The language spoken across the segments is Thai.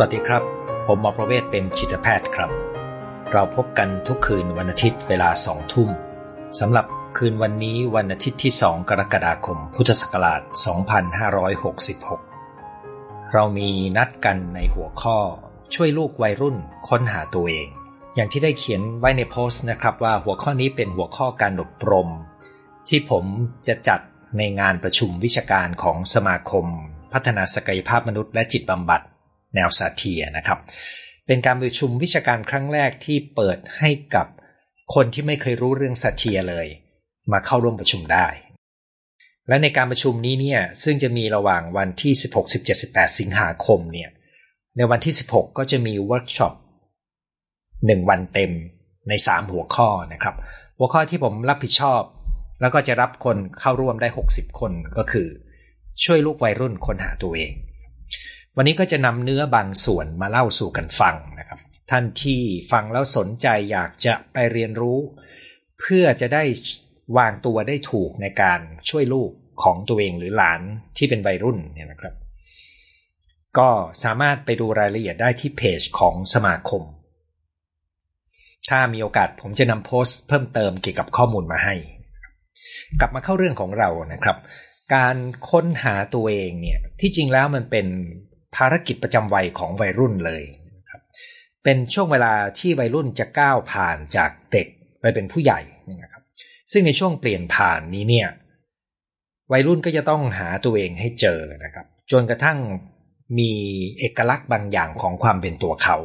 สวัสดีครับ ผมหมอประเวศเป็นจิตแพทย์ครับ เราพบกันทุกคืนวันอาทิตย์เวลาสองทุ่มสำหรับคืนวันนี้วันอาทิตย์ที่ 2 กรกฎาคม พุทธศักราช 2566 เรามีนัดกันในหัวข้อ ช่วยลูกวัยรุ่นค้นหาตัวเอง อย่างที่ได้เขียนไว้ในโพสต์นะครับว่าหัวข้อนี้เป็นหัวข้อการอบรม ที่ผมจะจัดในงานประชุมวิชาการของสมาคม พัฒนาศักยภาพมนุษย์และจิตบำบัด แนวซาเทียร์นะครับ เป็นการประชุมวิชาการครั้งแรกที่เปิดให้กับคนที่ไม่เคยรู้เรื่องซาเทียร์เลย มาเข้าร่วมประชุมได้ และในการประชุมนี้เนี่ยซึ่งจะมีระหว่างวันที่ 16 17 18 สิงหาคมเนี่ยในวันที่ 16 ก็จะมีเวิร์กช็อป1วันเต็มใน 3 หัวข้อนะครับ หัวข้อที่ผมรับผิดชอบ แล้วก็จะรับคนเข้าร่วมได้ 60 คนก็คือ ช่วยลูกวัยรุ่นคนหาตัวเอง วันนี้ก็จะนำเนื้อบางส่วนมาเล่าสู่กันฟังนะครับ ท่านที่ฟังแล้วสนใจอยากจะไปเรียนรู้ เพื่อจะได้วางตัวได้ถูกในการช่วยลูกของตัวเองหรือหลานที่เป็นวัยรุ่นเนี่ยนะครับ ก็สามารถไปดูรายละเอียดได้ที่เพจของสมาคม ถ้ามีโอกาสผมจะนำโพสต์เพิ่มเติมเกี่ยวกับข้อมูลมาให้ กลับมาเข้าเรื่องของเรานะครับ การค้นหาตัวเองเนี่ยที่จริงแล้วมันเป็น ภารกิจประจำวัยของวัยรุ่นเลยครับเป็นช่วงเวลาที่วัยรุ่นจะก้าวผ่านจากเด็กไปเป็นผู้ใหญ่นะครับ ซึ่งในช่วงเปลี่ยนผ่านนี้เนี่ย วัยรุ่นก็จะต้องหาตัวเองให้เจอนะครับ จนกระทั่งมีเอกลักษณ์บางอย่างของความเป็นตัวเขา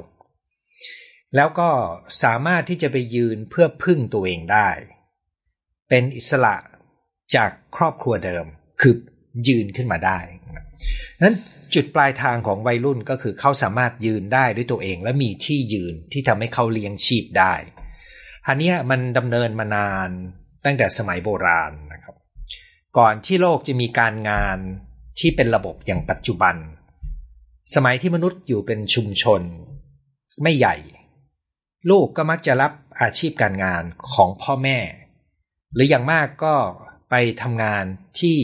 แล้วก็สามารถที่จะไปยืนเพื่อพึ่งตัวเองได้ เป็นอิสระจากครอบครัวเดิม คือยืนขึ้นมาได้นั้น จุดปลายทางของวัยรุ่นก็คือเขาสามารถยืนได้ด้วยตัวเอง และมีที่ยืนที่ทำให้เขาเลี้ยงชีพได้อันนี้มันดำเนินมานานตั้งแต่สมัยโบราณนะครับ ก่อนที่โลกจะมีการงานที่เป็นระบบอย่างปัจจุบัน สมัยที่มนุษย์อยู่เป็นชุมชน ไม่ใหญ่ ลูกก็มักจะรับอาชีพการงานของพ่อแม่ หรืออย่างมากก็ไปทำงานที่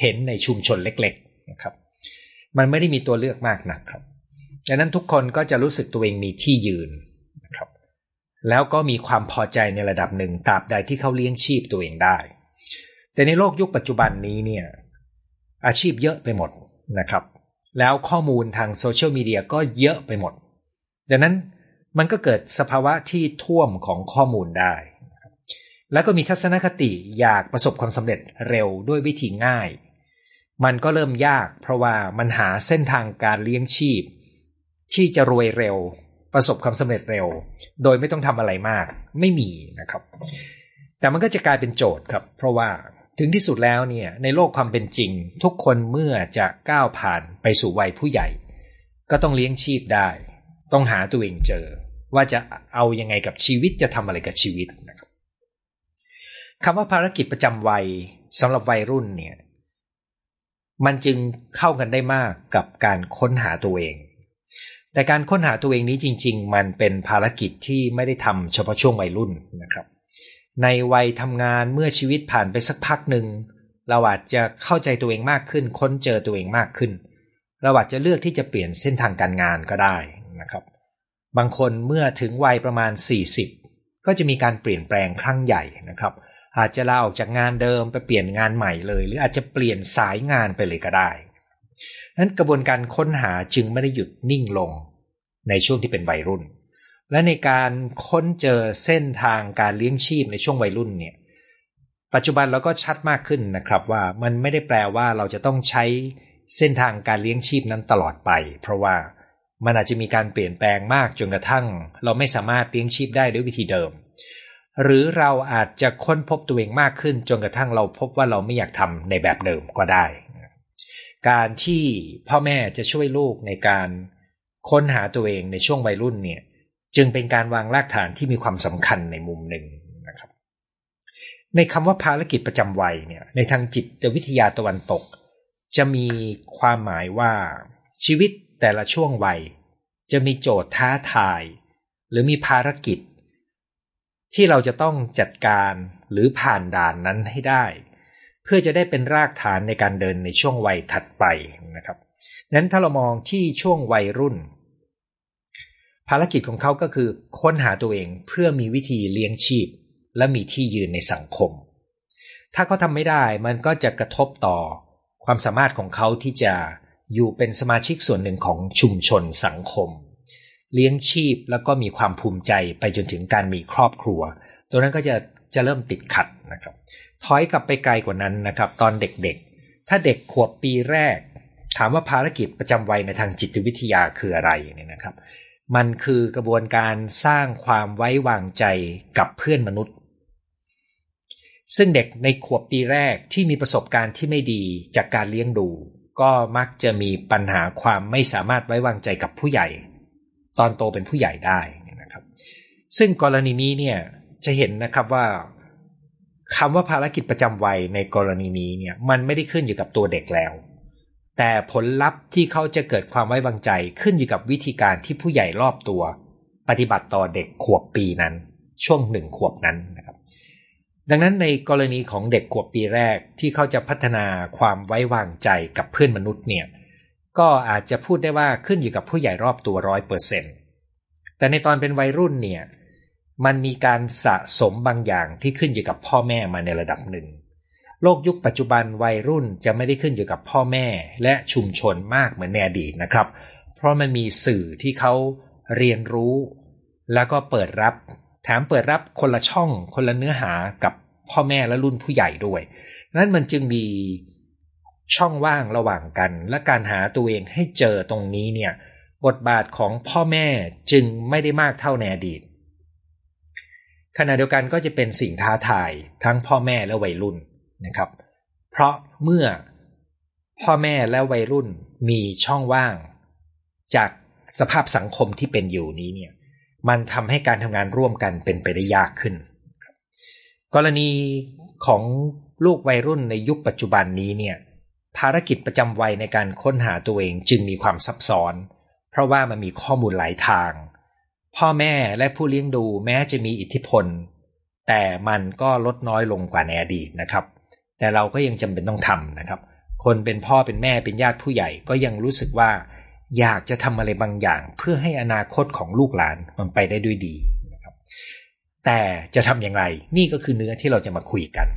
เห็นในชุมชนเล็ก ๆนะครับ มันไม่ได้มีตัวเลือกมากนะครับดังนั้นทุกคนก็จะรู้สึกตัวเองมีที่ยืนนะครับ แล้วก็มีความพอใจในระดับหนึ่งตราบใดที่เขาเลี้ยงชีพตัวเองได้ แต่ในโลกยุคปัจจุบันนี้เนี่ยอาชีพเยอะไปหมดนะครับ แล้วข้อมูลทางโซเชียลมีเดียก็เยอะไปหมด ดังนั้นมันก็เกิดสภาวะที่ท่วมของข้อมูลได้ แล้วก็มีทัศนคติอยากประสบความสำเร็จเร็วด้วยวิธีง่าย มันก็เริ่มยาก เพราะว่ามันหาเส้นทางการเลี้ยงชีพ ที่จะรวยเร็ว ประสบความสำเร็จเร็ว โดยไม่ต้องทำอะไรมาก ไม่มีนะครับ แต่มันก็จะกลายเป็นโจทย์ครับ เพราะว่าถึงที่สุดแล้วเนี่ยในโลกความเป็นจริง ทุกคนเมื่อจะก้าวผ่านไปสู่วัยผู้ใหญ่ ก็ต้องเลี้ยงชีพได้ ต้องหาตัวเองเจอ ว่าจะเอายังไงกับชีวิตจะทำอะไรกับชีวิตนะครับคำว่าภารกิจประจำวัยสำหรับวัยรุ่นเนี่ย มันจึงเข้ากันได้มากกับการค้นหาตัวเอง แต่การค้นหาตัวเองนี้จริง ๆ มันเป็นภารกิจที่ไม่ได้ทำเฉพาะช่วงวัยรุ่นนะครับ ในวัยทำงานเมื่อชีวิตผ่านไปสักพักหนึ่งเราอาจจะเข้าใจตัวเองมากขึ้น ค้นเจอตัวเองมากขึ้น เราอาจจะเลือกที่จะเปลี่ยนเส้นทางการงานก็ได้นะครับ บางคนเมื่อถึงวัยประมาณ 40 ก็จะมีการเปลี่ยนแปลงครั้งใหญ่นะครับ อาจจะลาออกจากงานเดิมไปเปลี่ยนงานใหม่เลย หรืออาจจะเปลี่ยนสายงานไปเลยก็ได้นั้นกระบวนการค้นหาจึงไม่ได้หยุดนิ่งลงในช่วงที่เป็นวัยรุ่น และในการค้นเจอเส้นทางการเลี้ยงชีพในช่วงวัยรุ่นเนี่ย ปัจจุบันเราก็ชัดมากขึ้นนะครับว่ามันไม่ได้แปลว่าเราจะต้องใช้เส้นทางการเลี้ยงชีพนั้นตลอดไป เพราะว่ามันอาจจะมีการเปลี่ยนแปลงมากจนกระทั่ง เราไม่สามารถเลี้ยงชีพได้ด้วยวิธีเดิม หรือเราอาจจะค้นพบตัวเองมากขึ้น จนกระทั่งเราพบว่าเราไม่อยากทำในแบบเดิมก็ได้ การที่พ่อแม่จะช่วยลูกในการค้นหาตัวเองในช่วงวัยรุ่นเนี่ย จึงเป็นการวางรากฐานที่มีความสำคัญในมุมหนึ่งนะครับ ในคำว่าภารกิจประจำวัยเนี่ย ในทางจิตวิทยาตะวันตก จะมีความหมายว่าชีวิตแต่ละช่วงวัย จะมีโจทย์ท้าทาย หรือมีภารกิจ ที่เราจะต้องจัดการหรือผ่านด่านนั้นให้ได้ เพื่อจะได้เป็นรากฐานในการเดินในช่วงวัยถัดไปนะครับนั้นถ้าเรามองที่ช่วงวัยรุ่น ภารกิจของเขาก็คือค้นหาตัวเองเพื่อมีวิธีเลี้ยงชีพ และมีที่ยืนในสังคม ถ้าเขาทำไม่ได้มันก็จะกระทบต่อความสามารถของเขาที่จะอยู่เป็นสมาชิกส่วนหนึ่งของชุมชนสังคม เลี้ยงชีพแล้วก็มีความภูมิใจไปจนถึงการมีครอบครัว ตัวนั้นก็จะจะเริ่มติดขัดนะครับถอยกลับไปไกลกว่านั้นนะครับ ตอนเด็กๆ ถ้าเด็กขวบปีแรก ถามว่าภารกิจประจำวัยในทางจิตวิทยาคืออะไรเนี่ยนะครับ มันคือกระบวนการสร้างความไว้วางใจกับเพื่อนมนุษย์ ซึ่งเด็กในขวบปีแรกที่มีประสบการณ์ที่ไม่ดีจากการเลี้ยงดู ก็มักจะมีปัญหาความไม่สามารถไว้วางใจกับผู้ใหญ่ ตอนโตเป็นผู้ใหญ่ได้นะครับ ซึ่งกรณีนี้เนี่ยจะเห็นนะครับว่าคำว่าภารกิจประจำวัยในกรณีนี้เนี่ยมันไม่ได้ขึ้นอยู่กับตัวเด็กแล้ว แต่ผลลัพธ์ที่เขาจะเกิดความไว้วางใจขึ้นอยู่กับวิธีการที่ผู้ใหญ่รอบตัว ปฏิบัติต่อเด็กขวบปีนั้น ช่วงหนึ่งขวบนั้นนะครับ ดังนั้นในกรณีของเด็กขวบปีแรกที่เขาจะพัฒนาความไว้วางใจกับเพื่อนมนุษย์เนี่ย ก็อาจจะพูดได้ว่าขึ้นอยู่กับผู้ใหญ่รอบตัวร้อยเปอร์เซ็นต์แต่ในตอนเป็นวัยรุ่นเนี่ย มันมีการสะสมบางอย่างที่ขึ้นอยู่กับพ่อแม่มาในระดับหนึ่ง โลกยุคปัจจุบันวัยรุ่นจะไม่ได้ขึ้นอยู่กับพ่อแม่และชุมชนมากเหมือนในอดีตนะครับ เพราะมันมีสื่อที่เขาเรียนรู้ แล้วก็เปิดรับ แถมเปิดรับคนละช่องคนละเนื้อหากับพ่อแม่และรุ่นผู้ใหญ่ด้วย นั้นมันจึงมี ช่องว่างระหว่างกัน และการหาตัวเองให้เจอตรงนี้เนี่ย บทบาทของพ่อแม่จึงไม่ได้มากเท่าในอดีตขณะเดียวกันก็จะเป็นสิ่งท้าทายทั้งพ่อแม่และวัยรุ่นนะครับ เพราะเมื่อพ่อแม่และวัยรุ่นมีช่องว่าง จากสภาพสังคมที่เป็นอยู่นี้เนี่ย มันทำให้การทำงานร่วมกันเป็นไปได้ยากขึ้น กรณีของลูกวัยรุ่นในยุคปัจจุบันนี้เนี่ย ภารกิจประจำวัยในการค้นหาตัวเองจึงมีความซับซ้อน เพราะว่ามันมีข้อมูลหลายทาง พ่อแม่และผู้เลี้ยงดูแม้จะมีอิทธิพล แต่มันก็ลดน้อยลงกว่าในอดีตนะครับ แต่เราก็ยังจำเป็นต้องทำนะครับ คนเป็นพ่อเป็นแม่เป็นญาติผู้ใหญ่ก็ยังรู้สึกว่า อยากจะทำอะไรบางอย่าง เพื่อให้อนาคตของลูกหลานมันไปได้ด้วยดีนะครับ แต่จะทำอย่างไรนี่ก็คือเนื้อที่เราจะมาคุยกัน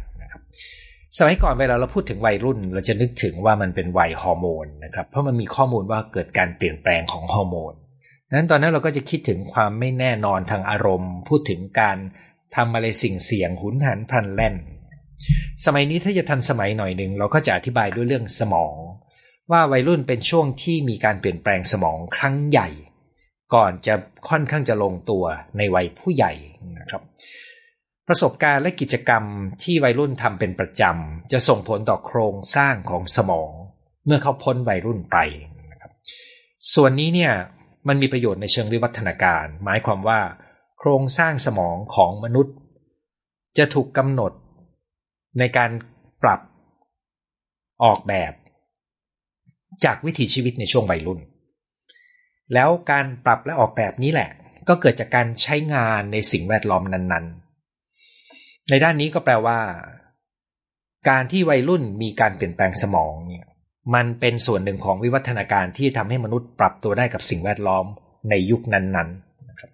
สมัยก่อนเวลาเราพูดถึงวัยรุ่น เราจะนึกถึงว่ามันเป็นวัยฮอร์โมนนะครับ เพราะมันมีข้อมูลว่าเกิดการเปลี่ยนแปลงของฮอร์โมนนั้นตอนนั้นเราก็จะคิดถึงความไม่แน่นอนทางอารมณ์ พูดถึงการทำอะไรสิ่งเสี่ยงหุนหันพลันแล่น สมัยนี้ถ้าจะทันสมัยหน่อยหนึ่งเราก็จะอธิบายด้วยเรื่องสมอง ว่าวัยรุ่นเป็นช่วงที่มีการเปลี่ยนแปลงสมองครั้งใหญ่ ก่อนจะค่อนข้างจะลงตัวในวัยผู้ใหญ่นะครับ ประสบการณ์และกิจกรรมที่วัยรุ่นทำเป็นประจำ จะส่งผลต่อโครงสร้างของสมอง เมื่อเขาพ้นวัยรุ่นไปนะครับส่วนนี้เนี่ยมันมีประโยชน์ในเชิงวิวัฒนาการ หมายความว่า โครงสร้างสมองของมนุษย์ จะถูกกำหนดในการปรับออกแบบ จากวิถีชีวิตในช่วงวัยรุ่น แล้วการปรับและออกแบบนี้แหละ ก็เกิดจากการใช้งานในสิ่งแวดล้อมนั้นๆ ในด้านนี้ก็แปลว่า การที่วัยรุ่นมีการเปลี่ยนแปลงสมองเนี่ยมันเป็นส่วนหนึ่งของวิวัฒนาการที่ทำให้มนุษย์ปรับตัวได้กับสิ่งแวดล้อมในยุคนั้นๆนะครับ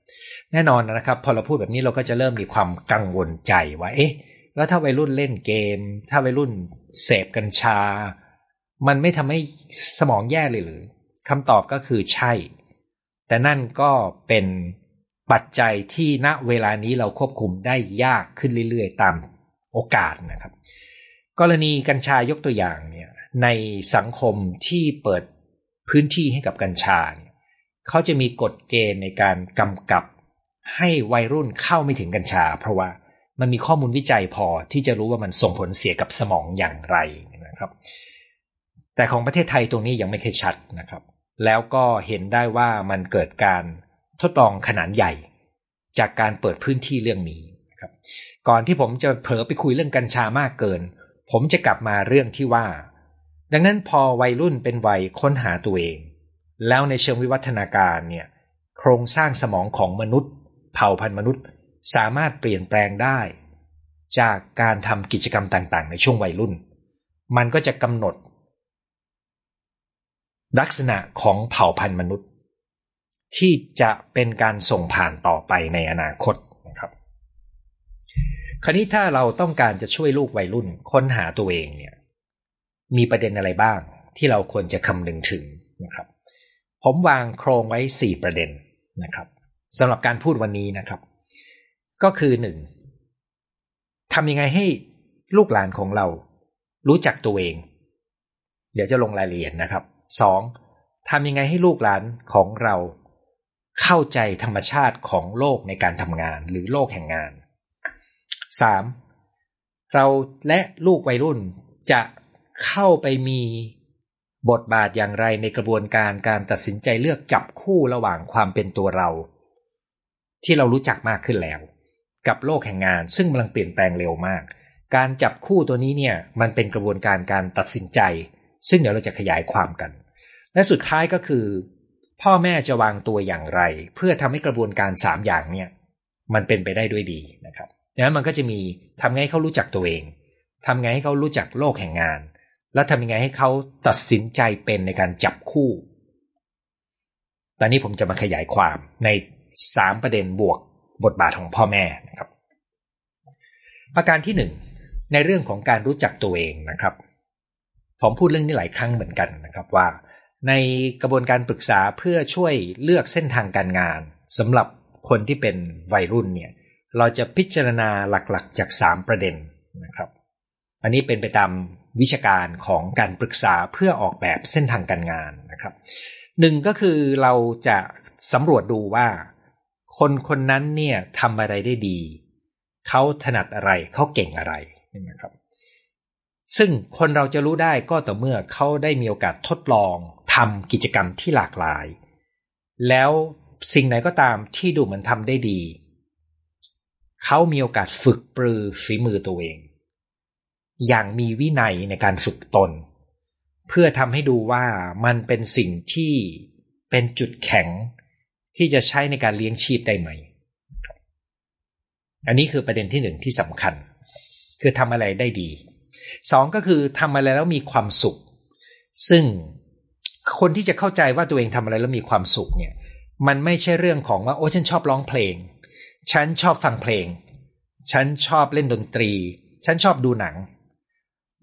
แน่นอนนะครับ พอเราพูดแบบนี้เราก็จะเริ่มมีความกังวลใจว่าเอ๊ะแล้วถ้าวัยรุ่นเล่นเกม ถ้าวัยรุ่นเสพกัญชา มันไม่ทำให้สมองแย่เลยหรือคำตอบก็คือใช่ แต่นั่นก็เป็น ปัจจัยที่ณเวลานี้เราควบคุมได้ยากขึ้นเรื่อยๆ ตามโอกาสนะครับ กรณีกัญชายกตัวอย่างเนี่ยในสังคมที่เปิดพื้นที่ให้กับกัญชาเเขาจะมีกฎเกณฑ์ในการกำกับให้วัยรุ่นเข้าไม่ถึงกัญชา เพราะว่ามันมีข้อมูลวิจัยพอที่จะรู้ว่ามันส่งผลเสียกับสมองอย่างไรนะครับ แต่ของประเทศไทยตรงนี้ยังไม่เคยชัดนะครับ แล้วก็เห็นได้ว่ามันเกิดการ ทดลองขนาดใหญ่ จากการเปิดพื้นที่เรื่องนี้ครับ ก่อนที่ผมจะเผลอไปคุยเรื่องกัญชามากเกิน ผมจะกลับมาเรื่องที่ว่า ดังนั้นพอวัยรุ่นเป็นวัยค้นหาตัวเอง แล้วในเชิงวิวัฒนาการเนี่ยโครงสร้างสมองของมนุษย์ เผ่าพันธุ์มนุษย์ สามารถเปลี่ยนแปลงได้ จากการทำกิจกรรมต่างๆ ในช่วงวัยรุ่น มันก็จะกำหนดลักษณะของเผ่าพันธุ์มนุษย์ ที่จะเป็นการส่งผ่านต่อไปในอนาคตนะครับ คราวนี้ถ้าเราต้องการจะช่วยลูกวัยรุ่นค้นหาตัวเองเนี่ย มีประเด็นอะไรบ้างที่เราควรจะคำนึงถึงนะครับ ผมวางโครงไว้ 4 ประเด็นนะครับสำหรับการพูดวันนี้นะครับ ก็คือหนึ่งทำยังไงให้ลูกหลานของเรา รู้จักตัวเอง เดี๋ยวจะลงรายละเอียดนะครับสองทำยังไงให้ลูกหลานของเรา เข้าใจธรรมชาติของโลกในการทำงานหรือโลกแห่งงาน 3. เราและลูกวัยรุ่นจะเข้าไปมีบทบาทอย่างไรในกระบวนการการตัดสินใจเลือกจับคู่ระหว่างความเป็นตัวเรา ที่เรารู้จักมากขึ้นแล้ว กับโลกแห่งงานซึ่งกำลังเปลี่ยนแปลงเร็วมาก การจับคู่ตัวนี้เนี่ยมันเป็นกระบวนการการตัดสินใจ ซึ่งเดี๋ยวเราจะขยายความกัน และสุดท้ายก็คือ พ่อแม่จะวางตัวอย่างไร เพื่อทำให้กระบวนการ3อย่างเนี่ยมันเป็นไปได้ด้วยดีนะครับดังนั้นมันก็จะมีทำไงให้เขารู้จักตัวเองทำไงให้เขารู้จักโลกแห่งงาน แล้วทำยังไงให้เขาตัดสินใจเป็นในการจับคู่ ตอนนี้ผมจะมาขยายความในสามประเด็นบวกบทบาทของพ่อแม่นะครับ ประการที่หนึ่งในเรื่องของการรู้จักตัวเองนะครับ ผมพูดเรื่องนี้หลายครั้งเหมือนกันนะครับว่า ในกระบวนการปรึกษาเพื่อช่วยเลือกเส้นทางการงานสำหรับคนที่เป็นวัยรุ่นเนี่ยเราจะพิจารณาหลักๆ จาก 3 ประเด็นนะครับ อันนี้เป็นไปตามวิชาการของการปรึกษาเพื่อออกแบบเส้นทางการงานนะครับหนึ่งก็คือเราจะสำรวจดูว่า คนคนนั้นเนี่ยทำอะไรได้ดี เขาถนัดอะไรเขาเก่งอะไรนะครับ ซึ่งคนเราจะรู้ได้ก็ต่อเมื่อเขาได้มีโอกาสทดลอง ทำกิจกรรมที่หลากหลาย แล้วสิ่งไหนก็ตามที่ดูเหมือนทำได้ดี เขามีโอกาสฝึกปรือฝีมือตัวเอง อย่างมีวินัยในการฝึกตน เพื่อทำให้ดูว่ามันเป็นสิ่งที่เป็นจุดแข็งที่จะใช้ในการเลี้ยงชีพได้ไหม อันนี้คือประเด็นที่หนึ่งที่สำคัญ คือทำอะไรได้ดีสองก็คือทำอะไรแล้วมีความสุข ซึ่ง คนที่จะเข้าใจว่าตัวเองทำอะไรแล้วมีความสุขเนี่ย มันไม่ใช่เรื่องของว่าโอ้ฉันชอบร้องเพลง ฉันชอบฟังเพลง ฉันชอบเล่นดนตรี ฉันชอบดูหนัง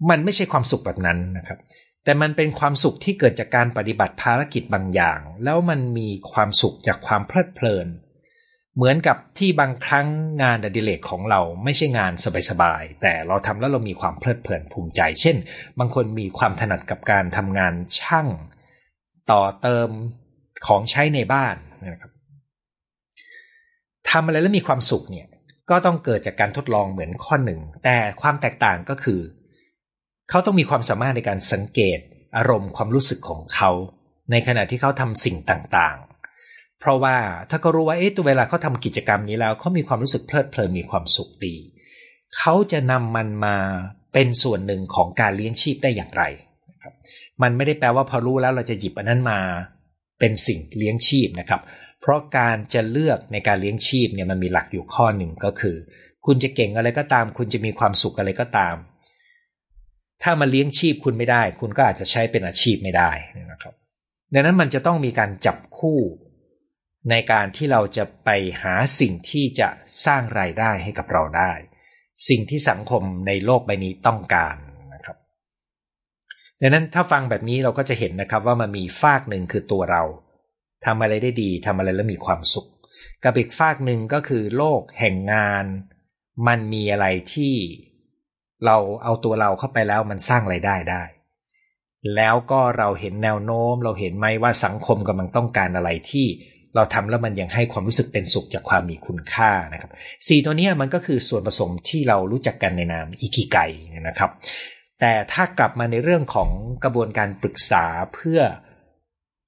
มันไม่ใช่ความสุขแบบนั้นนะครับ แต่มันเป็นความสุขที่เกิดจากการปฏิบัติภารกิจบางอย่าง แล้วมันมีความสุขจากความเพลิดเพลิน เหมือนกับที่บางครั้งงานอดิเรกของเราไม่ใช่งานสบายๆแต่เราทำแล้วเรามีความเพลิดเพลินภูมิใจ เช่น บางคนมีความถนัดกับการทำงานช่าง ต่อเติมของใช้ในบ้านนะครับทำอะไรแล้วมีความสุขเนี่ย ก็ต้องเกิดจากการทดลองเหมือนข้อหนึ่ง แต่ความแตกต่างก็คือ เขาต้องมีความสามารถในการสังเกตอารมณ์ความรู้สึกของเขา ในขณะที่เขาทำสิ่งต่างๆ เพราะว่าถ้าเขารู้ว่าเอ๊ะตัวเวลาเขาทำกิจกรรมนี้แล้วเขามีความรู้สึกเพลิดเพลินมีความสุขดี เขาจะนำมันมาเป็นส่วนหนึ่งของการเลี้ยงชีพได้อย่างไร มันไม่ได้แปลว่าพอรู้แล้วเราจะหยิบอันนั้นมา เป็นสิ่งเลี้ยงชีพนะครับ เพราะการจะเลือกในการเลี้ยงชีพเนี่ยมันมีหลักอยู่ข้อหนึ่งก็คือ คุณจะเก่งอะไรก็ตาม คุณจะมีความสุขอะไรก็ตาม ถ้ามาเลี้ยงชีพคุณไม่ได้ คุณก็อาจจะใช้เป็นอาชีพไม่ได้นะครับดังนั้นมันจะต้องมีการจับคู่ในการที่เราจะไปหาสิ่งที่จะสร้างรายได้ให้กับเราได้ สิ่งที่สังคมในโลกใบนี้ต้องการ ดังนั้นถ้าฟังแบบนี้เราก็จะเห็นนะครับว่ามันมีฝากหนึ่งคือตัวเราทำอะไรได้ดีทำอะไรแล้วมีความสุข กับอีกฝากหนึ่งก็คือโลกแห่งงาน มันมีอะไรที่เราเอาตัวเราเข้าไปแล้วมันสร้างไรายได้ได้ แล้วก็เราเห็นแนวโน้ม เราเห็นไหมว่าสังคมกำลังต้องการอะไรที่เราทำแล้วมันยังให้ความรู้สึกเป็นสุขจากความมีคุณค่านะครับสี่ตัวนี้มันก็คือส่วนผสมที่เรารู้จักกันในนามอิกิไกนะครับ แต่ถ้ากลับมาในเรื่องของกระบวนการปรึกษาเพื่อ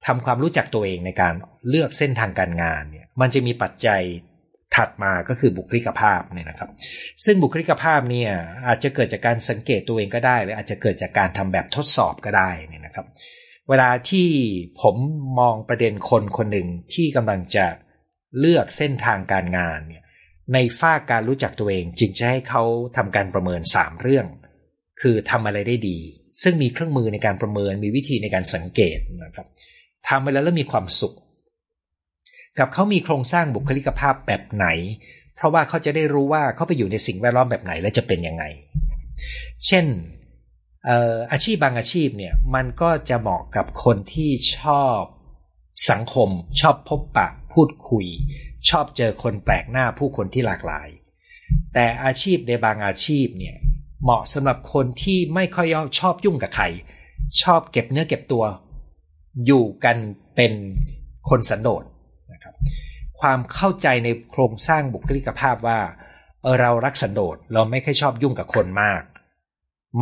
ทำความรู้จักตัวเองในการเลือกเส้นทางการงานเนี่ย มันจะมีปัจจัยถัดมาก็คือบุคลิกภาพเนี่ยนะครับ ซึ่งบุคลิกภาพเนี่ยอาจจะเกิดจากการสังเกตตัวเองก็ได้ หรืออาจจะเกิดจากการทำแบบทดสอบก็ได้นี่นะครับ เวลาที่ผมมองประเด็นคนคนหนึ่งที่กำลังจะเลือกเส้นทางการงานเนี่ยในฝ้าการรู้จักตัวเองจึงจะให้เขาทำการประเมิน 3 เรื่อง คือทำอะไรได้ดี ซึ่งมีเครื่องมือในการประเมินมีวิธีในการสังเกตนะครับทำไปแล้วแล้วมีความสุข กับเขามีโครงสร้างบุคลิกภาพแบบไหน เพราะว่าเขาจะได้รู้ว่าเขาไปอยู่ในสิ่งแวดล้อมแบบไหนและจะเป็นยังไง เช่นอาชีพบางอาชีพเนี่ยมันก็จะเหมาะกับคนที่ชอบสังคม ชอบพบปะ พูดคุย ชอบเจอคนแปลกหน้าผู้คนที่หลากหลาย แต่อาชีพในบางอาชีพเนี่ย เหมาะสำหรับคนที่ไม่ค่อยชอบยุ่งกับใคร ชอบเก็บเนื้อเก็บตัว อยู่กันเป็นคนสันโดษนะครับ ความเข้าใจในโครงสร้างบุคลิกภาพว่าเออเรารักสันโดษเราไม่ค่อยชอบยุ่งกับคนมาก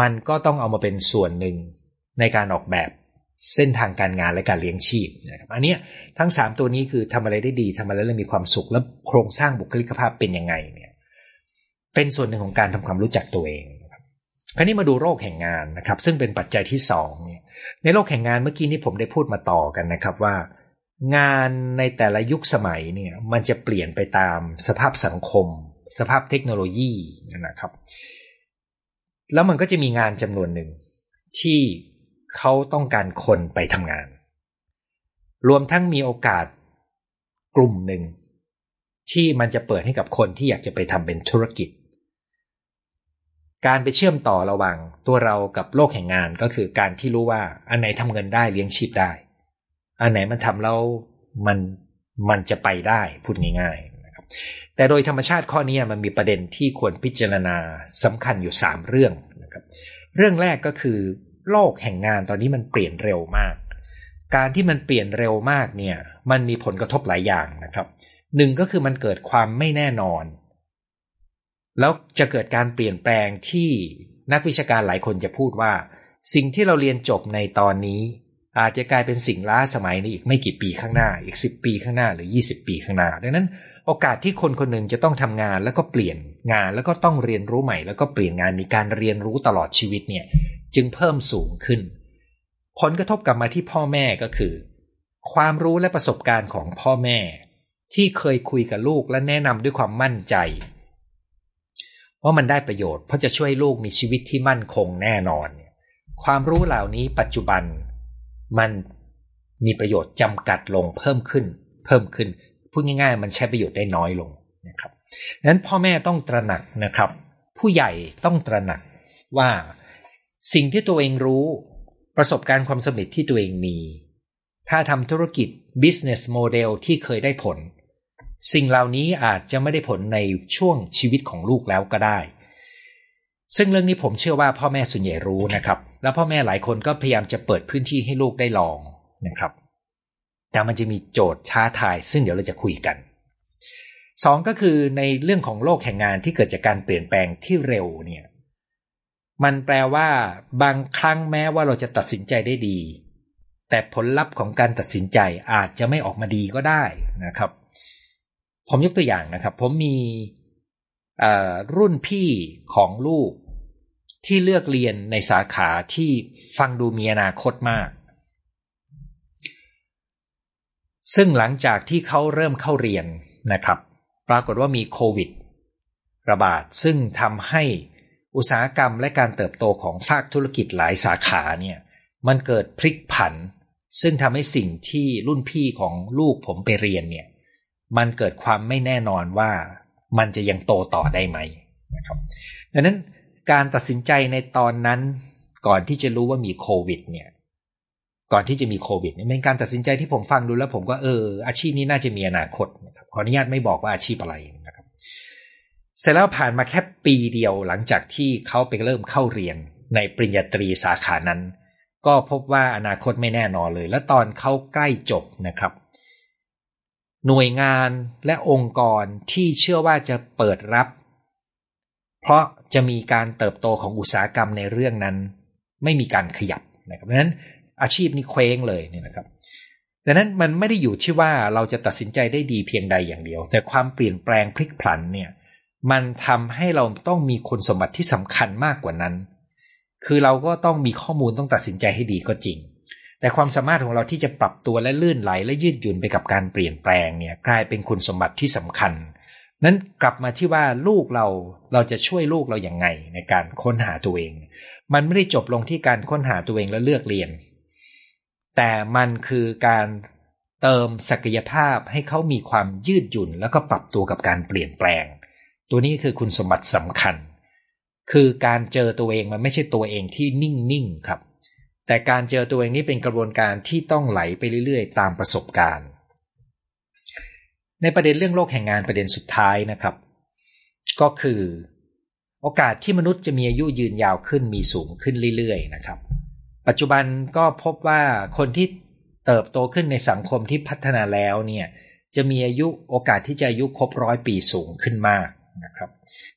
มันก็ต้องเอามาเป็นส่วนหนึ่งในการออกแบบเส้นทางการงานและการเลี้ยงชีพนะครับอันนี้ทั้ง 3 ตัวนี้คือทำอะไรได้ดีทำอะไรแล้วมีความสุขแล้วโครงสร้างบุคลิกภาพเป็นยังไงเนี่ยเป็นส่วนหนึ่งของการทำความรู้จักตัวเอง คราวนี้มาดูโรคแห่งงานนะครับ ซึ่งเป็นปัจจัยที่2เนี่ยในโลกแห่งงานเมื่อกี้นี้ผมได้พูดมาต่อกันนะครับว่า งานในแต่ละยุคสมัยเนี่ยมันจะเปลี่ยนไปตามสภาพสังคม สภาพเทคโนโลยีนะครับ แล้วมันก็จะมีงานจำนวนหนึ่งที่เขาต้องการคนไปทำงาน รวมทั้งมีโอกาสกลุ่มหนึ่งที่มันจะเปิดให้กับคนที่อยากจะไปทำเป็นธุรกิจ การไปเชื่อมต่อระหว่างตัวเรากับโลกแห่งงานก็คือการที่รู้ว่าอันไหนทำเงินได้เลี้ยงชีพได้ อันไหนมันทำแล้วมันมันจะไปได้พูดง่ายๆนะครับ แต่โดยธรรมชาติข้อนี้มันมีประเด็นที่ควรพิจารณาสำคัญอยู่ 3 เรื่องนะครับ เรื่องแรกก็คือ โลกแห่งงานตอนนี้มันเปลี่ยนเร็วมาก การที่มันเปลี่ยนเร็วมากเนี่ย มันมีผลกระทบหลายอย่างนะครับหนึ่งก็คือมันเกิดความไม่แน่นอน แล้วจะเกิดการเปลี่ยนแปลงที่นักวิชาการหลายคนจะพูดว่า สิ่งที่เราเรียนจบในตอนนี้ อาจจะกลายเป็นสิ่งล้าสมัยในอีกไม่กี่ปีข้างหน้า อีก 10 ปีข้างหน้าหรือ 20 ปีข้างหน้า ดังนั้นโอกาสที่คนคนหนึ่งจะต้องทำงานแล้วก็เปลี่ยนงานแล้วก็ต้องเรียนรู้ใหม่ แล้วก็เปลี่ยนงานมีการเรียนรู้ตลอดชีวิตเนี่ยจึงเพิ่มสูงขึ้น ผลกระทบกลับมาที่พ่อแม่ก็คือ ความรู้และประสบการณ์ของพ่อแม่ ที่เคยคุยกับลูกและแนะนำด้วยความมั่นใจ ว่ามันได้ประโยชน์เพราะจะช่วยลูกมีชีวิตที่มั่นคงแน่นอน ความรู้เหล่านี้ปัจจุบันมันมีประโยชน์จำกัดลงเพิ่มขึ้น เพิ่มขึ้นพูดง่าย ๆ มันใช้ประโยชน์ได้น้อยลงนะครับดังนั้นพ่อแม่ต้องตระหนักนะครับ ผู้ใหญ่ต้องตระหนักว่าสิ่งที่ตัวเองรู้ประสบการณ์ความสำเร็จที่ตัวเองมี ถ้าทำธุรกิจ business model ที่เคยได้ผล สิ่งเหล่านี้อาจจะไม่ได้ผลในช่วงชีวิตของลูกแล้วก็ได้ ซึ่งเรื่องนี้ผมเชื่อว่าพ่อแม่ส่วนใหญ่รู้นะครับ แล้วพ่อแม่หลายคนก็พยายามจะเปิดพื้นที่ให้ลูกได้ลองนะครับ แต่มันจะมีโจทย์ช้าทาย ซึ่งเดี๋ยวเราจะคุยกันสองก็คือในเรื่องของโลกแห่งงานที่เกิดจากการเปลี่ยนแปลงที่เร็วเนี่ย มันแปลว่าบางครั้งแม้ว่าเราจะตัดสินใจได้ดี แต่ผลลัพธ์ของการตัดสินใจอาจจะไม่ออกมาดีก็ได้นะครับ ผมยกตัวอย่างนะครับ ผมมีรุ่นพี่ของลูกที่เลือกเรียนในสาขาที่ฟังดูมีอนาคตมาก ซึ่งหลังจากที่เขาเริ่มเข้าเรียนนะครับ ปรากฏว่ามีโควิด ระบาดซึ่งทำให้อุตสาหกรรมและการเติบโตของภาคธุรกิจหลายสาขาเนี่ยมันเกิดพลิกผัน ซึ่งทำให้สิ่งที่รุ่นพี่ของลูกผมไปเรียนเนี่ย มันเกิดความไม่แน่นอนว่ามันจะยังโตต่อได้ไหมนะครับดังนั้นการตัดสินใจในตอนนั้น ก่อนที่จะรู้ว่ามีโควิด เนี่ย ก่อนที่จะมีโควิดเนี่ยเป็นการตัดสินใจที่ผมฟังดูแล้ว ผมก็เออ อาชีพนี้น่าจะมีอนาคตนะครับขออนุญาตไม่บอกว่าอาชีพอะไรนะครับ เสร็จแล้วผ่านมาแค่ปีเดียวหลังจากที่เขาไปเริ่มเข้าเรียนในปริญญาตรีสาขานั้น ก็พบว่าอนาคตไม่แน่นอนเลย และตอนเขาใกล้จบนะครับ หน่วยงานและองค์กรที่เชื่อว่าจะเปิดรับ เพราะจะมีการเติบโตของอุตสาหกรรมในเรื่องนั้น ไม่มีการขยับนะครับเพราะฉะนั้นอาชีพนี้เคว้งเลยเนี่ยนะครับดังนั้นมันไม่ได้อยู่ที่ว่าเราจะตัดสินใจได้ดีเพียงใดอย่างเดียว แต่ความเปลี่ยนแปลงพลิกผันเนี่ยมันทำให้เราต้องมีคุณสมบัติที่สำคัญมากกว่านั้น คือเราก็ต้องมีข้อมูลต้องตัดสินใจให้ดีก็จริง แต่ความสามารถของเราที่จะปรับตัวและลื่นไหล และยืดหยุ่นไปกับการเปลี่ยนแปลงเนี่ยกลายเป็นคุณสมบัติที่สำคัญ นั้นกลับมาที่ว่าลูกเราเราจะช่วยลูกเราอย่างไงในการค้นหาตัวเอง มันไม่ได้จบลงที่การค้นหาตัวเองแล้วเลือกเรียน แต่มันคือการเติมศักยภาพให้เขามีความยืดหยุ่น แล้วก็ปรับตัวกับการเปลี่ยนแปลง ตัวนี้คือคุณสมบัติสำคัญ คือการเจอตัวเองมันไม่ใช่ตัวเองที่นิ่งๆครับ แต่การเจอตัวเองนี้เป็นกระบวนการที่ต้องไหลไปเรื่อยๆ ตามประสบการณ์ ในประเด็นเรื่องโลกแห่งงานประเด็นสุดท้ายนะครับ ก็คือ โอกาสที่มนุษย์จะมีอายุยืนยาวขึ้นมีสูงขึ้นเรื่อยๆนะครับ ปัจจุบันก็พบว่าคนที่เติบโตขึ้นในสังคมที่พัฒนาแล้วเนี่ยจะมีอายุโอกาสที่จะอายุครบร้อยปีสูงขึ้นมากนะครับ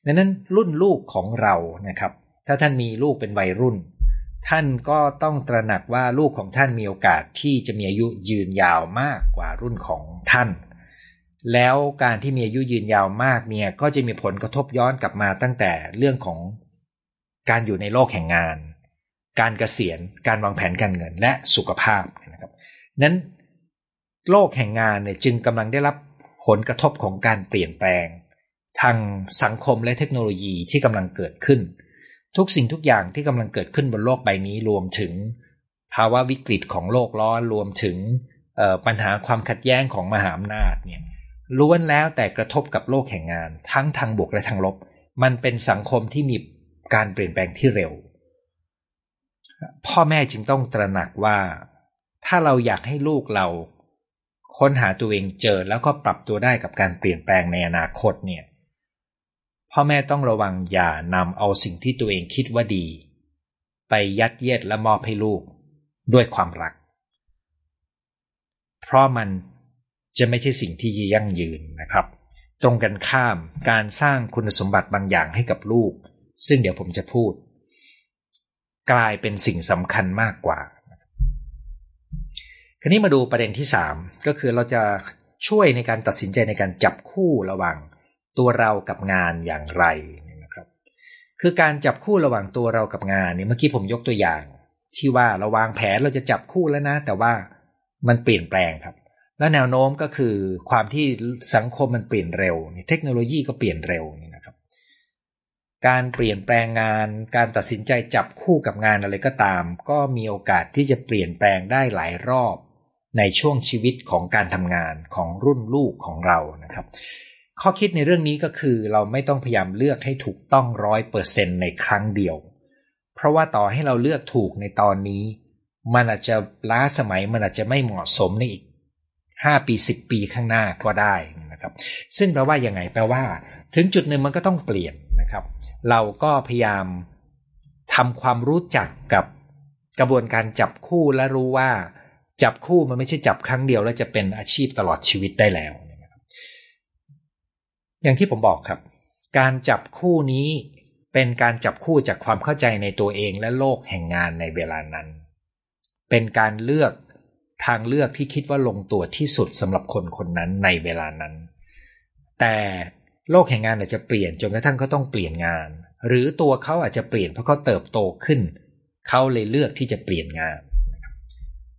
ดังนั้นรุ่นลูกของเรานะครับ ถ้าท่านมีลูกเป็นวัยรุ่น ท่านก็ต้องตระหนักว่าลูกของท่านมีโอกาสที่จะมีอายุยืนยาวมากกว่ารุ่นของท่าน แล้วการที่มีอายุยืนยาวมากเนี่ยก็จะมีผลกระทบย้อนกลับมาตั้งแต่เรื่องของการอยู่ในโลกแห่งงาน การเกษียณ การวางแผนการเงินและสุขภาพนั้นโลกแห่งงานเนี่ยจึงกำลังได้รับผลกระทบของการเปลี่ยนแปลง ทางสังคมและเทคโนโลยีที่กำลังเกิดขึ้น ทุกสิ่งทุกอย่างที่กำลังเกิดขึ้นบนโลกใบนี้รวมถึง ภาวะวิกฤตของโลกร้อนรวมถึงปัญหาความขัดแย้งของมหาอำนาจเนี่ยล้วนแล้วแต่กระทบกับโลกแห่งงาน ทั้งทางบวกและทางลบ มันเป็นสังคมที่มีการเปลี่ยนแปลงที่เร็ว พ่อแม่จึงต้องตระหนักว่า ถ้าเราอยากให้ลูกเรา ค้นหาตัวเองเจอแล้วก็ปรับตัวได้กับการเปลี่ยนแปลงในอนาคตเนี่ย พ่อแม่ต้องระวังอย่านำเอาสิ่งที่ตัวเองคิดว่าดี ไปยัดเยียดและมอบให้ลูกด้วยความรัก เพราะมันจะไม่ใช่สิ่งที่ยั่งยืนนะครับ ตรงกันข้ามการสร้างคุณสมบัติบางอย่างให้กับลูก ซึ่งเดี๋ยวผมจะพูด กลายเป็นสิ่งสำคัญมากกว่า คราวนี้มาดูประเด็นที่ 3 ก็คือเราจะช่วยในการตัดสินใจในการจับคู่ระหว่าง ตัวเรากับงานอย่างไรนะครับ คือการจับคู่ระหว่างตัวเรากับงานเนี่ยเมื่อกี้ผมยกตัวอย่าง ที่ว่าเราวางแผนเราจะจับคู่แล้วนะ แต่ว่ามันเปลี่ยนแปลงครับ และแนวโน้มก็คือความที่สังคมมันเปลี่ยนเร็ว เทคโนโลยีก็เปลี่ยนเร็วนี่นะครับ การเปลี่ยนแปลงงาน การตัดสินใจจับคู่กับงานอะไรก็ตาม ก็มีโอกาสที่จะเปลี่ยนแปลงได้หลายรอบในช่วงชีวิตของการทำงานของรุ่นลูกของเรานะครับ ข้อคิดในเรื่องนี้ก็คือเราไม่ต้องพยายามเลือกให้ถูกต้องร้อยเปอร์เซ็นในครั้งเดียว เพราะว่าต่อให้เราเลือกถูกในตอนนี้ มันอาจจะล้าสมัยมันอาจจะไม่เหมาะสมในอีก5ปี10ปีข้างหน้าก็ได้นะครับ ซึ่งแปลว่ายังไงแปลว่า ถึงจุดหนึ่งมันก็ต้องเปลี่ยนนะครับ เราก็พยายามทำความรู้จักกับกระบวนการจับคู่และรู้ว่า จับคู่มันไม่ใช่จับครั้งเดียวแล้วจะเป็นอาชีพตลอดชีวิตได้แล้ว อย่างที่ผมบอกครับ การจับคู่นี้เป็นการจับคู่จากความเข้าใจในตัวเองและโลกแห่งงานในเวลานั้น เป็นการเลือกทางเลือกที่คิดว่าลงตัวที่สุดสำหรับคนคนนั้นในเวลานั้น แต่โลกแห่งงานอาจจะเปลี่ยนจนกระทั่งเขาต้องเปลี่ยนงาน หรือตัวเขาอาจจะเปลี่ยนเพราะเขาเติบโตขึ้น เขาเลยเลือกที่จะเปลี่ยนงาน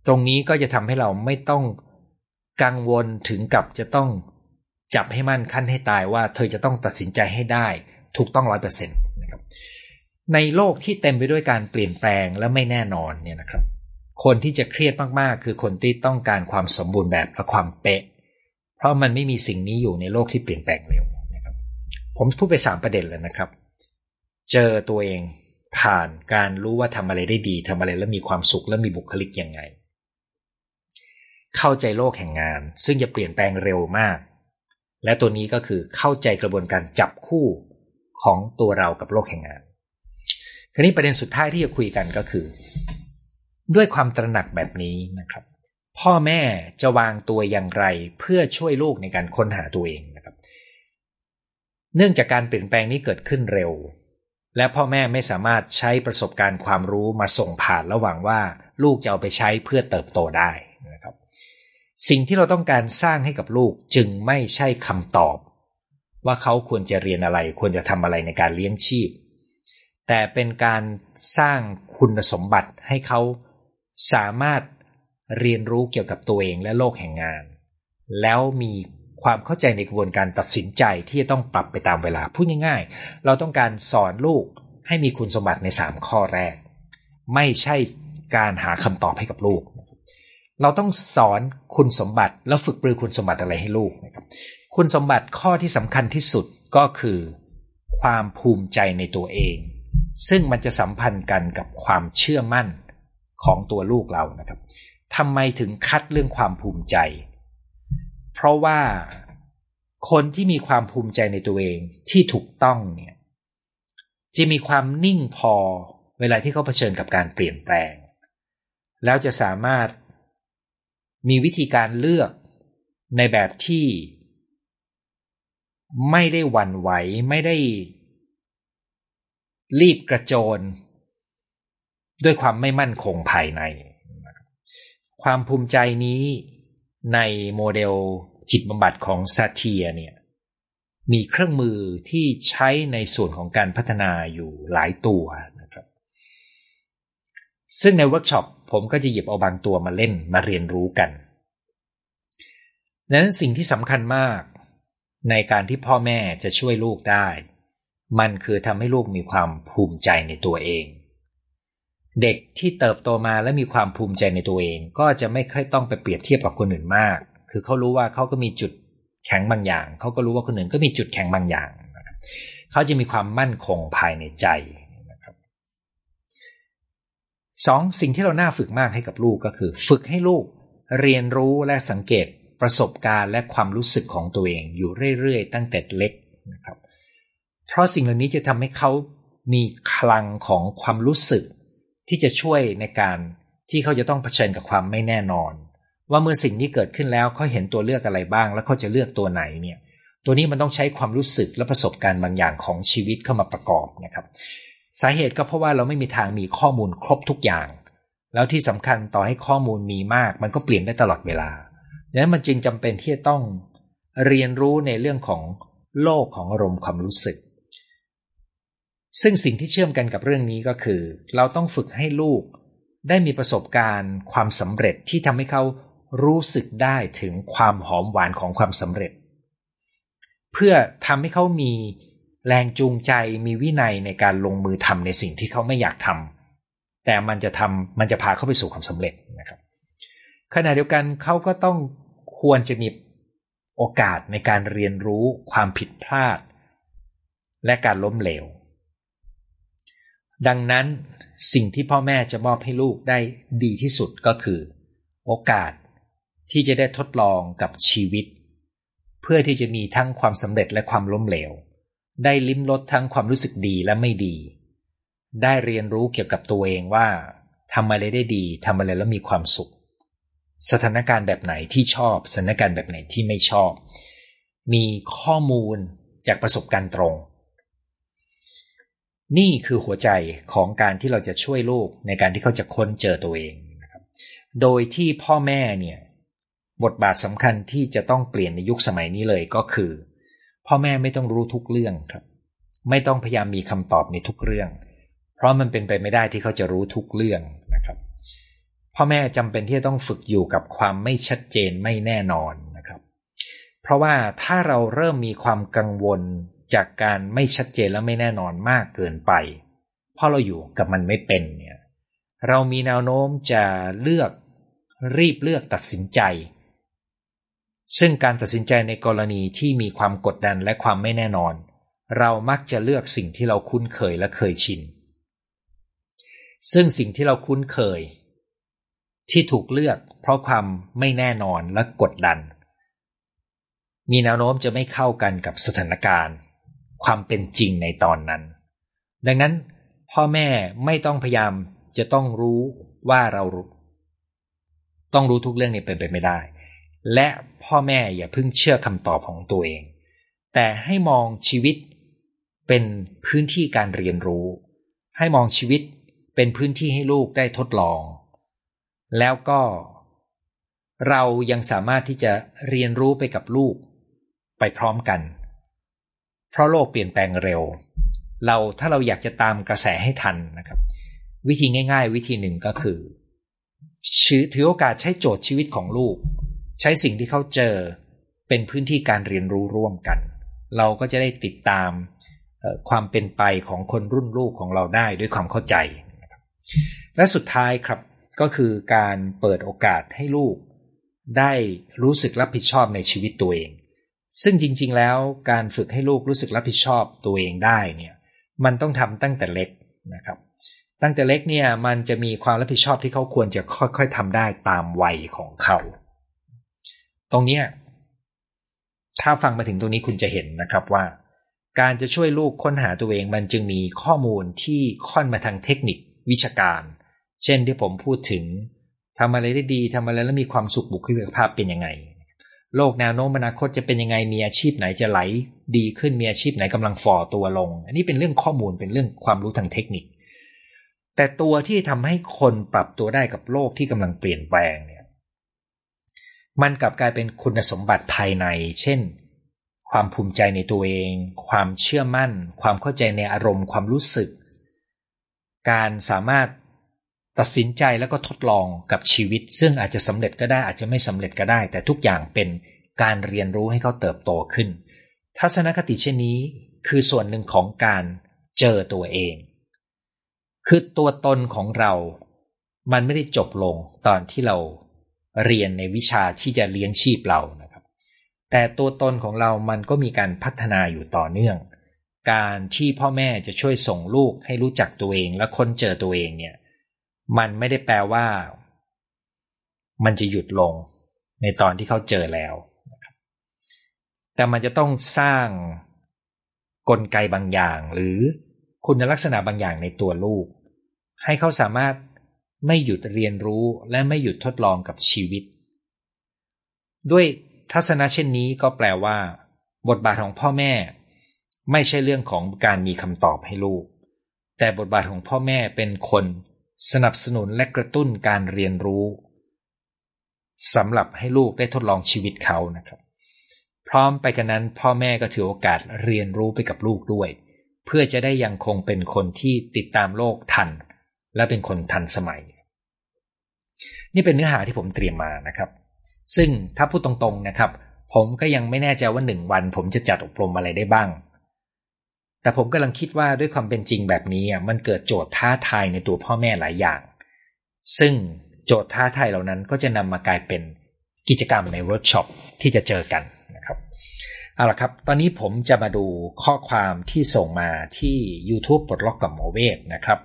ตรงนี้ก็จะทำให้เราไม่ต้องกังวลถึงกับจะต้อง จับให้มั่นขั้นให้ตายว่าเธอจะต้องตัดสินใจให้ได้ ถูกต้องร้อยเปอร์เซ็นต์นะครับในโลกที่เต็มไปด้วยการเปลี่ยนแปลงและไม่แน่นอนเนี่ยนะครับ คนที่จะเครียดมากๆ คือคนที่ต้องการความสมบูรณ์แบบและความเป๊ะ เพราะมันไม่มีสิ่งนี้อยู่ในโลกที่เปลี่ยนแปลงเร็วนะครับ ผมพูดไปสามประเด็นแล้วนะครับ เจอตัวเองผ่านการรู้ว่าทำอะไรได้ดีทำอะไรแล้วมีความสุขและมีบุคลิกยังไง เข้าใจโลกแห่งงาน ซึ่งจะเปลี่ยนแปลงเร็วมาก และตัวนี้ก็คือเข้าใจกระบวนการจับคู่ของตัวเรากับโลกแห่งงาน คราวนี้ประเด็นสุดท้ายที่จะคุยกันก็คือ ด้วยความตระหนักแบบนี้นะครับ พ่อแม่จะวางตัวอย่างไรเพื่อช่วยลูกในการค้นหาตัวเองนะครับ เนื่องจากการเปลี่ยนแปลงนี้เกิดขึ้นเร็ว และพ่อแม่ไม่สามารถใช้ประสบการณ์ความรู้มาส่งผ่านระหว่างว่า ลูกจะเอาไปใช้เพื่อเติบโตได้ สิ่งที่เราต้องการสร้างให้กับลูกจึงไม่ใช่คำตอบ ว่าเขาควรจะเรียนอะไร ควรจะทำอะไรในการเลี้ยงชีพ แต่เป็นการสร้างคุณสมบัติให้เขาสามารถเรียนรู้เกี่ยวกับตัวเองและโลกแห่งงาน แล้วมีความเข้าใจในกระบวนการตัดสินใจที่จะต้องปรับไปตามเวลาพูดง่ายๆ เราต้องการสอนลูกให้มีคุณสมบัติใน 3 ข้อแรก ไม่ใช่การหาคำตอบให้กับลูก เราต้องสอนคุณสมบัติแล้วฝึกปรือคุณสมบัติอะไรให้ลูกนะครับ คุณสมบัติข้อที่สำคัญที่สุดก็คือ ความภูมิใจในตัวเอง ซึ่งมันจะสัมพันธ์กันกับความเชื่อมั่นของตัวลูกเรานะครับทำไมถึงคัดเรื่องความภูมิใจ เพราะว่าคนที่มีความภูมิใจในตัวเองที่ถูกต้องเนี่ยจะมีความนิ่งพอเวลาที่เขาเผชิญกับการเปลี่ยนแปลง แล้วจะสามารถ มีวิธีการเลือกในแบบที่ ไม่ได้หวั่นไหวไม่ได้ รีบกระโจน ด้วยความไม่มั่นคงภายใน ความภูมิใจนี้ในโมเดลจิตบำบัดของซาเทียร์เนี่ยมีเครื่องมือที่ใช้ในส่วนของการพัฒนาอยู่หลายตัวนะครับ ซึ่งในเวิร์กช็อป ผมก็จะหยิบเอาบางตัวมาเล่นมาเรียนรู้กันดังนั้นสิ่งที่สำคัญมาก ในการที่พ่อแม่จะช่วยลูกได้ มันคือทำให้ลูกมีความภูมิใจในตัวเอง เด็กที่เติบโตมาและมีความภูมิใจในตัวเอง ก็จะไม่ค่อยต้องไปเปรียบเทียบกับคนอื่นมาก คือเขารู้ว่าเขาก็มีจุดแข็งบางอย่าง เขาก็รู้ว่าคนอื่นก็มีจุดแข็งบางอย่าง เขาจะมีความมั่นคงภายในใจ สองสิ่งที่เราน่าฝึกมากให้กับลูกก็คือ ฝึกให้ลูก เรียนรู้และสังเกตประสบการณ์และความรู้สึกของตัวเองอยู่เรื่อยๆ ตั้งแต่เล็กนะครับ เพราะสิ่งเหล่านี้จะทำให้เขามีคลังของความรู้สึก ที่จะช่วยในการที่เขาจะต้องเผชิญกับความไม่แน่นอน ว่าเมื่อสิ่งนี้เกิดขึ้นแล้วเขาเห็นตัวเลือกอะไรบ้าง แล้วเขาจะเลือกตัวไหนเนี่ย ตัวนี้มันต้องใช้ความรู้สึกและประสบการณ์บางอย่างของชีวิตเข้ามาประกอบนะครับ สาเหตุก็เพราะว่าเราไม่มีทางมีข้อมูลครบทุกอย่าง แล้วที่สำคัญต่อให้ข้อมูลมีมาก มันก็เปลี่ยนได้ตลอดเวลาดังนั้นมันจึงจำเป็นที่จะต้องเรียนรู้ในเรื่องของโลกของอารมณ์ความรู้สึก ซึ่งสิ่งที่เชื่อมกันกับเรื่องนี้ก็คือ เราต้องฝึกให้ลูกได้มีประสบการณ์ความสำเร็จที่ทำให้เขารู้สึกได้ถึงความหอมหวานของความสำเร็จ เพื่อทำให้เขามี แรงจูงใจมีวินัยในการลงมือทำในสิ่งที่เขาไม่อยากทำแต่มันจะทำมันจะพาเขาไปสู่ความสำเร็จนะครับ ขณะเดียวกันเขาก็ต้องควรจะมีโอกาสในการเรียนรู้ความผิดพลาด และการล้มเหลว ดังนั้นสิ่งที่พ่อแม่จะมอบให้ลูกได้ดีที่สุดก็คือ โอกาสที่จะได้ทดลองกับชีวิต เพื่อที่จะมีทั้งความสำเร็จและความล้มเหลว ได้ลิ้มรสทั้งความรู้สึกดีและไม่ดี ได้เรียนรู้เกี่ยวกับตัวเองว่าทำอะไรได้ดีทำอะไรแล้วมีความสุข สถานการณ์แบบไหนที่ชอบ สถานการณ์แบบไหนที่ไม่ชอบ มีข้อมูลจากประสบการณ์ตรง นี่คือหัวใจของการที่เราจะช่วยลูกในการที่เขาจะค้นเจอตัวเองนะครับโดยที่พ่อแม่เนี่ยบทบาทสำคัญที่จะต้องเปลี่ยนในยุคสมัยนี้เลยก็คือ พ่อแม่ไม่ต้องรู้ทุกเรื่องครับ ไม่ต้องพยายามมีคำตอบในทุกเรื่อง เพราะมันเป็นไปไม่ได้ที่เขาจะรู้ทุกเรื่องนะครับ พ่อแม่จำเป็นที่จะต้องฝึกอยู่กับความไม่ชัดเจนไม่แน่นอนนะครับ เพราะว่าถ้าเราเริ่มมีความกังวลจากการไม่ชัดเจนและไม่แน่นอนมากเกินไปเพราะเราอยู่กับมันไม่เป็นเนี่ย เรามีแนวโน้มจะเลือกรีบเลือกตัดสินใจ ซึ่งการตัดสินใจในกรณีที่มีความกดดันและความไม่แน่นอน เรามักจะเลือกสิ่งที่เราคุ้นเคยและเคยชิน ซึ่งสิ่งที่เราคุ้นเคย ที่ถูกเลือก เพราะความไม่แน่นอนและกดดัน มีแนวโน้มจะไม่เข้ากันกับสถานการณ์ ความเป็นจริงในตอนนั้น ดังนั้น พ่อแม่ไม่ต้องพยายามจะต้องรู้ว่าเราต้องรู้ทุกเรื่องนี้เป็นไปไม่ได้ และพ่อแม่อย่าเพิ่งเชื่อคำตอบของตัวเอง แต่ให้มองชีวิตเป็นพื้นที่การเรียนรู้ ให้มองชีวิตเป็นพื้นที่ให้ลูกได้ทดลอง แล้วก็ เรายังสามารถที่จะเรียนรู้ไปกับลูก ไปพร้อมกัน เพราะโลกเปลี่ยนแปลงเร็ว เราถ้าเราอยากจะตามกระแสให้ทันนะครับ วิธีง่าย ๆ วิธีหนึ่งก็คือถือโอกาสใช้โจทย์ชีวิตของลูก ใช้สิ่งที่เขาเจอเป็นพื้นที่การเรียนรู้ร่วมกัน เราก็จะได้ติดตามความเป็นไปของคนรุ่นลูกของเราได้ด้วยความเข้าใจ และสุดท้ายครับก็คือการเปิดโอกาสให้ลูก ได้รู้สึกรับผิดชอบในชีวิตตัวเอง ซึ่งจริง ๆ แล้วการฝึกให้ลูกรู้สึกรับผิดชอบตัวเองได้เนี่ยมันต้องทำตั้งแต่เล็กนะครับ ตั้งแต่เล็กเนี่ยมันจะมีความรับผิดชอบที่เขาควรจะค่อย ๆทำได้ตามวัยของเขา ตรงนี้ถ้าฟังมาถึงตรงนี้คุณจะเห็นนะครับว่า การจะช่วยลูกค้นหาตัวเองมันจึงมีข้อมูลที่ค่อนมาทางเทคนิควิชาการ เช่นที่ผมพูดถึงทำอะไรได้ดีทำอะไรแล้วมีความสุขบุคลิกภาพเป็นยังไง โลกแนวโน้มอนาคตจะเป็นยังไงมีอาชีพไหนจะไหล ดีขึ้นมีอาชีพไหนกำลังฝ่อตัวลง อันนี้เป็นเรื่องข้อมูลเป็นเรื่องความรู้ทางเทคนิค แต่ตัวที่ทำให้คนปรับตัวได้กับโลกที่กำลังเปลี่ยนแปลงเนี่ย มันกลับกลายเป็นคุณสมบัติภายใน เช่น ความภูมิใจในตัวเอง ความเชื่อมั่น ความเข้าใจในอารมณ์ความรู้สึก การสามารถตัดสินใจแล้วก็ทดลองกับชีวิต ซึ่งอาจจะสำเร็จก็ได้อาจจะไม่สำเร็จก็ได้ แต่ทุกอย่างเป็นการเรียนรู้ให้เขาเติบโตขึ้น ทัศนคติเช่นนี้คือส่วนหนึ่งของการเจอตัวเอง คือตัวตนของเรา มันไม่ได้จบลงตอนที่เรา เรียนในวิชาที่จะเลี้ยงชีพเรานะครับ แต่ตัวตนของเรามันก็มีการพัฒนาอยู่ต่อเนื่อง การที่พ่อแม่จะช่วยส่งลูกให้รู้จักตัวเองและค้นเจอตัวเองเนี่ย มันไม่ได้แปลว่า มันจะหยุดลงในตอนที่เขาเจอแล้วแต่มันจะต้องสร้างกลไกบางอย่าง หรือคุณลักษณะบางอย่างในตัวลูก ให้เขาสามารถ ไม่หยุดเรียนรู้และไม่หยุดทดลองกับชีวิต ด้วยทัศนะเช่นนี้ก็แปลว่า บทบาทของพ่อแม่ ไม่ใช่เรื่องของการมีคำตอบให้ลูก แต่บทบาทของพ่อแม่เป็นคน สนับสนุนและกระตุ้นการเรียนรู้สำหรับให้ลูกได้ทดลองชีวิตเขานะครับ พร้อมไปกันนั้น พ่อแม่ก็ถือโอกาสเรียนรู้ไปกับลูกด้วย เพื่อจะได้ยังคงเป็นคนที่ติดตามโลกทัน และเป็นคนทันสมัย นี่เป็นเนื้อหาที่ผมเตรียมมานะครับ ซึ่งถ้าพูดตรงๆนะครับ ผมก็ยังไม่แน่ใจว่าหนึ่งวัน ผมจะจัดอบรมอะไรได้บ้าง แต่ผมกำลังคิดว่าด้วยความเป็นจริงแบบนี้มันเกิดโจทย์ท้าทายในตัวพ่อแม่หลายอย่าง ซึ่งโจทย์ท้าทายเหล่านั้นก็จะนำมากลายเป็นกิจกรรมในเวิร์กช็อปที่จะเจอกันนะครับเอาละครับ ตอนนี้ผมจะมาดูข้อความที่ส่งมาที่ YouTube ปลดล็อกกับหมอเวทนะครับ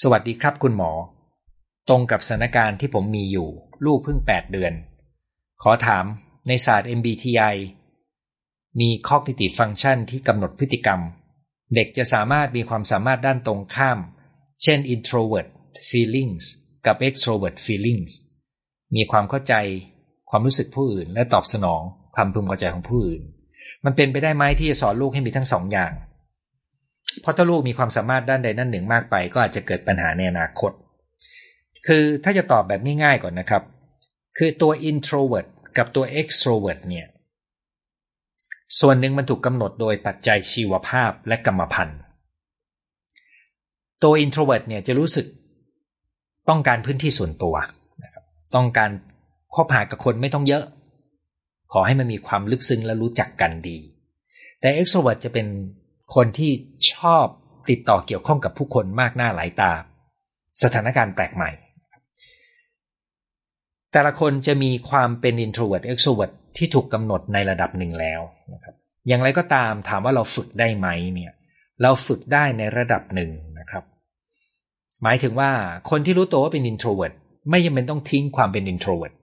สวัสดีครับคุณหมอ ตรงกับสถานการณ์ที่ผมมีอยู่ ลูกเพิ่ง 8 เดือน ขอถามในศาสตร์ MBTI มี cognitive function ที่กำหนดพฤติกรรม เด็กจะสามารถมีความสามารถด้านตรงข้าม เช่น introvert feelings กับ extrovert feelings มีความเข้าใจความรู้สึกผู้อื่น และตอบสนองความพึงพอใจของผู้อื่น มันเป็นไปได้ไหมที่จะสอนลูกให้มีทั้งสองอย่าง เพราะถ้าลูกมีความสามารถด้านใดด้านหนึ่งมากไป ก็อาจจะเกิดปัญหาในอนาคต คือถ้าจะตอบแบบง่ายๆก่อนนะครับ คือตัว introvert กับตัว extrovert เนี่ย ส่วนหนึ่งมันถูกกำหนดโดยปัจจัยชีวภาพและกรรมพันธุ์ ตัว introvert เนี่ยจะรู้สึกต้องการพื้นที่ส่วนตัวนะครับต้องการคบหากับคนไม่ต้องเยอะ ขอให้มันมีความลึกซึ้งและรู้จักกันดี แต่ extrovert จะเป็น คนที่ชอบติดต่อเกี่ยวข้องกับผู้คนมากหน้าหลายตา สถานการณ์แปลกใหม่ แต่ละคนจะมีความเป็น introvert extrovert ที่ถูกกำหนดในระดับหนึ่งแล้วนะครับอย่างไรก็ตามถามว่าเราฝึกได้ไหมเนี่ยเราฝึกได้ในระดับหนึ่งนะครับ หมายถึงว่าคนที่รู้ตัวว่าเป็น introvert ไม่จำเป็นต้องทิ้งความเป็น introvert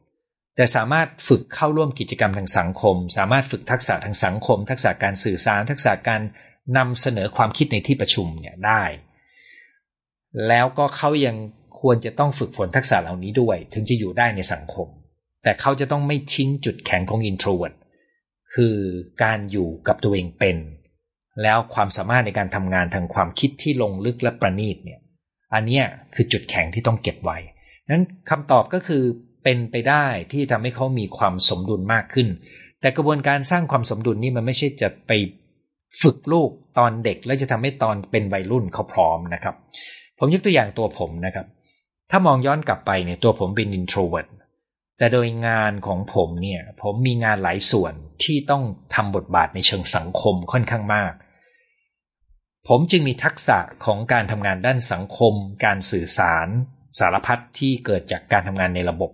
แต่สามารถฝึกเข้าร่วมกิจกรรมทางสังคม สามารถฝึกทักษะทางสังคม ทักษะการสื่อสาร ทักษะการ นำเสนอความคิดในที่ประชุมเนี่ยได้ แล้วก็เขายังควรจะต้องฝึกฝนทักษะเหล่านี้ด้วย ถึงจะอยู่ได้ในสังคม แต่เขาจะต้องไม่ทิ้งจุดแข็งของ introvert คือการอยู่กับตัวเองเป็น แล้วความสามารถในการทำงานทางความคิดที่ลงลึกและประณีตเนี่ยอันนี้คือจุดแข็งที่ต้องเก็บไว้ นั้นคำตอบก็คือเป็นไปได้ที่ทำให้เขามีความสมดุลมากขึ้น แต่กระบวนการสร้างความสมดุลนี่มันไม่ใช่จะไป ฝึกลูกตอนเด็กแล้วจะทำให้ตอนเป็นวัยรุ่นเขาพร้อมนะครับ ผมยกตัวอย่างตัวผมนะครับ ถ้ามองย้อนกลับไปเนี่ยตัวผมเป็น introvert แต่โดยงานของผมเนี่ยผมมีงานหลายส่วนที่ต้องทำบทบาทในเชิงสังคมค่อนข้างมาก ผมจึงมีทักษะของการทำงานด้านสังคม การสื่อสาร สารพัดที่เกิดจากการทำงานในระบบ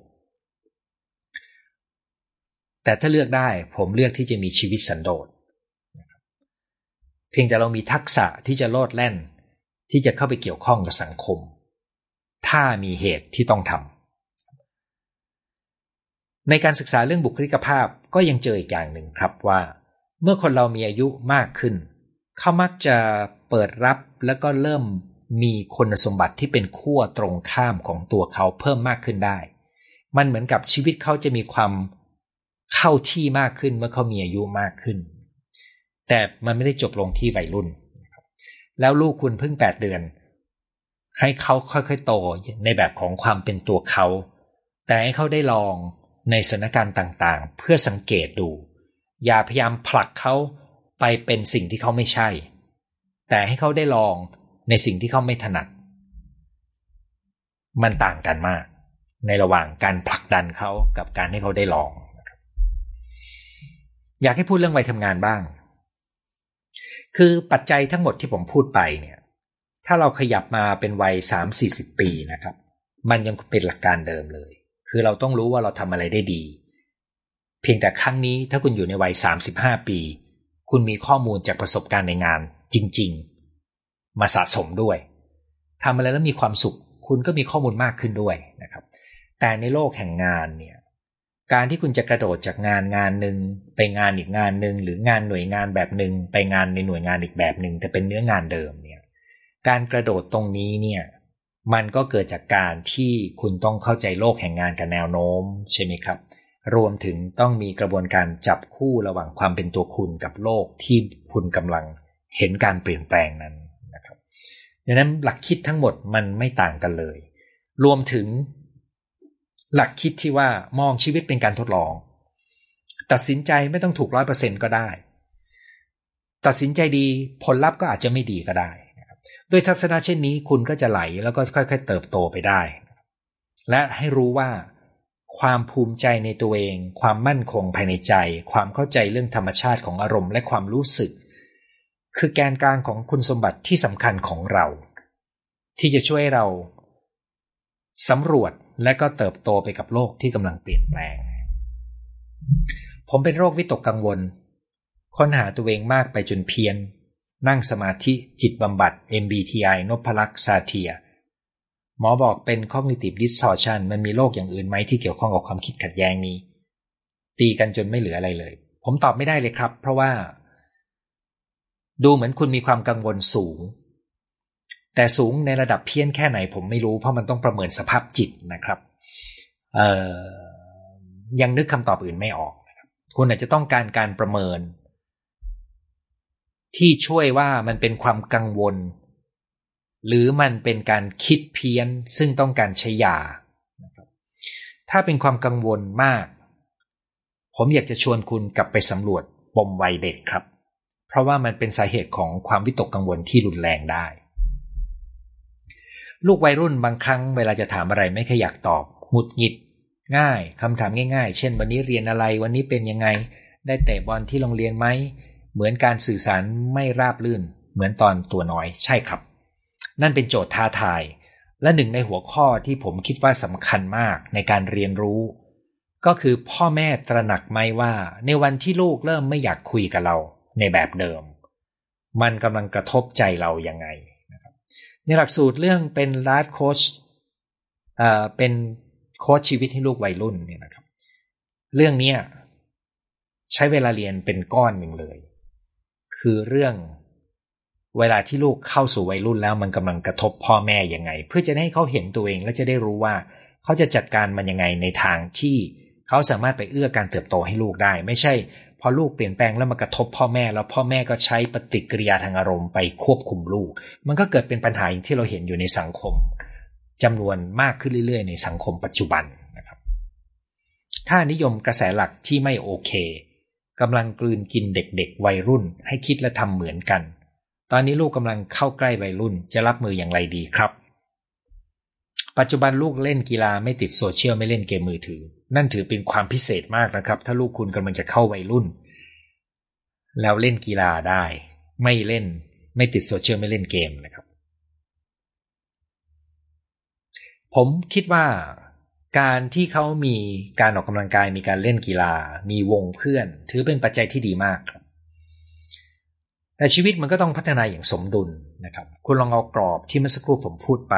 แต่ถ้าเลือกได้ผมเลือกที่จะมีชีวิตสันโดษ พียงแต่เรามีทักษะที่จะโลดแล่น ที่จะเข้าไปเกี่ยวข้องกับสังคม ถ้ามีเหตุที่ต้องทำในการศึกษาเรื่องบุคลิกภาพก็ยังเจออีกอย่างหนึ่งครับว่า เมื่อคนเรามีอายุมากขึ้น เขามักจะเปิดรับแล้วก็เริ่มมีคุณสมบัติที่เป็นขั้วตรงข้ามของตัวเขาเพิ่มมากขึ้นได้ มันเหมือนกับชีวิตเขาจะมีความเข้าที่มากขึ้นเมื่อเขามีอายุมากขึ้น แต่มันไม่ได้จบลงที่วัยรุ่น แล้วลูกคุณเพิ่งแปดเดือน ให้เขาค่อยๆโตในแบบของความเป็นตัวเขา แต่ให้เขาได้ลองในสถานการณ์ต่างๆ เพื่อสังเกตดู อย่าพยายามผลักเขาไปเป็นสิ่งที่เขาไม่ใช่ แต่ให้เขาได้ลองในสิ่งที่เขาไม่ถนัด มันต่างกันมาก ในระหว่างการผลักดันเขากับการให้เขาได้ลอง อยากให้พูดเรื่องวัยทำงานบ้าง คือปัจจัยทั้งหมดที่ผมพูดไปเนี่ย ถ้าเราขยับมาเป็นวัย3 4 0ปีนะครับ มันยังเป็นหลักการเดิมเลย คือเราต้องรู้ว่าเราทำอะไรได้ดี เพียงแต่ครั้งนี้ถ้าคุณอยู่ในวัย35ปี คุณมีข้อมูลจากประสบการณ์ในงานจริง ๆ มาสะสมด้วยทำอะไรแล้วมีความสุข คุณก็มีข้อมูลมากขึ้นด้วยนะครับ แต่ในโลกแห่งงานเนี่ย การที่คุณจะกระโดดจากงานงานหนึ่งไปงานอีกงานหนึ่งหรืองานหน่วยงานแบบหนึ่งไปงานในหน่วยงานอีกแบบหนึ่งแต่เป็นเนื้องานเดิมเนี่ย การกระโดดตรงนี้เนี่ย มันก็เกิดจากการที่คุณต้องเข้าใจโลกแห่งงานกับแนวโน้มใช่ไหมครับ รวมถึงต้องมีกระบวนการจับคู่ระหว่างความเป็นตัวคุณกับโลกที่คุณกำลังเห็นการเปลี่ยนแปลงนั้นนะครับดังนั้นหลักคิดทั้งหมดมันไม่ต่างกันเลย รวมถึง หลักคิดที่ว่ามองชีวิตเป็นการทดลอง ตัดสินใจไม่ต้องถูกร้อยเปอร์เซ็นก็ได้ ตัดสินใจดีผลลัพธ์ก็อาจจะไม่ดีก็ได้ด้วยทัศนะเช่นนี้คุณก็จะไหลแล้วก็ค่อย ๆ เติบโตไปได้ และให้รู้ว่า ความภูมิใจในตัวเอง ความมั่นคงภายในใจ ความเข้าใจเรื่องธรรมชาติของอารมณ์และความรู้สึก คือแกนกลางของคุณสมบัติที่สำคัญของเรา ที่จะช่วยเราสำรวจ และก็เติบโตไปกับโลกที่กำลังเปลี่ยนแปลง ผมเป็นโรควิตกกังวล ค้นหาตัวเองมากไปจนเพี้ยน นั่งสมาธิจิตบำบัด MBTI นพลักษ์ซาเทีย หมอบอกเป็น cognitive distortion มันมีโรคอย่างอื่นไหมที่เกี่ยวข้องกับความคิดขัดแย้งนี้ ตีกันจนไม่เหลืออะไรเลย ผมตอบไม่ได้เลยครับ เพราะว่า ดูเหมือนคุณมีความกังวลสูง แต่สูงในระดับเพี้ยนแค่ไหนผมไม่รู้เพราะมันต้องประเมินสภาพจิตนะครับยังนึกคำตอบอื่นไม่ออกคุณอาจจะต้องการการประเมิน ที่ช่วยว่ามันเป็นความกังวล หรือมันเป็นการคิดเพี้ยนซึ่งต้องการใช้ยาถ้าเป็นความกังวลมาก ผมอยากจะชวนคุณกลับไปสำรวจปมวัยเด็กครับ เพราะว่ามันเป็นสาเหตุของความวิตกกังวลที่รุนแรงได้ ลูกวัยรุ่นบางครั้งเวลาจะถามอะไรไม่ขอยากตอบหงุดหงิด ง่ายคำถามง่าย ๆ เช่น วันนี้เรียนอะไรวันนี้เป็นยังไง ได้เตะบอลที่โรงเรียนไหมเหมือนการสื่อสารไม่ราบลื่น เหมือนตอนตัวน้อยใช่ครับ นั่นเป็นโจทย์ท้าทาย และหนึ่งในหัวข้อที่ผมคิดว่าสำคัญมากในการเรียนรู้ ก็คือพ่อแม่ตระหนักไหมว่า ในวันที่ลูกเริ่มไม่อยากคุยกับเราในแบบเดิม มันกำลังกระทบใจเรายังไง ในหลักสูตรเรื่องเป็นไลฟ์โค้ชเอ่อเป็นโค้ชชีวิตให้ลูกวัยรุ่นเนี่ยนะครับ เรื่องนี้ใช้เวลาเรียนเป็นก้อนหนึ่งเลย คือเรื่องเวลาที่ลูกเข้าสู่วัยรุ่นแล้วมันกำลังกระทบพ่อแม่ยังไง เพื่อจะให้เขาเห็นตัวเองและจะได้รู้ว่าเขาจะจัดการมันยังไงในทางที่เขาสามารถไปเอื้อการเติบโตให้ลูกได้ ไม่ใช่ อลูกเปลี่ยนแปลงแล้วมากระทบพ่อแม่แล้วพ่อแม่ก็ใช้ปฏิกิริยาทางอารมณ์ไปควบคุมลูก มันก็เกิดเป็นปัญหาอย่างที่เราเห็นอยู่ในสังคมจำนวนมากขึ้นเรื่อย ๆ ในสังคมปัจจุบันนะครับถ้านิยมกระแสหลักที่ไม่โอเคกำลังกลืนกินเด็กๆ วัยรุ่น ให้คิดและทำเหมือนกัน ตอนนี้ลูกกำลังเข้าใกล้วัยรุ่นจะรับมืออย่างไรดีครับ ปัจจุบันลูกเล่นกีฬาไม่ติดโซเชียลไม่เล่นเกมมือถือ นั่นถือเป็นความพิเศษมากนะครับ ถ้าลูกคุณกำลังจะเข้าวัยรุ่น แล้วเล่นกีฬาได้ ไม่เล่น ไม่ติดโซเชียลไม่เล่นเกมนะครับ ผมคิดว่าการที่เขามีการออกกำลังกายมีการเล่นกีฬา มีวงเพื่อน ถือเป็นปัจจัยที่ดีมากครับแต่ชีวิตมันก็ต้องพัฒนาอย่างสมดุลนะครับ คุณลองเอากรอบที่เมื่อสักครู่ผมพูดไป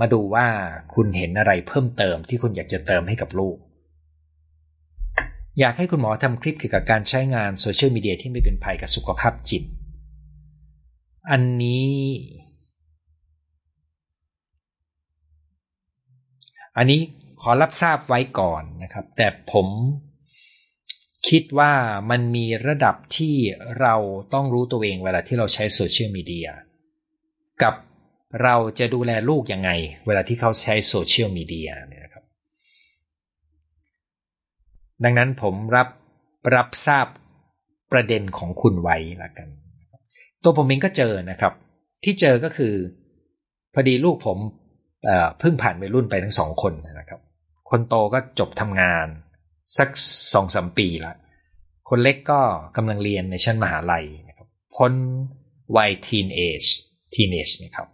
มาดูว่าคุณเห็นอะไรเพิ่มเติมที่คุณอยากจะเติมให้กับลูก อยากให้คุณหมอทำคลิปเกี่ยวกับการใช้งานโซเชียลมีเดียที่ไม่เป็นภัยกับสุขภาพจิต อันนี้ อันนี้ขอรับทราบไว้ก่อนนะครับ แต่ผมคิดว่ามันมีระดับที่เราต้องรู้ตัวเองเวลาที่เราใช้โซเชียลมีเดียกับ เราจะดูแลลูกยังไง เวลาที่เขาใช้โซเชียลมีเดียเนี่ยครับ ดังนั้นผมรับรับทราบประเด็นของคุณไว้ละกัน ตัวผมเองก็เจอนะครับ ที่เจอก็คือ พอดีลูกผมเพิ่งผ่านวัยรุ่นไปทั้งสองคนนะครับ คนโตก็จบทำงาน สักสองสามปีละคนเล็กก็กำลังเรียนในชั้นมหาลัยนะครับพ้นวัยทีนเอจทีนเอจนะครับ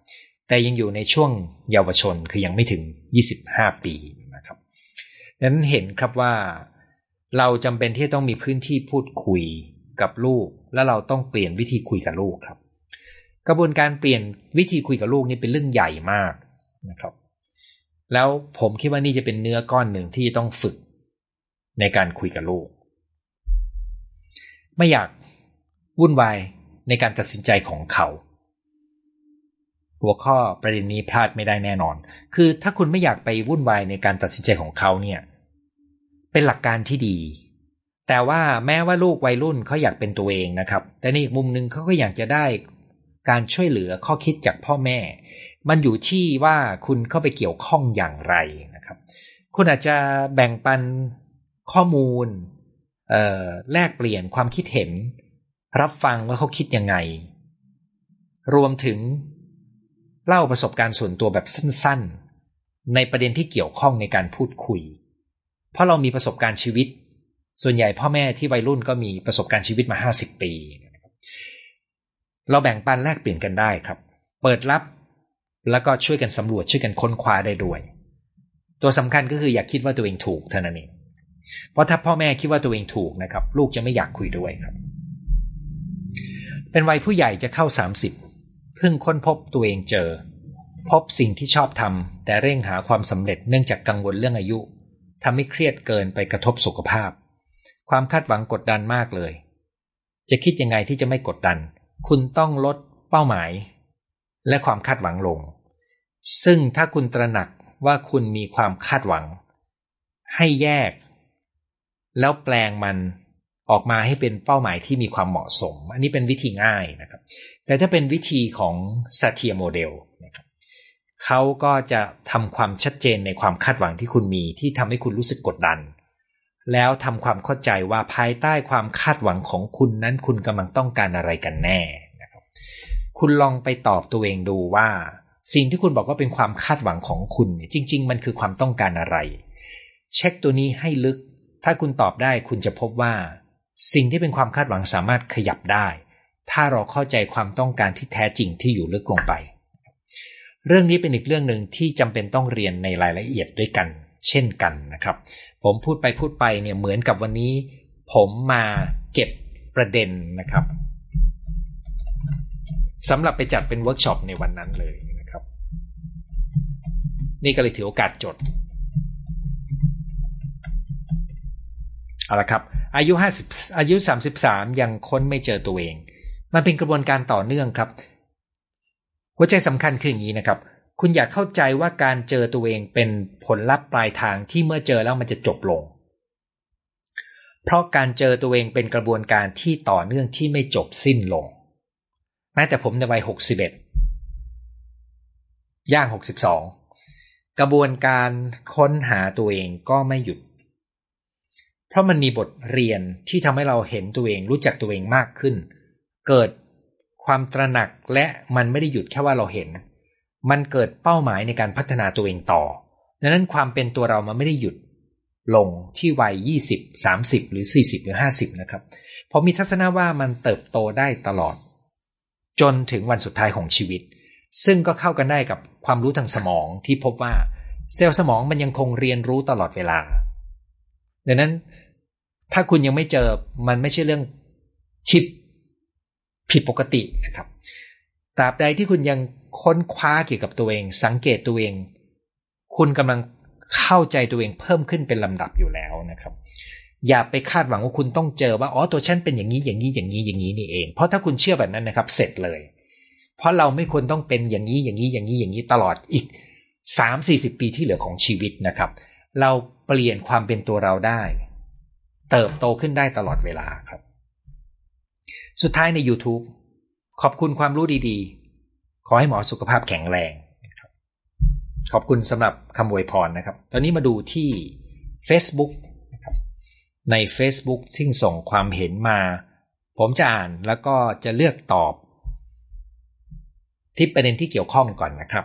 แต่ยังอยู่ในช่วงเยาวชนคือยังไม่ถึง 25 ปีนะครับดังนั้นเห็นครับว่าเราจำเป็นที่ต้องมีพื้นที่พูดคุยกับลูก แล้วเราต้องเปลี่ยนวิธีคุยกับลูกครับ กระบวนการเปลี่ยนวิธีคุยกับลูกนี่เป็นเรื่องใหญ่มากนะครับ แล้วผมคิดว่านี่จะเป็นเนื้อก้อนหนึ่งที่ต้องฝึกในการคุยกับลูก ไม่อยากวุ่นวายในการตัดสินใจของเขา หัวข้อประเด็นนี้พลาดไม่ได้แน่นอน คือถ้าคุณไม่อยากไปวุ่นวายในการตัดสินใจของเขาเนี่ย เป็นหลักการที่ดี แต่ว่าแม้ว่าลูกวัยรุ่นเขาอยากเป็นตัวเองนะครับ แต่ในอีกมุมหนึ่งเขาก็อยากจะได้การช่วยเหลือข้อคิดจากพ่อแม่ มันอยู่ที่ว่าคุณเข้าไปเกี่ยวข้องอย่างไรนะครับ คุณอาจจะแบ่งปันข้อมูลแลกเปลี่ยนความคิดเห็น รับฟังว่าเขาคิดยังไง รวมถึง เล่าประสบการณ์ส่วนตัวแบบสั้นๆ ในประเด็นที่เกี่ยวข้องในการพูดคุย เพราะเรามีประสบการณ์ชีวิต ส่วนใหญ่พ่อแม่ที่วัยรุ่นก็มีประสบการณ์ชีวิตมา 50 ปี เราแบ่งปันแลกเปลี่ยนกันได้ครับ เปิดรับ แล้วก็ช่วยกันสำรวจช่วยกันค้นคว้าได้ด้วย ตัวสำคัญก็คืออย่าคิดว่าตัวเองถูกเท่านั้นเอง เพราะถ้าพ่อแม่คิดว่าตัวเองถูกนะครับ ลูกจะไม่อยากคุยด้วยครับ เป็นวัยผู้ใหญ่จะเข้า 30 เพิ่งค้นพบตัวเองเจอ พบสิ่งที่ชอบทำแต่เร่งหาความสำเร็จเนื่องจากกังวลเรื่องอายุทำให้เครียดเกินไปกระทบสุขภาพ ความคาดหวังกดดันมากเลย จะคิดยังไงที่จะไม่กดดัน คุณต้องลดเป้าหมาย และความคาดหวังลง ซึ่งถ้าคุณตระหนักว่าคุณมีความคาดหวัง ให้แยก แล้วแปลงมันออกมาให้เป็นเป้าหมายที่มีความเหมาะสม อันนี้เป็นวิธีง่ายนะครับ แต่ถ้าเป็นวิธีของซาเทียโมเดลนะครับเขาก็จะทำความชัดเจนในความคาดหวังที่คุณมีที่ทำให้คุณรู้สึกกดดัน แล้วทำความเข้าใจว่าภายใต้ความคาดหวังของคุณนั้นคุณกำลังต้องการอะไรกันแน่นะครับคุณลองไปตอบตัวเองดูว่า สิ่งที่คุณบอกว่าเป็นความคาดหวังของคุณ จริง ๆ มันคือความต้องการอะไร เช็คตัวนี้ให้ลึก ถ้าคุณตอบได้คุณจะพบว่า สิ่งที่เป็นความคาดหวังสามารถขยับได้ ถ้าเราเข้าใจความต้องการที่แท้จริงที่อยู่ลึกลงไป เรื่องนี้เป็นอีกเรื่องหนึ่งที่จำเป็นต้องเรียนในรายละเอียดด้วยกัน เช่นกันนะครับ ผมพูดไปพูดไปเนี่ยเหมือนกับวันนี้ ผมมาเก็บประเด็นนะครับสำหรับไปจัดเป็นเวิร์กช็อปในวันนั้นเลยนะครับ นี่ก็เลยถือโอกาสจดเอาละครับ อายุ 50 อายุ 33 ยังค้นไม่เจอตัวเอง มันเป็นกระบวนการต่อเนื่องครับ หัวใจสำคัญคืออย่างนี้นะครับ คุณอยากเข้าใจว่าการเจอตัวเองเป็นผลลัพธ์ปลายทางที่เมื่อเจอแล้วมันจะจบลง เพราะการเจอตัวเองเป็นกระบวนการที่ต่อเนื่องที่ไม่จบสิ้นลง แม้แต่ผมในวัย61ย่าง62กระบวนการค้นหาตัวเองก็ไม่หยุด เพราะมันมีบทเรียนที่ทำให้เราเห็นตัวเองรู้จักตัวเองมากขึ้น เกิดความตระหนักและมันไม่ได้หยุดแค่ว่าเราเห็น มันเกิดเป้าหมายในการพัฒนาตัวเองต่อ ดังนั้นความเป็นตัวเรามันไม่ได้หยุดลงที่วัย 20 30 หรือ 40 หรือ 50 นะครับ เพราะมีทัศนะว่ามันเติบโตได้ตลอด จนถึงวันสุดท้ายของชีวิต ซึ่งก็เข้ากันได้กับความรู้ทางสมองที่พบว่า เซลล์สมองมันยังคงเรียนรู้ตลอดเวลา ดังนั้นถ้าคุณยังไม่เจอมันไม่ใช่เรื่องชิป ผิดปกตินะครับตราบใดที่คุณยังค้นคว้าเกี่ยวกับตัวเอง สังเกตตัวเอง คุณกำลังเข้าใจตัวเองเพิ่มขึ้นเป็นลำดับอยู่แล้วนะครับ อย่าไปคาดหวังว่าคุณต้องเจอว่าอ๋อตัวฉันเป็นอย่างนี้อย่างนี้อย่างนี้อย่างนี้นี่เอง เพราะถ้าคุณเชื่อแบบนั้นนะครับ เสร็จเลย เพราะเราไม่ควรต้องเป็นอย่างนี้อย่างนี้อย่างนี้อย่างนี้ตลอดอีกสามสี่สิบปีที่เหลือของชีวิตนะครับ เราเปลี่ยนความเป็นตัวเราได้ เติบโตขึ้นได้ตลอดเวลาครับ สุดท้ายใน YouTube ขอบคุณความรู้ดีๆ ขอให้หมอสุขภาพแข็งแรง ขอบคุณสำหรับคำอวยพรนะครับ ตอนนี้มาดูที่ Facebook นะครับใน Facebook ซึ่งส่งความเห็นมา ผมจะอ่านแล้วก็จะเลือกตอบ ที่ประเด็นที่เกี่ยวข้องก่อนนะครับ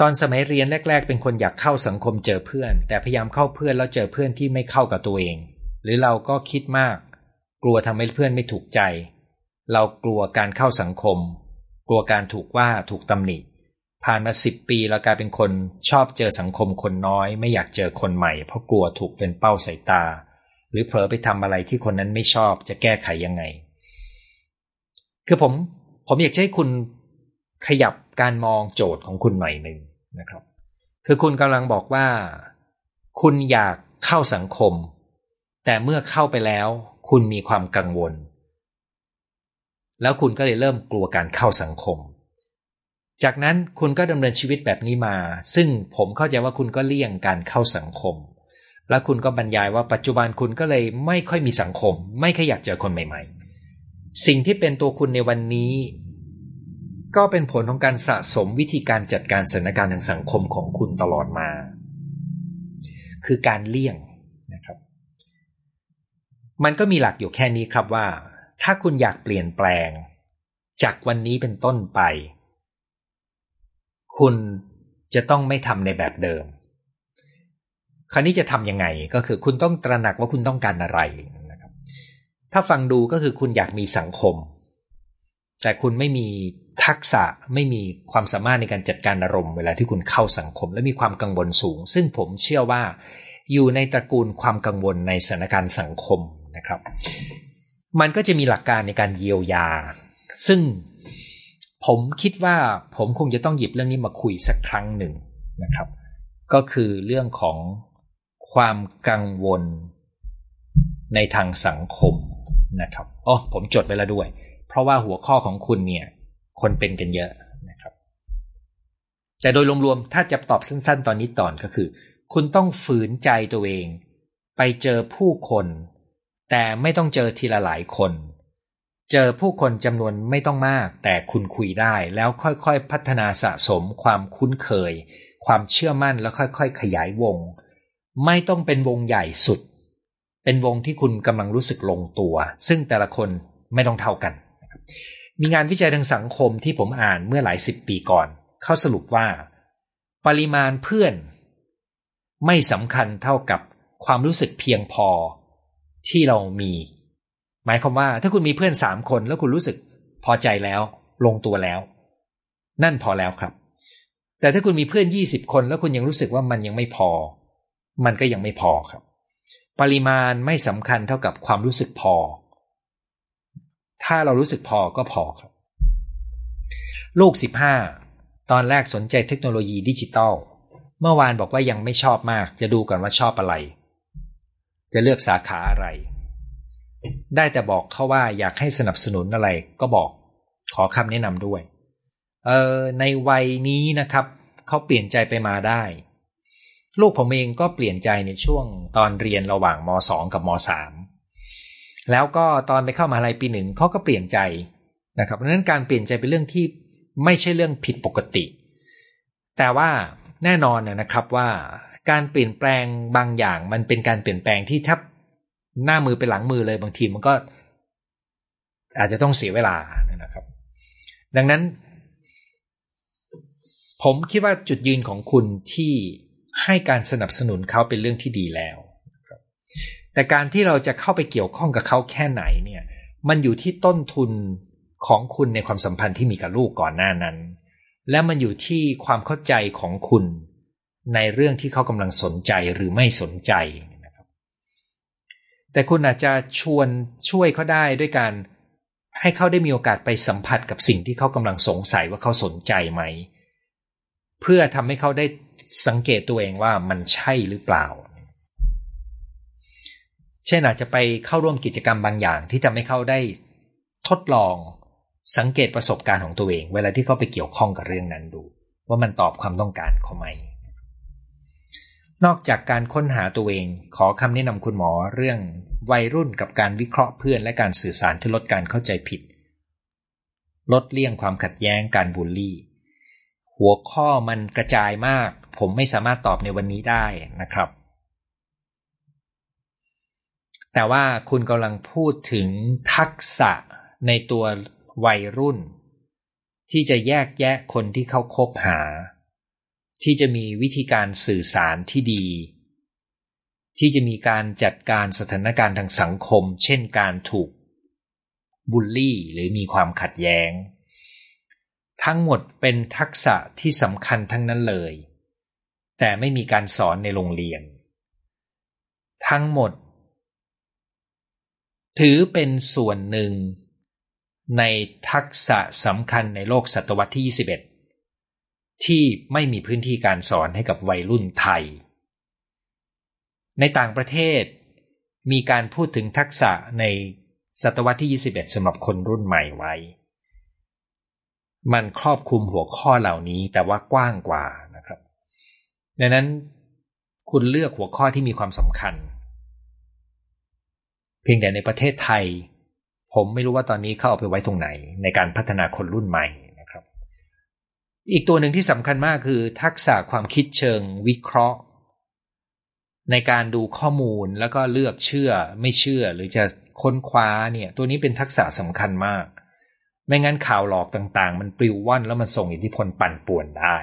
ตอนสมัยเรียนแรก ๆ เป็นคนอยากเข้าสังคมเจอเพื่อน แต่พยายามเข้าเพื่อนแล้วเจอเพื่อนที่ไม่เข้ากับตัวเอง หรือเราก็คิดมาก กลัวทำให้เพื่อนไม่ถูกใจ เรากลัวการเข้าสังคม กลัวการถูกว่าถูกตำหนิ ผ่านมาสิบปีเรากลายเป็นคนชอบเจอสังคมคนน้อย ไม่อยากเจอคนใหม่ เพราะกลัวถูกเป็นเป้าสายตา หรือเผลอไปทำอะไรที่คนนั้นไม่ชอบจะแก้ไขยังไง คือผมผมอยากให้คุณขยับการมองโจทย์ของคุณหน่อยหนึ่งนะครับ คือคุณกำลังบอกว่า คุณอยากเข้าสังคม แต่เมื่อเข้าไปแล้ว คุณมีความกังวล แล้วคุณก็เลยเริ่มกลัวการเข้าสังคม จากนั้นคุณก็ดำเนินชีวิตแบบนี้มา ซึ่งผมเข้าใจว่าคุณก็เลี่ยงการเข้าสังคม และคุณก็บรรยายว่าปัจจุบันคุณก็เลยไม่ค่อยมีสังคม ไม่ค่อยอยากเจอคนใหม่ ๆ สิ่งที่เป็นตัวคุณในวันนี้ ก็เป็นผลของการสะสมวิธีการจัดการสถานการณ์ทางสังคมของคุณตลอดมา คือการเลี่ยง มันก็มีหลักอยู่แค่นี้ครับว่า ถ้าคุณอยากเปลี่ยนแปลง จากวันนี้เป็นต้นไป คุณจะต้องไม่ทำในแบบเดิม คราวนี้จะทำยังไงก็คือคุณต้องตระหนักว่าคุณต้องการอะไรนะครับ ถ้าฟังดูก็คือคุณอยากมีสังคม แต่คุณไม่มีทักษะไม่มีความสามารถในการจัดการอารมณ์เวลาที่คุณเข้าสังคม และมีความกังวลสูง ซึ่งผมเชื่อว่า อยู่ในตระกูลความกังวลในสถานการณ์สังคม นะครับ มันก็จะมีหลักการในการเยียวยา ซึ่งผมคิดว่าผมคงจะต้องหยิบเรื่องนี้มาคุยสักครั้งหนึ่งนะครับ ก็คือเรื่องของความกังวลในทางสังคมนะครับอ๋อผมจดไว้แล้วด้วย เพราะว่าหัวข้อของคุณเนี่ย คนเป็นกันเยอะนะครับ แต่โดยรวมๆถ้าจะตอบสั้น ๆ ตอนนี้ตอนก็คือ คุณต้องฝืนใจตัวเอง ไปเจอผู้คน แต่ไม่ต้องเจอทีละหลายคน เจอผู้คนจำนวนไม่ต้องมาก แต่คุณคุยได้แล้วค่อยๆพัฒนาสะสมความคุ้นเคย ความเชื่อมั่นแล้วค่อยๆ ขยายวง ไม่ต้องเป็นวงใหญ่สุด เป็นวงที่คุณกำลังรู้สึกลงตัว ซึ่งแต่ละคนไม่ต้องเท่ากัน มีงานวิจัยทางสังคมที่ผมอ่านเมื่อหลายสิบปีก่อน เขาสรุปว่า ปริมาณเพื่อน ไม่สำคัญเท่ากับความรู้สึกเพียงพอ ที่เรามี หมายความว่าถ้าคุณมีเพื่อนสามคนแล้วคุณรู้สึกพอใจแล้ว ลงตัวแล้ว นั่นพอแล้วครับ แต่ถ้าคุณมีเพื่อนยี่สิบคน แล้วคุณยังรู้สึกว่ามันยังไม่พอ มันก็ยังไม่พอครับ ปริมาณไม่สำคัญเท่ากับความรู้สึกพอ ถ้าเรารู้สึกพอก็พอครับ ลูกสิบห้าตอนแรกสนใจเทคโนโลยีดิจิตอลเมื่อวานบอกว่ายังไม่ชอบมาก จะดูก่อนว่าชอบอะไร จะเลือกสาขาอะไร ได้แต่บอกเขาว่าอยากให้สนับสนุนอะไรก็บอก ขอคำแนะนำด้วย เออในวัยนี้นะครับ เขาเปลี่ยนใจไปมาได้ ลูกผมเองก็เปลี่ยนใจในช่วงตอนเรียนระหว่างม .2 กับม .3 แล้วก็ตอนไปเข้ามหาลัยปีหนึ่งเขาก็เปลี่ยนใจนะครับเพราะนั้นการเปลี่ยนใจเป็นเรื่องที่ไม่ใช่เรื่องผิดปกติ แต่ว่าแน่นอนนะครับว่า การเปลี่ยนแปลงบางอย่าง มันเป็นการเปลี่ยนแปลงที่ถ้าหน้ามือไปหลังมือเลยบางทีมันก็ อาจจะต้องเสียเวลานะครับ ดังนั้น ผมคิดว่าจุดยืนของคุณที่ให้การสนับสนุนเขาเป็นเรื่องที่ดีแล้วแต่การที่เราจะเข้าไปเกี่ยวข้องกับเขาแค่ไหนเนี่ย มันอยู่ที่ต้นทุนของคุณในความสัมพันธ์ที่มีกับลูกก่อนหน้านั้น และมันอยู่ที่ความเข้าใจของคุณ ในเรื่องที่เขากำลังสนใจหรือไม่สนใจนะครับ แต่คุณอาจจะชวนช่วยเขาได้ด้วยการให้เขาได้มีโอกาสไปสัมผัสกับสิ่งที่เขากำลังสงสัยว่าเขาสนใจไหม เพื่อทำให้เขาได้สังเกตตัวเองว่ามันใช่หรือเปล่า เช่นอาจจะไปเข้าร่วมกิจกรรมบางอย่างที่ทำให้เขาได้ทดลองสังเกตประสบการณ์ของตัวเอง เวลาที่เขาไปเกี่ยวข้องกับเรื่องนั้นดู ว่ามันตอบความต้องการเขาไหม นอกจากการค้นหาตัวเอง ขอคำแนะนำคุณหมอเรื่องวัยรุ่นกับการวิเคราะห์เพื่อนและการสื่อสารที่ลดการเข้าใจผิด ลดเลี่ยงความขัดแย้งการบูลลี่ หัวข้อมันกระจายมาก ผมไม่สามารถตอบในวันนี้ได้นะครับ แต่ว่าคุณกำลังพูดถึงทักษะในตัววัยรุ่น ที่จะแยกแยะคนที่เขาคบหา ที่จะมีวิธีการสื่อสารที่ดี ที่จะมีการจัดการสถานการณ์ทางสังคม เช่นการถูกบูลลี่หรือมีความขัดแย้ง ทั้งหมดเป็นทักษะที่สำคัญทั้งนั้นเลย แต่ไม่มีการสอนในโรงเรียน ทั้งหมด ถือเป็นส่วนหนึ่งในทักษะสำคัญในโลกศตวรรษที่ 21 ที่ไม่มีพื้นที่การสอนให้กับวัยรุ่นไทย ในต่างประเทศ มีการพูดถึงทักษะในศตวรรษที่ 21สำหรับคนรุ่นใหม่ไว้ มันครอบคลุมหัวข้อเหล่านี้แต่ว่ากว้างกว่านะครับ ดังนั้นคุณเลือกหัวข้อที่มีความสำคัญ เพียงแต่ในประเทศไทย ผมไม่รู้ว่าตอนนี้เขาเอาไปไว้ตรงไหนในการพัฒนาคนรุ่นใหม่ อีกตัวหนึ่งที่สำคัญมากคือ ทักษะความคิดเชิงวิเคราะห์ ในการดูข้อมูลแล้วก็เลือกเชื่อไม่เชื่อ หรือจะค้นคว้าเนี่ย ตัวนี้เป็นทักษะสำคัญมาก ไม่งั้นข่าวหลอกต่างๆ มันปลิวว่อนแล้วมันส่งอิทธิพลปั่นป่วนได้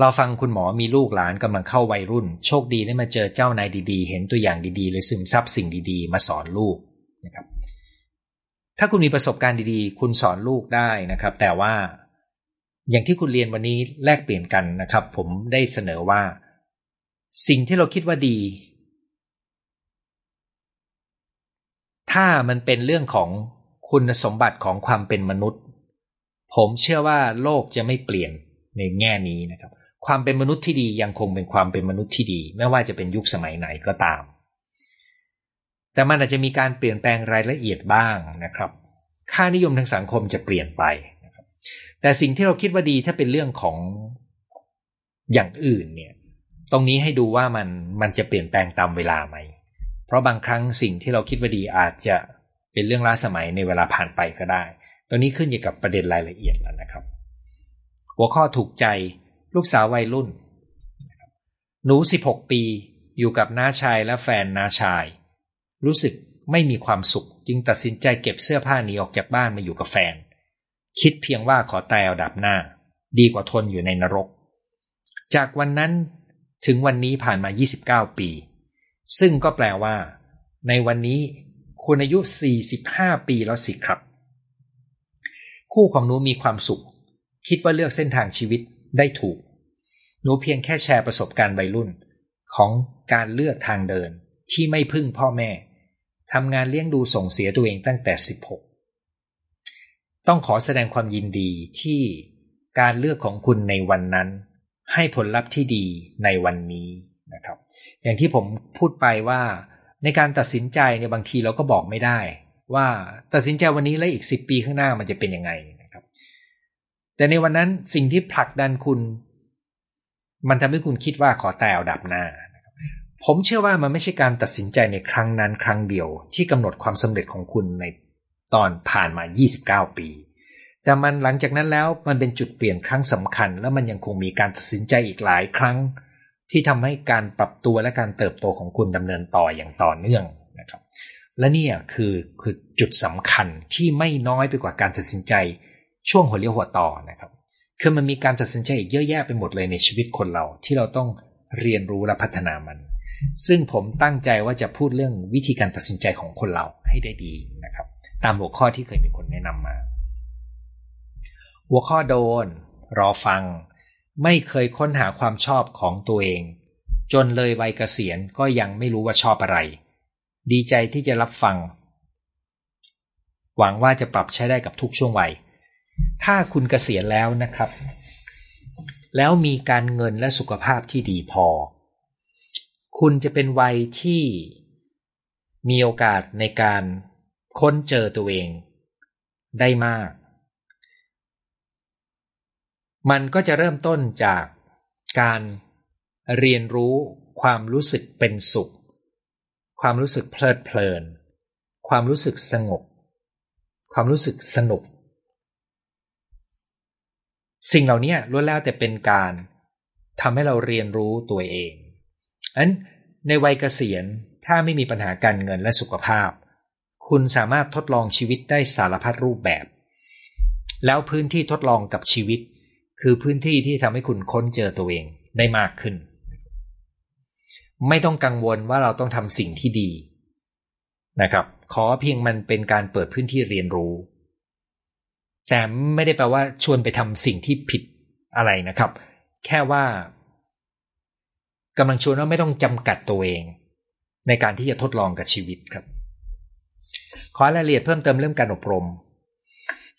เราฟังคุณหมอมีลูกหลานกำลังเข้าวัยรุ่น โชคดีได้มาเจอเจ้านายดีๆ เห็นตัวอย่างดีๆเลยซึมซับสิ่งดีๆ มาสอนลูกนะครับ ถ้าคุณมีประสบการณ์ดีๆ คุณสอนลูกได้นะครับ แต่ว่าอย่างที่คุณเรียนวันนี้แลกเปลี่ยนกันนะครับ ผมได้เสนอว่า สิ่งที่เราคิดว่าดี ถ้ามันเป็นเรื่องของคุณสมบัติของความเป็นมนุษย์ ผมเชื่อว่าโลกจะไม่เปลี่ยนในแง่นี้นะครับ ความเป็นมนุษย์ที่ดียังคงเป็นความเป็นมนุษย์ที่ดี ไม่ว่าจะเป็นยุคสมัยไหนก็ตาม แต่มันอาจจะมีการเปลี่ยนแปลงรายละเอียดบ้างนะครับ ค่านิยมทางสังคมจะเปลี่ยนไปนะครับแต่สิ่งที่เราคิดว่าดีถ้าเป็นเรื่องของอย่างอื่นเนี่ย ตรงนี้ให้ดูว่ามันมันจะเปลี่ยนแปลงตามเวลาไหม เพราะบางครั้งสิ่งที่เราคิดว่าดีอาจจะเป็นเรื่องล้าสมัยในเวลาผ่านไปก็ได้ ตัวนี้ขึ้นอยู่กับประเด็นรายละเอียดแล้วนะครับ หัวข้อถูกใจลูกสาววัยรุ่น หนู 16 ปี อยู่กับน้าชายและแฟนน้าชาย รู้สึกไม่มีความสุข จึงตัดสินใจเก็บเสื้อผ้าหนีออกจากบ้านมาอยู่กับแฟน คิดเพียงว่าขอตายเอาดับหน้า ดีกว่าทนอยู่ในนรก จากวันนั้นถึงวันนี้ผ่านมา 29 ปี ซึ่งก็แปลว่า ในวันนี้คุณอายุ 45 ปีแล้วสิครับ คู่ของหนูมีความสุข คิดว่าเลือกเส้นทางชีวิตได้ถูก หนูเพียงแค่แชร์ประสบการณ์วัยรุ่น ของการเลือกทางเดินที่ไม่พึ่งพ่อแม่ ทำงานเลี้ยงดูส่งเสียตัวเองตั้งแต่ 16 ต้องขอแสดงความยินดีที่การเลือกของคุณในวันนั้น ให้ผลลัพธ์ที่ดีในวันนี้นะครับ อย่างที่ผมพูดไปว่า ในการตัดสินใจในบางทีเราก็บอกไม่ได้ ว่าตัดสินใจวันนี้แล้วอีก 10 ปีข้างหน้ามันจะเป็นยังไงนะครับ แต่ในวันนั้นสิ่งที่ผลักดันคุณ มันทำให้คุณคิดว่าขอแต่เอาดับหน้า ผมเชื่อว่ามันไม่ใช่การตัดสินใจในครั้งนั้นครั้งเดียวที่กำหนดความสำเร็จของคุณในตอนผ่านมา 29 ปี แต่มันหลังจากนั้นแล้วมันเป็นจุดเปลี่ยนครั้งสำคัญ แล้วมันยังคงมีการตัดสินใจอีกหลายครั้ง ที่ทำให้การปรับตัวและการเติบโตของคุณดำเนินต่ออย่างต่อเนื่องนะครับ และนี่คือคือจุดสำคัญที่ไม่น้อยไปกว่าการตัดสินใจช่วงหัวเลี้ยวหัวต่อนะครับ คือมันมีการตัดสินใจอีกเยอะแยะไปหมดเลยในชีวิตคนเราที่เราต้องเรียนรู้และพัฒนามัน ซึ่งผมตั้งใจว่าจะพูดเรื่องวิธีการตัดสินใจของคนเราให้ได้ดีนะครับ ตามหัวข้อที่เคยมีคนแนะนำมา หัวข้อโดน รอฟัง ไม่เคยค้นหาความชอบของตัวเอง จนเลยวัยเกษียณก็ยังไม่รู้ว่าชอบอะไร ดีใจที่จะรับฟัง หวังว่าจะปรับใช้ได้กับทุกช่วงวัย ถ้าคุณเกษียณแล้วนะครับ แล้วมีการเงินและสุขภาพที่ดีพอ คุณจะเป็นวัยที่มีโอกาสในการค้นเจอตัวเองได้มาก มันก็จะเริ่มต้นจากการเรียนรู้ความรู้สึกเป็นสุข ความรู้สึกเพลิดเพลิน ความรู้สึกสงบ ความรู้สึกสนุก สิ่งเหล่านี้ล้วนแล้วแต่เป็นการทำให้เราเรียนรู้ตัวเอง อันในวัยเกษียณถ้าไม่มีปัญหาการเงินและสุขภาพ คุณสามารถทดลองชีวิตได้สารพัดรูปแบบ แล้วพื้นที่ทดลองกับชีวิต คือพื้นที่ที่ทำให้คุณค้นเจอตัวเองได้มากขึ้น ไม่ต้องกังวลว่าเราต้องทำสิ่งที่ดีนะครับ ขอเพียงมันเป็นการเปิดพื้นที่เรียนรู้ แต่ไม่ได้แปลว่าชวนไปทำสิ่งที่ผิดอะไรนะครับ แค่ว่า กำลังชวนว่าไม่ต้องจำกัดตัวเอง ในการที่จะทดลองกับชีวิตครับ ขอรายละเอียดเพิ่มเติมเรื่องการอบรม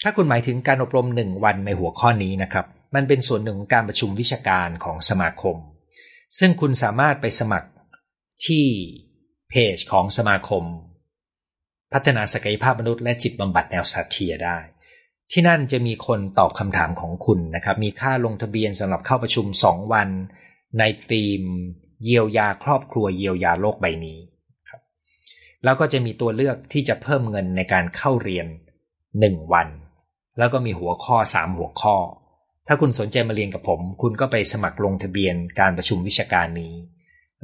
ถ้าคุณหมายถึงการอบรมหนึ่งวันในหัวข้อนี้นะครับ มันเป็นส่วนหนึ่งของการประชุมวิชาการของสมาคม ซึ่งคุณสามารถไปสมัครที่เพจของสมาคม พัฒนาศักยภาพมนุษย์และจิตบำบัดแนวสัตเทียได้ ที่นั่นจะมีคนตอบคำถามของคุณนะครับ มีค่าลงทะเบียนสำหรับเข้าประชุม 2 วัน ในธีมเยียวยาครอบครัวเยียวยาโลกใบนี้ครับแล้วก็จะมีตัวเลือกที่จะเพิ่มเงินในการเข้าเรียน 1 วัน แล้วก็มีหัวข้อ 3 หัวข้อ ถ้าคุณสนใจมาเรียนกับผม คุณก็ไปสมัครลงทะเบียนการประชุมวิชาการนี้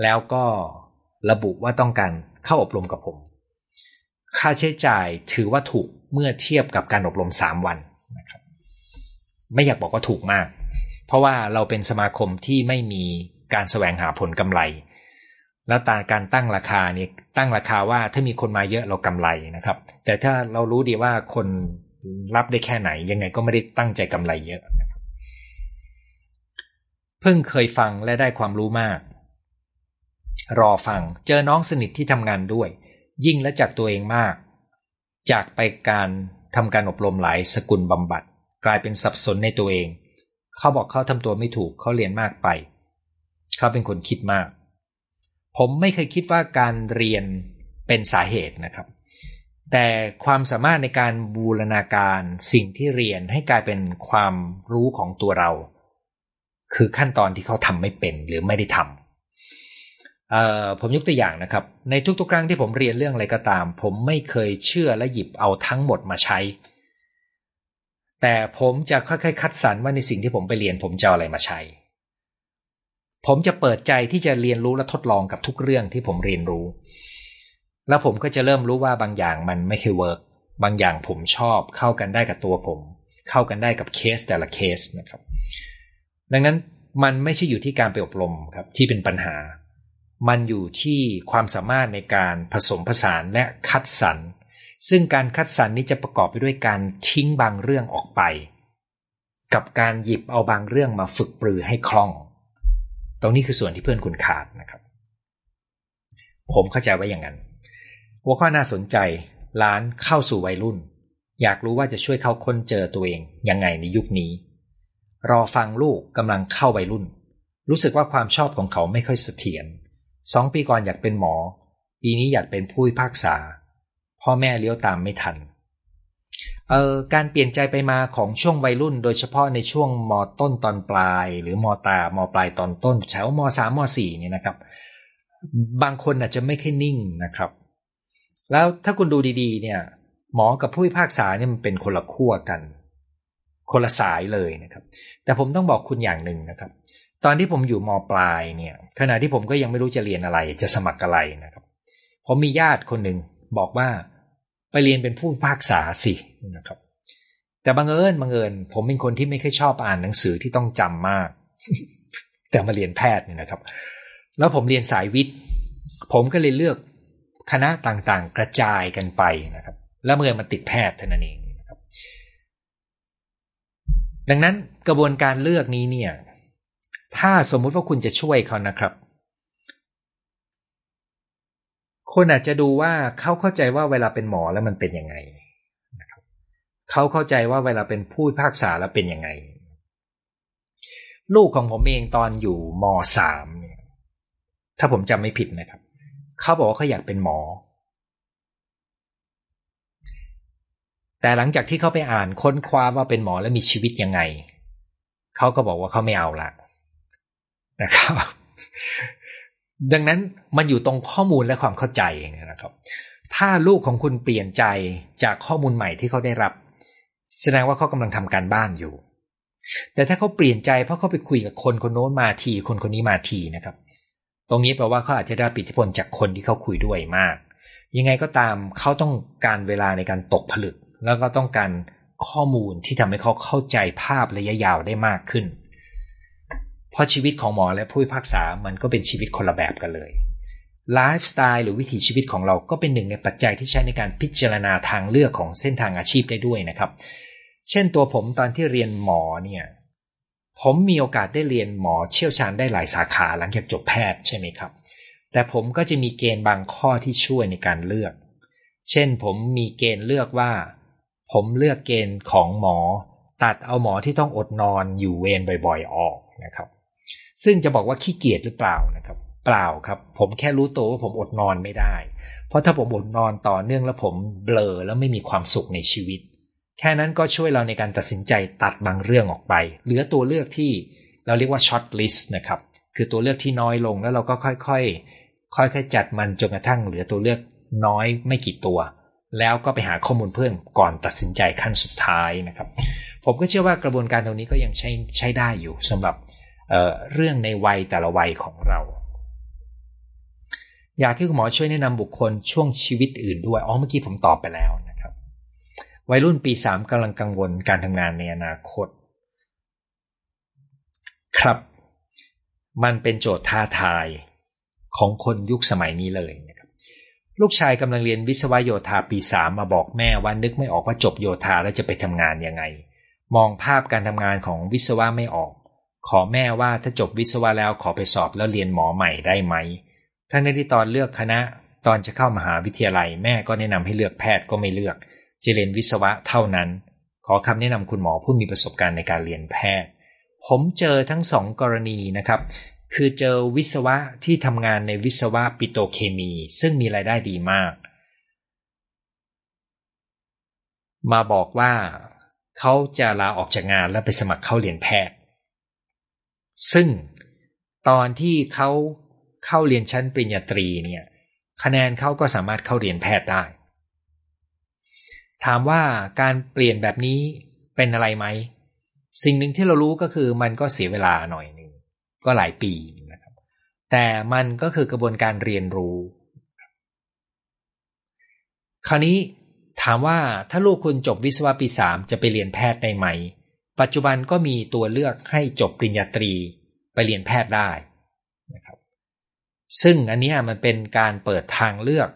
แล้วก็ระบุว่าต้องการเข้าอบรมกับผม ค่าใช้จ่ายถือว่าถูกเมื่อเทียบกับการอบรม 3 วันนะครับไม่อยากบอกว่าถูกมาก เพราะว่าเราเป็นสมาคมที่ไม่มีการแสวงหาผลกำไร แล้วตาการตั้งราคาเนี่ยตั้งราคาว่าถ้ามีคนมาเยอะเรากำไรนะครับ แต่ถ้าเรารู้ดีว่าคนรับได้แค่ไหน ยังไงก็ไม่ได้ตั้งใจกำไรเยอะนะครับเพิ่งเคยฟังและได้ความรู้มาก รอฟังเจอน้องสนิทที่ทำงานด้วย ยิ่งและจากตัวเองมาก จากไปการทำการอบรมหลายสกุลบำบัด กลายเป็นสับสนในตัวเอง เขาบอกเขาทำตัวไม่ถูกเขาเรียนมากไป เขาเป็นคนคิดมาก ผมไม่เคยคิดว่าการเรียนเป็นสาเหตุนะครับ แต่ความสามารถในการบูรณาการสิ่งที่เรียนให้กลายเป็นความรู้ของตัวเรา คือขั้นตอนที่เขาทำไม่เป็นหรือไม่ได้ทำผมยกตัวอย่างนะครับ ในทุกๆ ครั้งที่ผมเรียนเรื่องอะไรก็ตาม ผมไม่เคยเชื่อและหยิบเอาทั้งหมดมาใช้ แต่ผมจะค่อยๆ คัดสรรว่าในสิ่งที่ผมไปเรียนผมจะอะไรมาใช้ ผมจะเปิดใจที่จะเรียนรู้และทดลองกับทุกเรื่องที่ผมเรียนรู้ แล้วผมก็จะเริ่มรู้ว่าบางอย่างมันไม่เคย work บางอย่างผมชอบเข้ากันได้กับตัวผม เข้ากันได้กับเคสแต่ละเคสนะครับ ดังนั้นมันไม่ใช่อยู่ที่การไปอบรมครับที่เป็นปัญหา มันอยู่ที่ความสามารถในการผสมผสานและคัดสรร ซึ่งการคัดสรรนี้จะประกอบไปด้วยการทิ้งบางเรื่องออกไป กับการหยิบเอาบางเรื่องมาฝึกปรือให้คล่อง ตรงนี้คือส่วนที่เพื่อนคุณขาดนะครับ ผมเข้าใจไว่าอย่างนั้น หัวข้อน่าสนใจร้านเข้าสู่วัยรุ่น อยากรู้ว่าจะช่วยเขาค้นเจอตัวเองยังไงในยุคนี้ รอฟังลูกกำลังเข้าวัยรุ่น รู้สึกว่าความชอบของเขาไม่ค่อยเสถียรสองปีก่อนอยากเป็นหมอ ปีนี้อยากเป็นผู้พิพากษา พ่อแม่เลี้ยวตามไม่ทันเอ่อการเปลี่ยนใจไปมาของช่วงวัยรุ่น โดยเฉพาะในช่วงมต้นตอนปลาย หรือมตามปลายตอนต้นแถวมสามมสี่เนี่ยนะครับ บางคนอาจจะไม่ค่อยนิ่งนะครับ แล้วถ้าคุณดูดีๆ เนี่ย หมอกับผู้พิพากษาเนี่ยมันเป็นคนละขั้วกัน คนละสายเลยนะครับ แต่ผมต้องบอกคุณอย่างหนึ่งนะครับ ตอนที่ผมอยู่มปลายเนี่ย ขณะที่ผมก็ยังไม่รู้จะเรียนอะไร จะสมัครอะไรนะครับผมมีญาติคนหนึ่งบอกว่า ไปเรียนเป็นผู้พากษาสินะครับ แต่บังเอิญบังเอิญผมเป็นคนที่ไม่ค่อยชอบอ่านหนังสือที่ต้องจำมาก แต่มาเรียนแพทย์เนี่ยนะครับ แล้วผมเรียนสายวิทย์ ผมก็เลยเลือกคณะต่างๆ กระจายกันไปนะครับ แล้วเมื่อมันติดแพทย์เท่านั้นเองนะครับ ดังนั้นกระบวนการเลือกนี้เนี่ย ถ้าสมมุติว่าคุณจะช่วยเขานะครับ คนอาจจะดูว่าเขาเข้าใจว่าเวลาเป็นหมอแล้วมันเป็นยังไงเขาเข้าใจว่าเวลาเป็นผู้พิพากษาแล้วเป็นยังไง ลูกของผมเองตอนอยู่มสามเนี่ยถ้าผมจำไม่ผิดนะครับเขาบอกว่าเขาอยากเป็นหมอ แต่หลังจากที่เขาไปอ่านค้นคว้าว่าเป็นหมอแล้วมีชีวิตยังไงเขาก็บอกว่าเขาไม่เอาละนะครับ ดังนั้นมันอยู่ตรงข้อมูลและความเข้าใจนะครับ ถ้าลูกของคุณเปลี่ยนใจจากข้อมูลใหม่ที่เขาได้รับ แสดงว่าเขากำลังทำการบ้านอยู่ แต่ถ้าเขาเปลี่ยนใจเพราะเขาไปคุยกับคนคนโน้นมาทีคนคนนี้มาทีนะครับ ตรงนี้แปลว่าเขาอาจจะได้ปิทธิพลจากคนที่เขาคุยด้วยมาก ยังไงก็ตามเขาต้องการเวลาในการตกผลึก แล้วก็ต้องการข้อมูลที่ทำให้เขาเข้าใจภาพระยะยาวได้มากขึ้น เพราะชีวิตของหมอและผู้พิพากษามันก็เป็นชีวิตคนละแบบกันเลยไลฟ์สไตล์หรือวิถีชีวิตของเราก็เป็นหนึ่งในปัจจัยที่ใช้ในการพิจารณาทางเลือกของเส้นทางอาชีพได้ด้วยนะครับ เช่นตัวผมตอนที่เรียนหมอเนี่ยผมมีโอกาสได้เรียนหมอเชี่ยวชาญได้หลายสาขาหลังจากจบแพทย์ใช่ไหมครับ แต่ผมก็จะมีเกณฑ์บางข้อที่ช่วยในการเลือก เช่นผมมีเกณฑ์เลือกว่า ผมเลือกเกณฑ์ของหมอ ตัดเอาหมอที่ต้องอดนอนอยู่เวรบ่อย ๆ ออกนะครับ ซึ่งจะบอกว่าขี้เกียจหรือเปล่านะครับ เปล่าครับ ผมแค่รู้ตัวว่าผมอดนอนไม่ได้ เพราะถ้าผมอดนอนต่อเนื่องแล้วผมเบลอแล้วไม่มีความสุขในชีวิต แค่นั้นก็ช่วยเราในการตัดสินใจตัดบางเรื่องออกไป เหลือตัวเลือกที่เราเรียกว่าช็อตลิสต์นะครับ คือตัวเลือกที่น้อยลงแล้วเราก็ค่อยๆ ค่อยๆจัดมันจนกระทั่งเหลือตัวเลือกน้อยไม่กี่ตัว แล้วก็ไปหาข้อมูลเพิ่มก่อนตัดสินใจขั้นสุดท้ายนะครับ ผมก็เชื่อว่ากระบวนการตรงนี้ก็ยังใช้ใช้ได้อยู่สำหรับ เเรื่องในวัยแต่ละวัยของเรา อยากให้คุณหมอช่วยแนะนำบุคคลช่วงชีวิตอื่นด้วยอ๋อเมื่อกี้ผมตอบไปแล้วนะครับ วัยรุ่นปีสามกำลังกังวลการทำงานในอนาคต ครับ มันเป็นโจทย์ท้าทายของคนยุคสมัยนี้เลยนะครับ ลูกชายกำลังเรียนวิศวโยธาปีสามมาบอกแม่ว่านึกไม่ออกว่าจบโยธาแล้วจะไปทำงานยังไง มองภาพการทำงานของวิศวะไม่ออก ขอแม่ว่าถ้าจบวิศวะแล้วขอไปสอบแล้วเรียนหมอใหม่ได้ไหม ทั้งในที่ตอนเลือกคณะตอนจะเข้ามหาวิทยาลัยแม่ก็แนะนำให้เลือกแพทย์ก็ไม่เลือก จะเรียนวิศวะเท่านั้น ขอคำแนะนำคุณหมอผู้มีประสบการณ์ในการเรียนแพทย์ ผมเจอทั้งสองกรณีนะครับ คือเจอวิศวะที่ทำงานในวิศวะปิโตเคมี ซึ่งมีรายได้ดีมาก มาบอกว่าเขาจะลาออกจากงานแล้วไปสมัครเข้าเรียนแพทย์ ซึ่งตอนที่เขาเข้าเรียนชั้นปริญญาตรีเนี่ย คะแนนเขาก็สามารถเข้าเรียนแพทย์ได้ ถามว่าการเปลี่ยนแบบนี้เป็นอะไรไหม สิ่งหนึ่งที่เรารู้ก็คือมันก็เสียเวลาหน่อยหนึ่งก็หลายปีนะครับ แต่มันก็คือกระบวนการเรียนรู้ คราวนี้ถามว่าถ้าลูกคุณจบวิศวะปีสามจะไปเรียนแพทย์ได้ไหม ปัจจุบันก็มีตัวเลือกให้จบปริญญาตรีไปเรียนแพทย์ได้นะครับ ซึ่งอันนี้มันเป็นการเปิดทางเลือก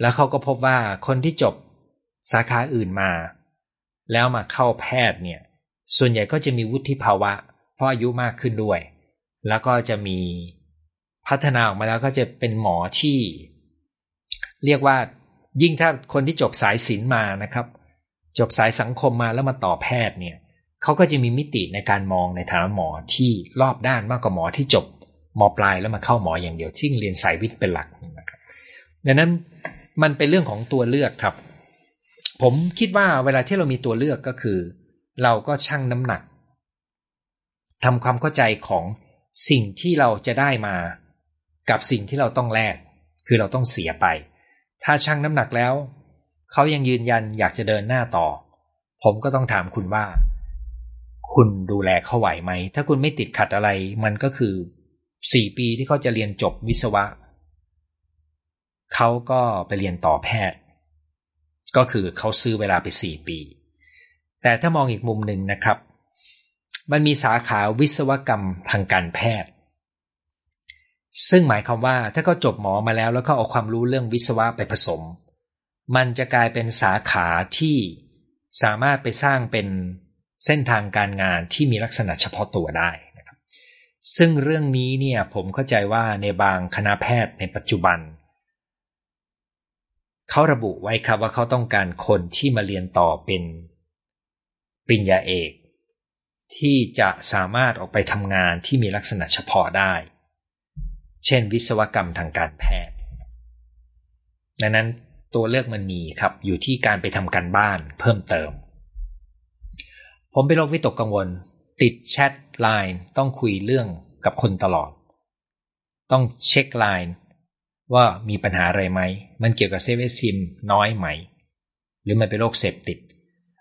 แล้วเขาก็พบว่าคนที่จบสาขาอื่นมา แล้วมาเข้าแพทย์เนี่ย ส่วนใหญ่ก็จะมีวุฒิภาวะ เพราะอายุมากขึ้นด้วย แล้วก็จะมีพัฒนาออกมาแล้วก็จะเป็นหมอที่ เรียกว่ายิ่งถ้าคนที่จบสายศิลป์มานะครับ จบสายสังคมมาแล้วมาต่อแพทย์เนี่ย เขาก็จะมีมิติในการมองในฐานะหมอที่รอบด้านมากกว่าหมอที่จบมปลายแล้วมาเข้าหมออย่างเดียวที่เรียนสายวิทย์เป็นหลักนะครับดังนั้นมันเป็นเรื่องของตัวเลือกครับ ผมคิดว่าเวลาที่เรามีตัวเลือกก็คือ เราก็ชั่งน้ำหนักทำความเข้าใจของสิ่งที่เราจะได้มา กับสิ่งที่เราต้องแลกคือเราต้องเสียไป ถ้าชั่งน้ำหนักแล้ว เขายังยืนยันอยากจะเดินหน้าต่อ ผมก็ต้องถามคุณว่า คุณดูแลเขาไหวไหม ถ้าคุณไม่ติดขัดอะไร มันก็คือสี่ปีที่เขาจะเรียนจบวิศวะ เขาก็ไปเรียนต่อแพทย์ ก็คือเขาซื้อเวลาไปสี่ปี แต่ถ้ามองอีกมุมหนึ่งนะครับ มันมีสาขาวิศวกรรมทางการแพทย์ ซึ่งหมายความว่าถ้าเขาจบหมอมาแล้วแล้วก็เอาความรู้เรื่องวิศวะไปผสม มันจะกลายเป็นสาขาที่สามารถไปสร้างเป็น เส้นทางการงานที่มีลักษณะเฉพาะตัวได้นะครับ ซึ่งเรื่องนี้เนี่ยผมเข้าใจว่าในบางคณะแพทย์ในปัจจุบัน เขาระบุไว้ครับว่าเขาต้องการคนที่มาเรียนต่อเป็นปริญญาเอก ที่จะสามารถออกไปทำงานที่มีลักษณะเฉพาะได้ เช่น วิศวกรรมทางการแพทย์ ดังนั้นตัวเลือกมันมีครับอยู่ที่การไปทำการบ้านเพิ่มเติม ผมเป็นโรควิตกกังวล ติดแชทไลน์ต้องคุยเรื่องกับคนตลอด ต้องเช็คไลน์ว่ามีปัญหาอะไรไหม มันเกี่ยวกับเซเอซิมน้อยไหม หรือมันเป็นโรคเสพติด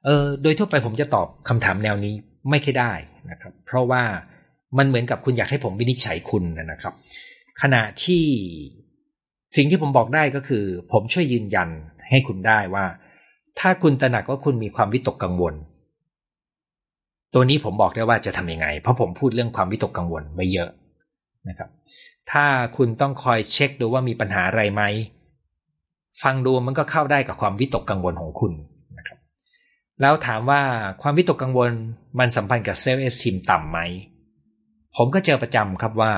เออโดยทั่วไปผมจะตอบคำถามแนวนี้ไม่ค่อยได้นะครับ เพราะว่ามันเหมือนกับคุณอยากให้ผมวินิจฉัยคุณนะครับ ขณะที่สิ่งที่ผมบอกได้ก็คือ ผมช่วยยืนยันให้คุณได้ว่า ถ้าคุณตระหนักว่าคุณมีความวิตกกังวล ตัวนี้ผมบอกได้ว่าจะทำยังไง เพราะผมพูดเรื่องความวิตกกังวลไว้เยอะนะครับ ถ้าคุณต้องคอยเช็คดูว่ามีปัญหาอะไรไหม ฟังดูมันก็เข้าได้กับความวิตกกังวลของคุณนะครับ แล้วถามว่าความวิตกกังวลมันสัมพันธ์กับเซลล์เอสทีมต่ำไหม ผมก็เจอประจำครับว่า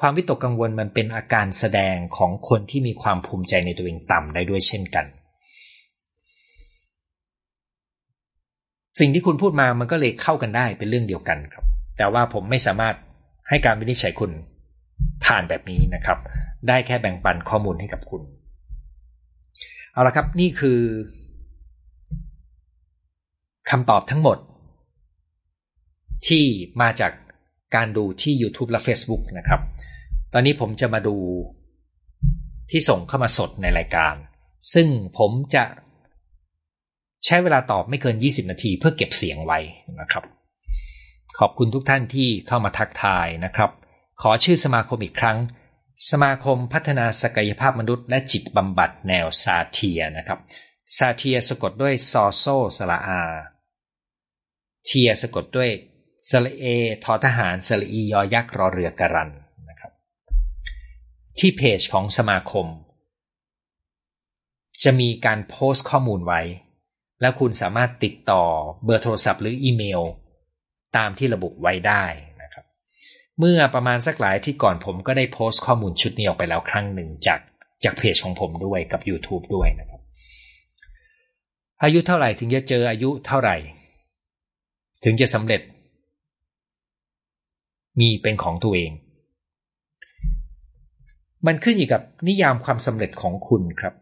ความวิตกกังวลมันเป็นอาการแสดงของคนที่มีความภูมิใจในตัวเองต่ำได้ด้วยเช่นกัน สิ่งที่คุณพูดมามันก็เลยเข้ากันได้เป็นเรื่องเดียวกันครับ แต่ว่าผมไม่สามารถให้การวินิจฉัยคุณผ่านแบบนี้นะครับ ได้แค่แบ่งปันข้อมูลให้กับคุณ เอาละครับนี่คือคำตอบทั้งหมด ที่มาจากการดูที่ YouTube และ Facebook นะครับ ตอนนี้ผมจะมาดูที่ส่งเข้ามาสดในรายการ ซึ่งผมจะ ใช้เวลาตอบไม่เกิน 20 นาทีเพื่อเก็บเสียงไว้นะครับ ขอบคุณทุกท่านที่เข้ามาทักทายนะครับ ขอชื่อสมาคมอีกครั้ง สมาคมพัฒนาศักยภาพมนุษย์ และจิตบำบัดแนวซาเทียนะครับซาเทียสะกดด้วยซอโซสละอา เทียสะกดด้วยสระเอทอทหารสระอียอยักษ์รอเรือกรันนะครับ ที่เพจของสมาคม จะมีการโพสต์ข้อมูลไว้ แล้วคุณสามารถติดต่อเบอร์โทรศัพท์หรืออีเมล ตามที่ระบุไว้ได้นะครับ เมื่อประมาณสักหลายที่ก่อนผมก็ได้โพสต์ข้อมูลชุดนี้ออกไปแล้วครั้งหนึ่งจากจากเพจของผมด้วยกับ YouTube ด้วยนะครับ อายุเท่าไหร่ถึงจะเจออายุเท่าไหร่ ถึงจะสำเร็จ มีเป็นของตัวเอง มันขึ้นอยู่กับนิยามความสำเร็จของคุณครับ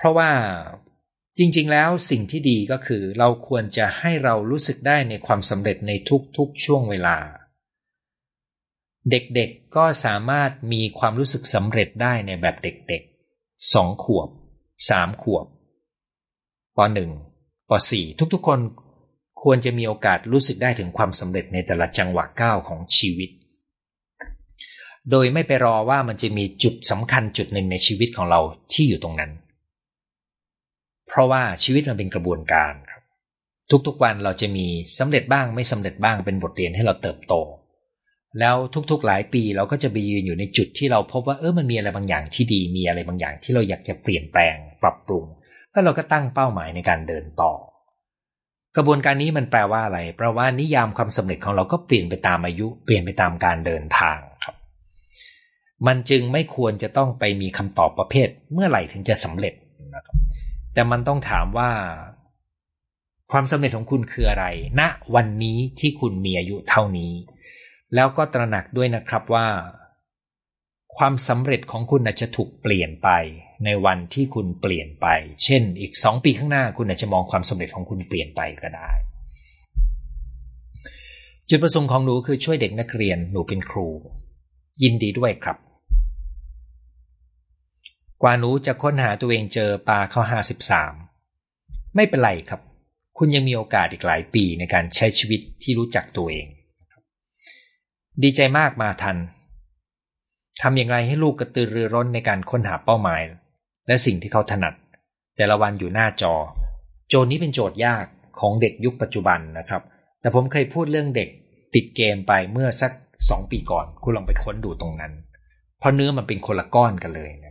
เพราะว่าจริงๆ แล้วสิ่งที่ดีก็คือเราควรจะให้เรารู้สึกได้ในความสำเร็จในทุกๆ ช่วงเวลา เด็กๆก็สามารถมีความรู้สึกสำเร็จได้ในแบบเด็กๆสองขวบสามขวบปหนึ่งปสี่ทุกๆ คนควรจะมีโอกาสรู้สึกได้ถึงความสำเร็จในแต่ละจังหวะก้าวของชีวิต โดยไม่ไปรอว่ามันจะมีจุดสำคัญจุดหนึ่งในชีวิตของเราที่อยู่ตรงนั้น เพราะว่าชีวิตมันเป็นกระบวนการครับ ทุกๆวันเราจะมีสำเร็จบ้างไม่สำเร็จบ้างเป็นบทเรียนให้เราเติบโต แล้วทุกๆหลายปีเราก็จะไปยืนอยู่ในจุดที่เราพบว่าเออมันมีอะไรบางอย่างที่ดีมีอะไรบางอย่างที่เราอยากจะเปลี่ยนแปลงปรับปรุง แล้วเราก็ตั้งเป้าหมายในการเดินต่อ กระบวนการนี้มันแปลว่าอะไรแปลว่านิยามความสำเร็จของเราก็เปลี่ยนไปตามอายุ เปลี่ยนไปตามการเดินทางครับ มันจึงไม่ควรจะต้องไปมีคำตอบประเภท เมื่อไหร่ถึงจะสำเร็จ แต่มันต้องถามว่า ความสำเร็จของคุณคืออะไรณวันนี้ที่คุณมีอายุเท่านี้ แล้วก็ตระหนักด้วยนะครับว่า ความสำเร็จของคุณอาจจะถูกเปลี่ยนไป ในวันที่คุณเปลี่ยนไป เช่น อีกสองปีข้างหน้าคุณอาจจะมองความสำเร็จของคุณเปลี่ยนไปก็ได้ จุดประสงค์ของหนูคือช่วยเด็กนักเรียนหนูเป็นครู ยินดีด้วยครับ กว่าหนูจะค้นหาตัวเองเจอปลาเข้าห้าสิบสามไม่เป็นไรครับ คุณยังมีโอกาสอีกหลายปีในการใช้ชีวิตที่รู้จักตัวเอง ดีใจมากมาทันทำอย่างไรให้ลูกกระตือรือร้นในการค้นหาเป้าหมาย และสิ่งที่เขาถนัด แต่ละวันอยู่หน้าจอ โจทย์นี้เป็นโจทย์ยากของเด็กยุคปัจจุบันนะครับ แต่ผมเคยพูดเรื่องเด็กติดเกมไปเมื่อสักสองปีก่อน คุณลองไปค้นดูตรงนั้น เพราะเนื้อมันเป็นคนละก้อนกันเลยนะ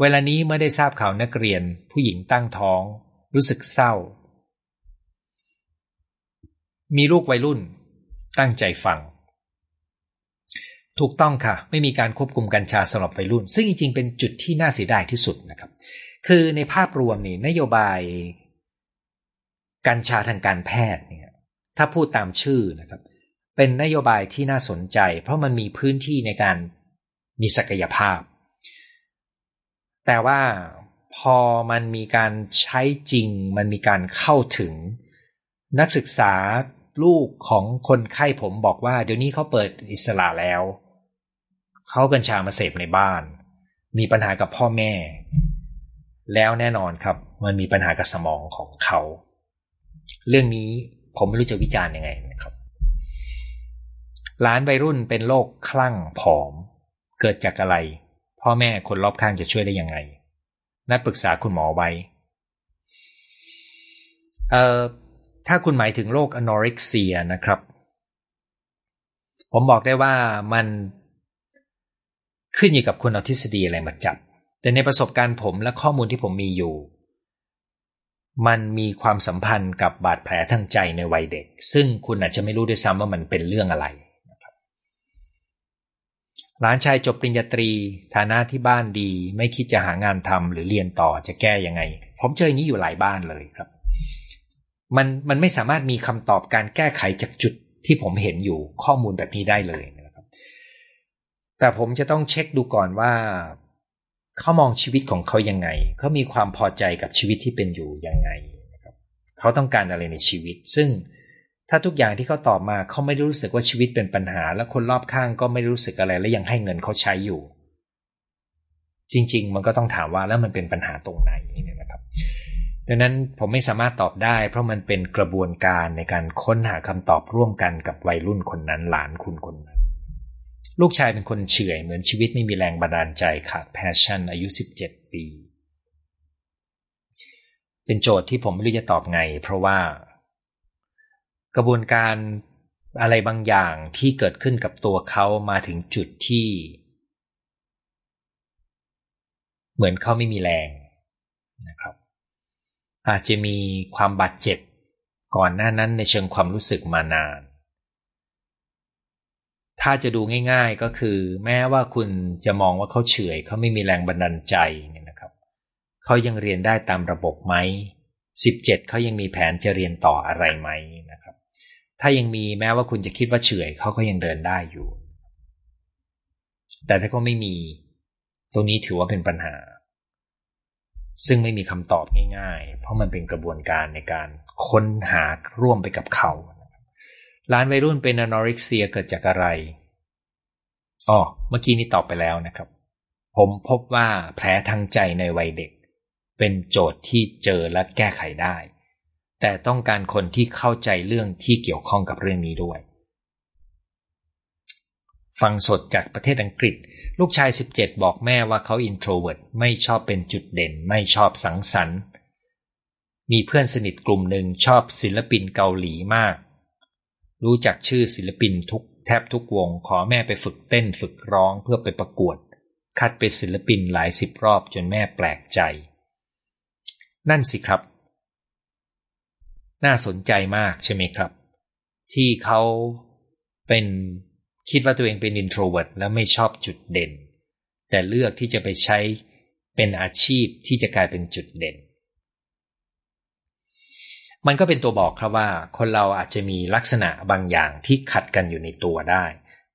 เวลานี้เมื่อได้ทราบข่าวนักเรียนผู้หญิงตั้งท้อง รู้สึกเศร้า มีลูกวัยรุ่น ตั้งใจฟัง ถูกต้องค่ะ ไม่มีการควบคุมกัญชาสำหรับวัยรุ่น ซึ่งจริงๆเป็นจุดที่น่าเสียดายที่สุดนะครับ คือในภาพรวมนี่นโยบาย กัญชาทางการแพทย์เนี่ยถ้าพูดตามชื่อนะครับ เป็นนโยบายที่น่าสนใจ เพราะมันมีพื้นที่ในการมีศักยภาพ แต่ว่าพอมันมีการใช้จริง มันมีการเข้าถึง นักศึกษาลูกของคนไข้ผมบอกว่า เดี๋ยวนี้เขาเปิดอิสระแล้ว เขากัญชามาเสพในบ้าน มีปัญหากับพ่อแม่ แล้วแน่นอนครับ มันมีปัญหากับสมองของเขา เรื่องนี้ผมไม่รู้จะวิจารณ์ยังไงนะครับหลานวัยรุ่นเป็นโรคคลั่งผอม เกิดจากอะไร พ่อแม่คนรอบข้างจะช่วยได้ยังไง นัดปรึกษาคุณหมอไว้ เอ่อ ถ้าคุณหมายถึงโรคอนอริกเซียนะครับ ผมบอกได้ว่ามันขึ้นอยู่กับคุณเอาทฤษฎีอะไรมาจับ แต่ในประสบการณ์ผมและข้อมูลที่ผมมีอยู่ มันมีความสัมพันธ์กับบาดแผลทางใจในวัยเด็ก ซึ่งคุณอาจจะไม่รู้ด้วยซ้ำว่ามันเป็นเรื่องอะไร หลานชายจบปริญญาตรี ฐานะที่บ้านดี ไม่คิดจะหางานทำหรือเรียนต่อจะแก้ยังไง ผมเจออย่างนี้อยู่หลายบ้านเลยครับ มันมันไม่สามารถมีคำตอบการแก้ไขจากจุดที่ผมเห็นอยู่ข้อมูลแบบนี้ได้เลยนะครับ แต่ผมจะต้องเช็คดูก่อนว่าเขามองชีวิตของเขายังไงเขามีความพอใจกับชีวิตที่เป็นอยู่ยังไงนะครับเขาต้องการอะไรในชีวิต ซึ่ง ถ้าทุกอย่างที่เขาตอบมาเขาไม่รู้สึกว่าชีวิตเป็นปัญหา และคนรอบข้างก็ไม่รู้สึกอะไรและยังให้เงินเขาใช้อยู่ จริง ๆ มันก็ต้องถามว่าแล้วมันเป็นปัญหาตรงไหนนี่นะครับดังนั้นผมไม่สามารถตอบได้ เพราะมันเป็นกระบวนการในการค้นหาคำตอบร่วมกันกับวัยรุ่นคนนั้นหลานคุณคนนั้น ลูกชายเป็นคนเฉื่อยเหมือนชีวิตไม่มีแรงบันดาลใจขาด passion อายุ 17 ปี เป็นโจทย์ที่ผมไม่รู้จะตอบไง เพราะว่า กระบวนการอะไรบางอย่างที่เกิดขึ้นกับตัวเขามาถึงจุดที่ เหมือนเขาไม่มีแรงนะครับ อาจจะมีความบาดเจ็บก่อนหน้านั้นในเชิงความรู้สึกมานาน ถ้าจะดูง่ายๆก็คือ แม้ว่าคุณจะมองว่าเขาเฉยเขาไม่มีแรงบันดาลใจเนี่ยนะครับ เขายังเรียนได้ตามระบบไหม 17 เขายังมีแผนจะเรียนต่ออะไรไหมนะครับ ถ้ายังมีแม้ว่าคุณจะคิดว่าเฉื่อยเขาก็ยังเดินได้อยู่ แต่ถ้าเขาไม่มี ตรงนี้ถือว่าเป็นปัญหา ซึ่งไม่มีคำตอบง่ายๆ เพราะมันเป็นกระบวนการในการค้นหาร่วมไปกับเขา ร้านวัยรุ่นเป็นอนอริกเซียเกิดจากอะไรอ๋อเมื่อกี้นี้ตอบไปแล้วนะครับ ผมพบว่าแผลทางใจในวัยเด็ก เป็นโจทย์ที่เจอและแก้ไขได้ แต่ต้องการคนที่เข้าใจเรื่องที่เกี่ยวข้องกับเรื่องนี้ด้วย ฟังสดจากประเทศอังกฤษ ลูกชาย 17 บอกแม่ว่าเขา introvert ไม่ชอบเป็นจุดเด่น ไม่ชอบสังสรรค์ มีเพื่อนสนิทกลุ่มหนึ่งชอบศิลปินเกาหลีมาก รู้จักชื่อศิลปินทุกแทบทุกวง ขอแม่ไปฝึกเต้นฝึกร้องเพื่อไปประกวด คัดเป็นศิลปินหลายสิบรอบจนแม่แปลกใจ นั่นสิครับ น่าสนใจมากใช่ไหมครับ ที่เขาเป็นคิดว่าตัวเองเป็น introvert แล้วไม่ชอบจุดเด่น แต่เลือกที่จะไปใช้เป็นอาชีพที่จะกลายเป็นจุดเด่น มันก็เป็นตัวบอกครับว่า คนเราอาจจะมีลักษณะบางอย่างที่ขัดกันอยู่ในตัวได้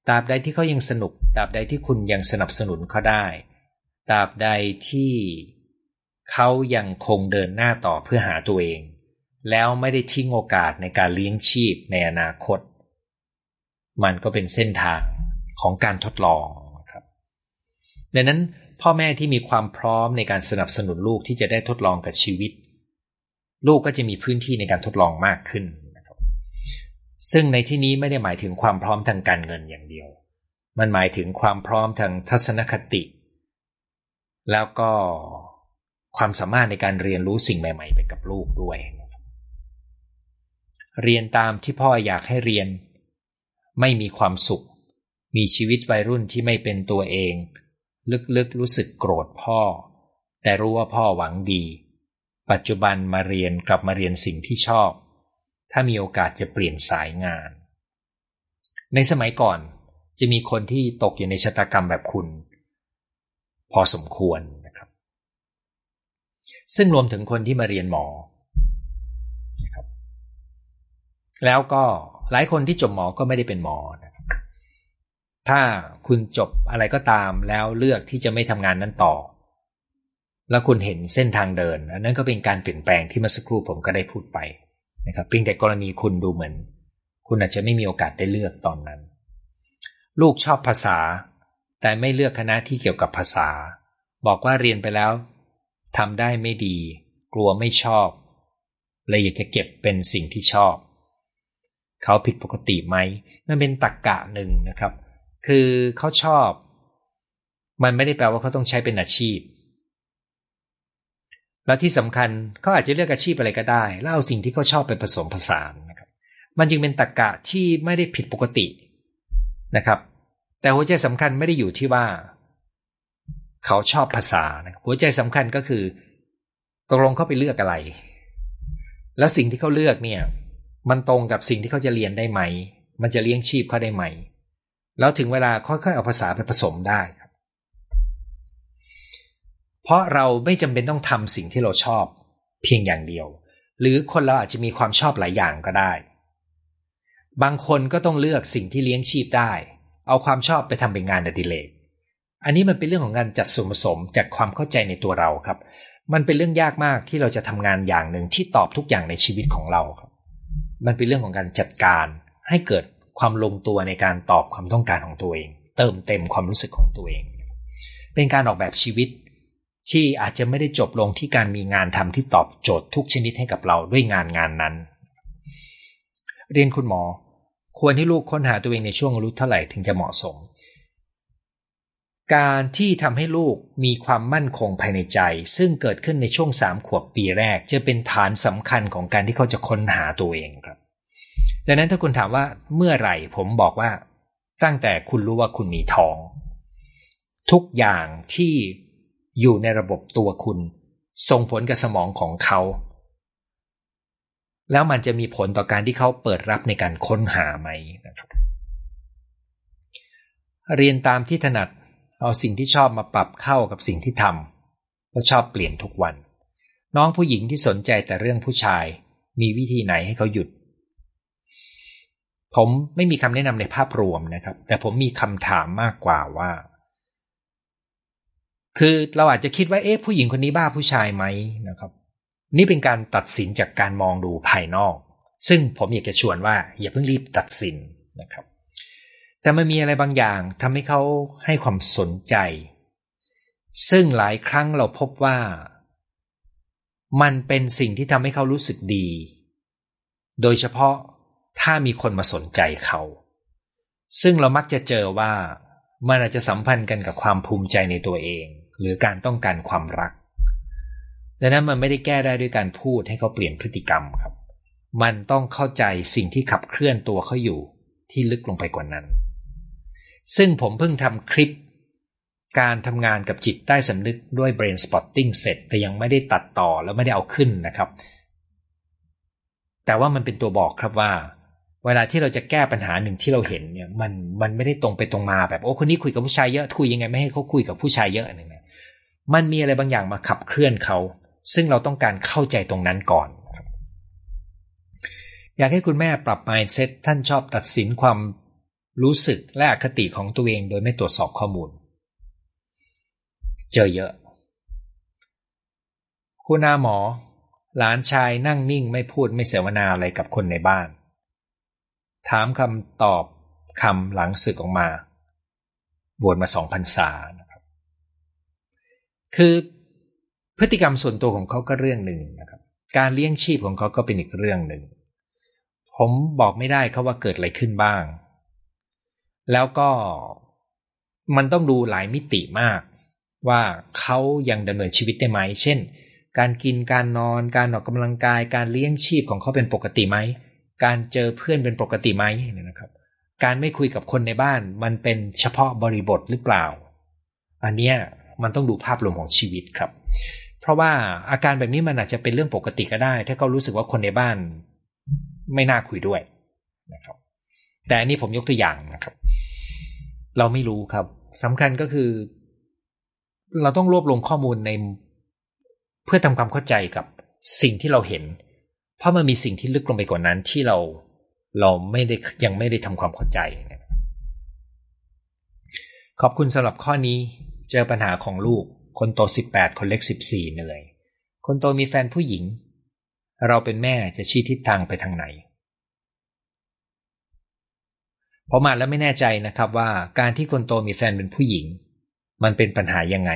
ตราบใดที่เขายังสนุกตราบใดที่คุณยังสนับสนุนเขาได้ตราบใดที่เขายังคงเดินหน้าต่อเพื่อหาตัวเอง แล้วไม่ได้ทิ้งโอกาสในการเลี้ยงชีพในอนาคต มันก็เป็นเส้นทางของการทดลองครับดังนั้นพ่อแม่ที่มีความพร้อมในการสนับสนุนลูกที่จะได้ทดลองกับชีวิต ลูกก็จะมีพื้นที่ในการทดลองมากขึ้นนะครับซึ่งในที่นี้ไม่ได้หมายถึงความพร้อมทางการเงินอย่างเดียว มันหมายถึงความพร้อมทางทัศนคติ แล้วก็ความสามารถในการเรียนรู้สิ่งใหม่ ๆ ไปกับลูกด้วย เรียนตามที่พ่ออยากให้เรียน ไม่มีความสุข มีชีวิตวัยรุ่นที่ไม่เป็นตัวเอง ลึกๆรู้สึกโกรธพ่อ แต่รู้ว่าพ่อหวังดี ปัจจุบันมาเรียนกลับมาเรียนสิ่งที่ชอบ ถ้ามีโอกาสจะเปลี่ยนสายงาน ในสมัยก่อนจะมีคนที่ตกอยู่ในชะตากรรมแบบคุณ พอสมควรนะครับ ซึ่งรวมถึงคนที่มาเรียนหมอนะครับ แล้วก็หลายคนที่จบหมอก็ไม่ได้เป็นหมอนะครับถ้าคุณจบอะไรก็ตามแล้วเลือกที่จะไม่ทำงานนั้นต่อ แล้วคุณเห็นเส้นทางเดินอันนั้นก็เป็นการเปลี่ยนแปลงที่เมื่อสักครู่ผมก็ได้พูดไปนะครับเพียงแต่กรณีคุณดูเหมือน คุณอาจจะไม่มีโอกาสได้เลือกตอนนั้น ลูกชอบภาษา แต่ไม่เลือกคณะที่เกี่ยวกับภาษา บอกว่าเรียนไปแล้วทำได้ไม่ดี กลัวไม่ชอบเลยอยากจะเก็บเป็นสิ่งที่ชอบ เขาผิดปกติไหมนั่นเป็นตรกกะหนึ่งนะครับ คือเขาชอบ มันไม่ได้แปลว่าเขาต้องใช้เป็นอาชีพ แล้วที่สำคัญเขาอาจจะเลือกอาชีพอะไรก็ได้แล้วเอาสิ่งที่เขาชอบไปผสมผสานนะครับ มันจึงเป็นตรกกะที่ไม่ได้ผิดปกตินะครับ แต่หัวใจสำคัญไม่ได้อยู่ที่ว่า เขาชอบภาษานะหัวใจสำคัญก็คือตกลงเขาไปเลือกอะไร แล้วสิ่งที่เขาเลือกเนี่ย มันตรงกับสิ่งที่เขาจะเรียนได้ไหม มันจะเลี้ยงชีพเขาได้ไหม แล้วถึงเวลาค่อยๆเอาภาษาไปผสมได้ครับ เพราะเราไม่จำเป็นต้องทำสิ่งที่เราชอบ เพียงอย่างเดียว หรือคนเราอาจจะมีความชอบหลายอย่างก็ได้ บางคนก็ต้องเลือกสิ่งที่เลี้ยงชีพได้ เอาความชอบไปทำเป็นงานอดิเรก อันนี้มันเป็นเรื่องของการจัดส่วนผสมจากความเข้าใจในตัวเราครับ มันเป็นเรื่องยากมากที่เราจะทำงานอย่างหนึ่งที่ตอบทุกอย่างในชีวิตของเราครับ มันเป็นเรื่องของการจัดการให้เกิดความลงตัวในการตอบความต้องการของตัวเอง เติมเต็มความรู้สึกของตัวเอง เป็นการออกแบบชีวิตที่อาจจะไม่ได้จบลงที่การมีงานทำที่ตอบโจทย์ทุกชนิดให้กับเราด้วยงานงานนั้น เรียนคุณหมอ ควรให้ลูกค้นหาตัวเองในช่วงอายุเท่าไหร่ถึงจะเหมาะสม การที่ทำให้ลูกมีความมั่นคงภายในใจ ซึ่งเกิดขึ้นในช่วงสามขวบปีแรก จะเป็นฐานสำคัญของการที่เขาจะค้นหาตัวเองครับ ดังนั้นถ้าคุณถามว่าเมื่อไหร่ผมบอกว่า ตั้งแต่คุณรู้ว่าคุณมีท้อง ทุกอย่างที่อยู่ในระบบตัวคุณ ส่งผลกับสมองของเขา แล้วมันจะมีผลต่อการที่เขาเปิดรับในการค้นหาไหมนะครับ เรียนตามที่ถนัด เอาสิ่งที่ชอบมาปรับเข้ากับสิ่งที่ทำเพราะชอบเปลี่ยนทุกวัน น้องผู้หญิงที่สนใจแต่เรื่องผู้ชาย มีวิธีไหนให้เขาหยุด ผมไม่มีคำแนะนำในภาพรวมนะครับ แต่ผมมีคำถามมากกว่าว่า คือเราอาจจะคิดว่าเอ๊ะผู้หญิงคนนี้บ้าผู้ชายไหมนะครับ นี่เป็นการตัดสินจากการมองดูภายนอก ซึ่งผมอยากจะชวนว่า อย่าเพิ่งรีบตัดสินนะครับ แต่มันมีอะไรบางอย่างทำให้เขาให้ความสนใจ ซึ่งหลายครั้งเราพบว่า มันเป็นสิ่งที่ทำให้เขารู้สึกดี โดยเฉพาะถ้ามีคนมาสนใจเขา ซึ่งเรามักจะเจอว่ามันอาจจะสัมพันธ์กันกับความภูมิใจในตัวเอง หรือการต้องการความรัก ดังนั้นมันไม่ได้แก้ได้ด้วยการพูดให้เขาเปลี่ยนพฤติกรรมครับ มันต้องเข้าใจสิ่งที่ขับเคลื่อนตัวเขาอยู่ที่ลึกลงไปกว่านั้น ซึ่งผมเพิ่งทำคลิป การทำงานกับจิตใต้สำนึกด้วย Brain Spotting เสร็จ แต่ยังไม่ได้ตัดต่อแล้วไม่ได้เอาขึ้นนะครับ แต่ว่ามันเป็นตัวบอกครับว่า เวลาที่เราจะแก้ปัญหาหนึ่งที่เราเห็นเนี่ย มันมันไม่ได้ตรงไปตรงมาแบบโอ้คนนี้คุยกับผู้ชายเยอะคุยยังไงไม่ให้เขาคุยกับผู้ชายเยอะนึงนะมันมีอะไรบางอย่างมาขับเคลื่อนเขา ซึ่งเราต้องการเข้าใจตรงนั้นก่อนอยากให้คุณแม่ปรับ mindset ท่านชอบตัดสินความ รู้สึกและอคติของตัวเองโดยไม่ตรวจสอบข้อมูล เจอเยอะ คุณอาหมอ หลานชายนั่งนิ่งไม่พูดไม่เสวนาอะไรกับคนในบ้าน ถามคำตอบคำหลังสึกออกมาบวชมาสองพันษานะครับ คือพฤติกรรมส่วนตัวของเขาก็เรื่องหนึ่งนะครับ การเลี้ยงชีพของเขาก็เป็นอีกเรื่องหนึ่ง ผมบอกไม่ได้เขาว่าเกิดอะไรขึ้นบ้าง แล้วก็มันต้องดูหลายมิติมาก ว่าเขายังดำเนินชีวิตได้ไหม เช่น การกินการนอนการออกกำลังกาย การเลี้ยงชีพของเขาเป็นปกติไหม การเจอเพื่อนเป็นปกติไหมนะครับ การไม่คุยกับคนในบ้านมันเป็นเฉพาะบริบทหรือเปล่า อันเนี้ยมันต้องดูภาพรวมของชีวิตครับ เพราะว่าอาการแบบนี้มันอาจจะเป็นเรื่องปกติก็ได้ ถ้าเขารู้สึกว่าคนในบ้านไม่น่าคุยด้วยนะครับ แต่อันนี้ผมยกตัวอย่างนะครับ เราไม่รู้ครับสำคัญก็คือ เราต้องรวบรวมข้อมูลใน เพื่อทำความเข้าใจกับสิ่งที่เราเห็น เพราะมันมีสิ่งที่ลึกลงไปกว่านั้นที่เราเราไม่ได้ยังไม่ได้ทำความเข้าใจ ขอบคุณสำหรับข้อนี้เจอปัญหาของลูก คนโต 18 คนเล็ก 14เหนื่อยคนโตมีแฟนผู้หญิง เราเป็นแม่จะชี้ทิศทางไปทางไหน พอมาแล้วไม่แน่ใจนะครับว่าการที่คนโตมีแฟนเป็นผู้หญิง มันเป็นปัญหายังไง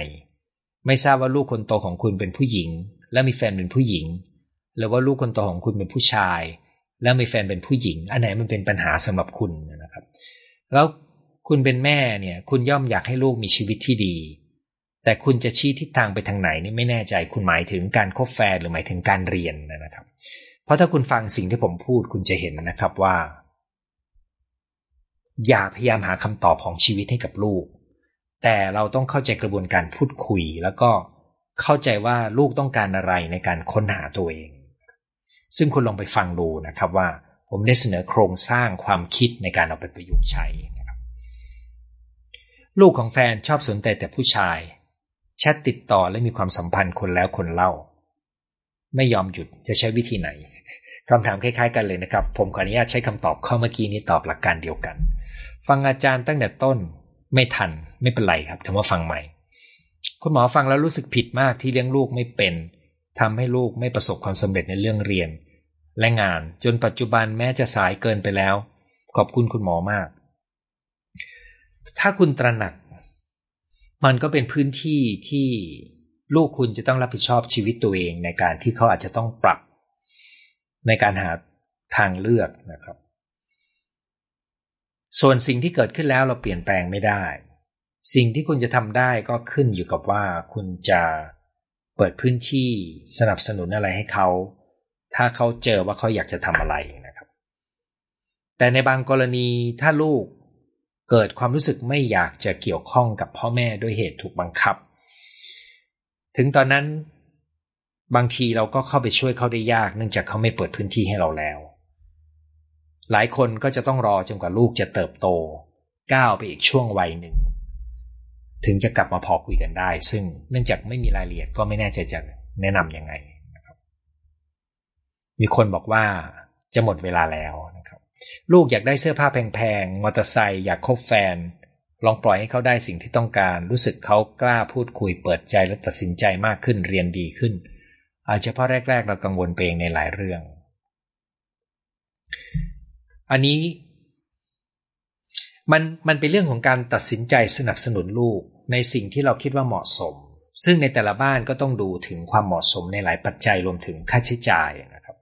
ไม่ทราบว่าลูกคนโตของคุณเป็นผู้หญิง และมีแฟนเป็นผู้หญิง หรือว่าลูกคนโตของคุณเป็นผู้ชาย แล้วมีแฟนเป็นผู้หญิง อันไหนมันเป็นปัญหาสำหรับคุณนะครับ แล้วคุณเป็นแม่เนี่ย คุณย่อมอยากให้ลูกมีชีวิตที่ดี แต่คุณจะชี้ทิศทางไปทางไหนนี่ไม่แน่ใจคุณหมายถึงการคบแฟนหรือหมายถึงการเรียนนะครับ เพราะถ้าคุณฟังสิ่งที่ผมพูดคุณจะเห็นนะครับว่า อย่าพยายามหาคำตอบของชีวิตให้กับลูก แต่เราต้องเข้าใจกระบวนการพูดคุย แล้วก็เข้าใจว่าลูกต้องการอะไรในการค้นหาตัวเอง ซึ่งคุณลองไปฟังดูนะครับว่า ผมได้เสนอโครงสร้างความคิดในการเอาไปประยุกต์ใช้นะครับลูกของแฟนชอบสนใจแต่ผู้ชายแชทติดต่อและมีความสัมพันธ์คนแล้วคนเล่า ไม่ยอมหยุดจะใช้วิธีไหนคำถามคล้ายๆ กันเลยนะครับ ผมขออนุญาตใช้คำตอบข้อเมื่อกี้นี้ตอบหลักการเดียวกัน ฟังอาจารย์ตั้งแต่ต้นไม่ทันไม่เป็นไรครับถือว่าฟังใหม่ คุณหมอฟังแล้วรู้สึกผิดมากที่เลี้ยงลูกไม่เป็นทำให้ลูกไม่ประสบความสำเร็จในเรื่องเรียน และงานจนปัจจุบันแม้จะสายเกินไปแล้ว ขอบคุณคุณหมอมาก ถ้าคุณตระหนัก มันก็เป็นพื้นที่ที่ลูกคุณจะต้องรับผิดชอบชีวิตตัวเองในการที่เขาอาจจะต้องปรับ ในการหาทางเลือกนะครับ ส่วนสิ่งที่เกิดขึ้นแล้วเราเปลี่ยนแปลงไม่ได้ สิ่งที่คุณจะทำได้ก็ขึ้นอยู่กับว่าคุณจะเปิดพื้นที่สนับสนุนอะไรให้เขา ถ้าเขาเจอว่าเขาอยากจะทำอะไรนะครับ แต่ในบางกรณีถ้าลูกเกิดความรู้สึกไม่อยากจะเกี่ยวข้องกับพ่อแม่ด้วยเหตุถูกบังคับ ถึงตอนนั้นบางทีเราก็เข้าไปช่วยเขาได้ยาก เนื่องจากเขาไม่เปิดพื้นที่ให้เราแล้ว หลายคนก็จะต้องรอจนกว่าลูกจะเติบโต ก้าวไปอีกช่วงวัยหนึ่ง ถึงจะกลับมาพอคุยกันได้ ซึ่งเนื่องจากไม่มีรายละเอียดก็ไม่แน่ใจจะแนะนำยังไงมีคนบอกว่าจะหมดเวลาแล้วนะครับ ลูกอยากได้เสื้อผ้าแพงๆมอเตอร์ไซค์อยากคบแฟน ลองปล่อยให้เขาได้สิ่งที่ต้องการ รู้สึกเขากล้าพูดคุยเปิดใจและตัดสินใจมากขึ้นเรียนดีขึ้น อาจจะเพราะแรก ๆ เรากังวลไปเองในหลายเรื่อง อันนี้ มันมันเป็นเรื่องของการตัดสินใจสนับสนุนลูกในสิ่งที่เราคิดว่าเหมาะสม ซึ่งในแต่ละบ้านก็ต้องดูถึงความเหมาะสมในหลายปัจจัยรวมถึงค่าใช้จ่ายนะครับ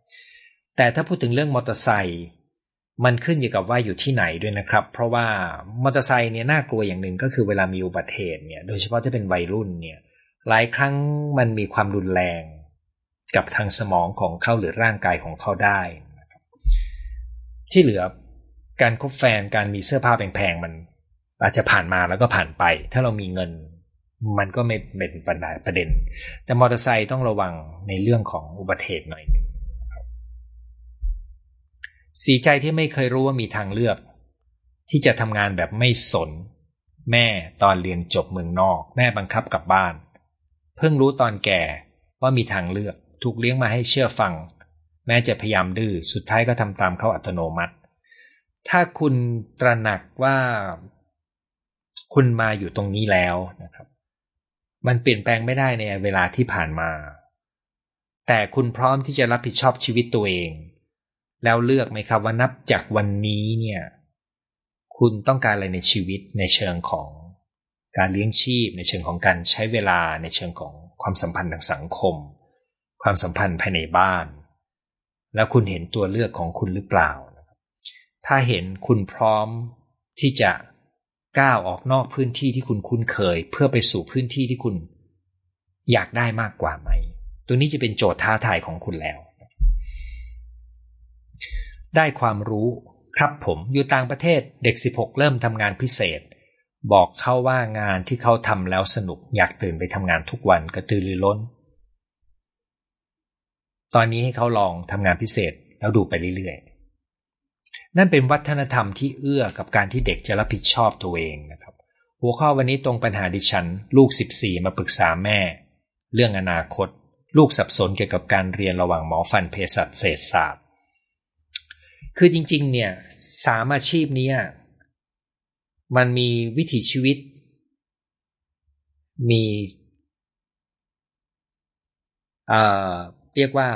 แต่ถ้าพูดถึงเรื่องมอเตอร์ไซค์มันขึ้นอยู่กับว่าอยู่ที่ไหนด้วยนะครับ เพราะว่ามอเตอร์ไซค์เนี่ยน่ากลัวอย่างหนึ่งก็คือเวลามีอุบัติเหตุเนี่ย โดยเฉพาะถ้าเป็นวัยรุ่นเนี่ย หลายครั้งมันมีความรุนแรง กับทางสมองของเขาหรือร่างกายของเขาได้ ที่เหลือการคบแฟนการมีเสื้อผ้าแพงๆมัน อาจจะผ่านมาแล้วก็ผ่านไป ถ้าเรามีเงิน มันก็ไม่เป็นปัญหาประเด็น แต่มอเตอร์ไซค์ต้องระวังในเรื่องของอุบัติเหตุหน่อยนึงสีใจที่ไม่เคยรู้ว่ามีทางเลือก ที่จะทำงานแบบไม่สน แม่ตอนเรียนจบเมืองนอก แม่บังคับกลับบ้าน เพิ่งรู้ตอนแก่ว่ามีทางเลือก ถูกเลี้ยงมาให้เชื่อฟัง แม้จะพยายามดื้อสุดท้ายก็ทำตามเขาอัตโนมัติ ถ้าคุณตระหนักว่าคุณมาอยู่ตรงนี้แล้วนะครับ มันเปลี่ยนแปลงไม่ได้ในเวลาที่ผ่านมา แต่คุณพร้อมที่จะรับผิดชอบชีวิตตัวเอง แล้วเลือกไหมครับว่านับจากวันนี้เนี่ย คุณต้องการอะไรในชีวิตในเชิงของการเลี้ยงชีพ ในเชิงของการใช้เวลาในเชิงของความสัมพันธ์ทางสังคม ความสัมพันธ์ภายในบ้าน แล้วคุณเห็นตัวเลือกของคุณหรือเปล่า ถ้าเห็นคุณพร้อมที่จะก้าวออกนอกพื้นที่ที่คุณคุ้นเคย เพื่อไปสู่พื้นที่ที่คุณอยากได้มากกว่าไหม ตัวนี้จะเป็นโจทย์ท้าทายของคุณแล้ว ได้ความรู้ครับผมอยู่ต่างประเทศเด็ก 16 เริ่มทำงานพิเศษ บอกเขาว่างานที่เขาทำแล้วสนุกอยากตื่นไปทำงานทุกวันกระตือรือร้น ตอนนี้ให้เขาลองทำงานพิเศษแล้วดูไปเรื่อยๆ นั่นเป็นวัฒนธรรมที่เอื้อกับการที่เด็กจะรับผิดชอบตัวเองนะครับ หัวข้อวันนี้ตรงปัญหาดิฉัน ลูก 14 มาปรึกษาแม่ เรื่องอนาคต ลูกสับสนเกี่ยวกับการเรียนระหว่างหมอฟันเภสัชเศรษฐศาสตร์ คือจริง ๆ เนี่ยสามอาชีพนี้มันมีวิถีชีวิต มี เรียกว่า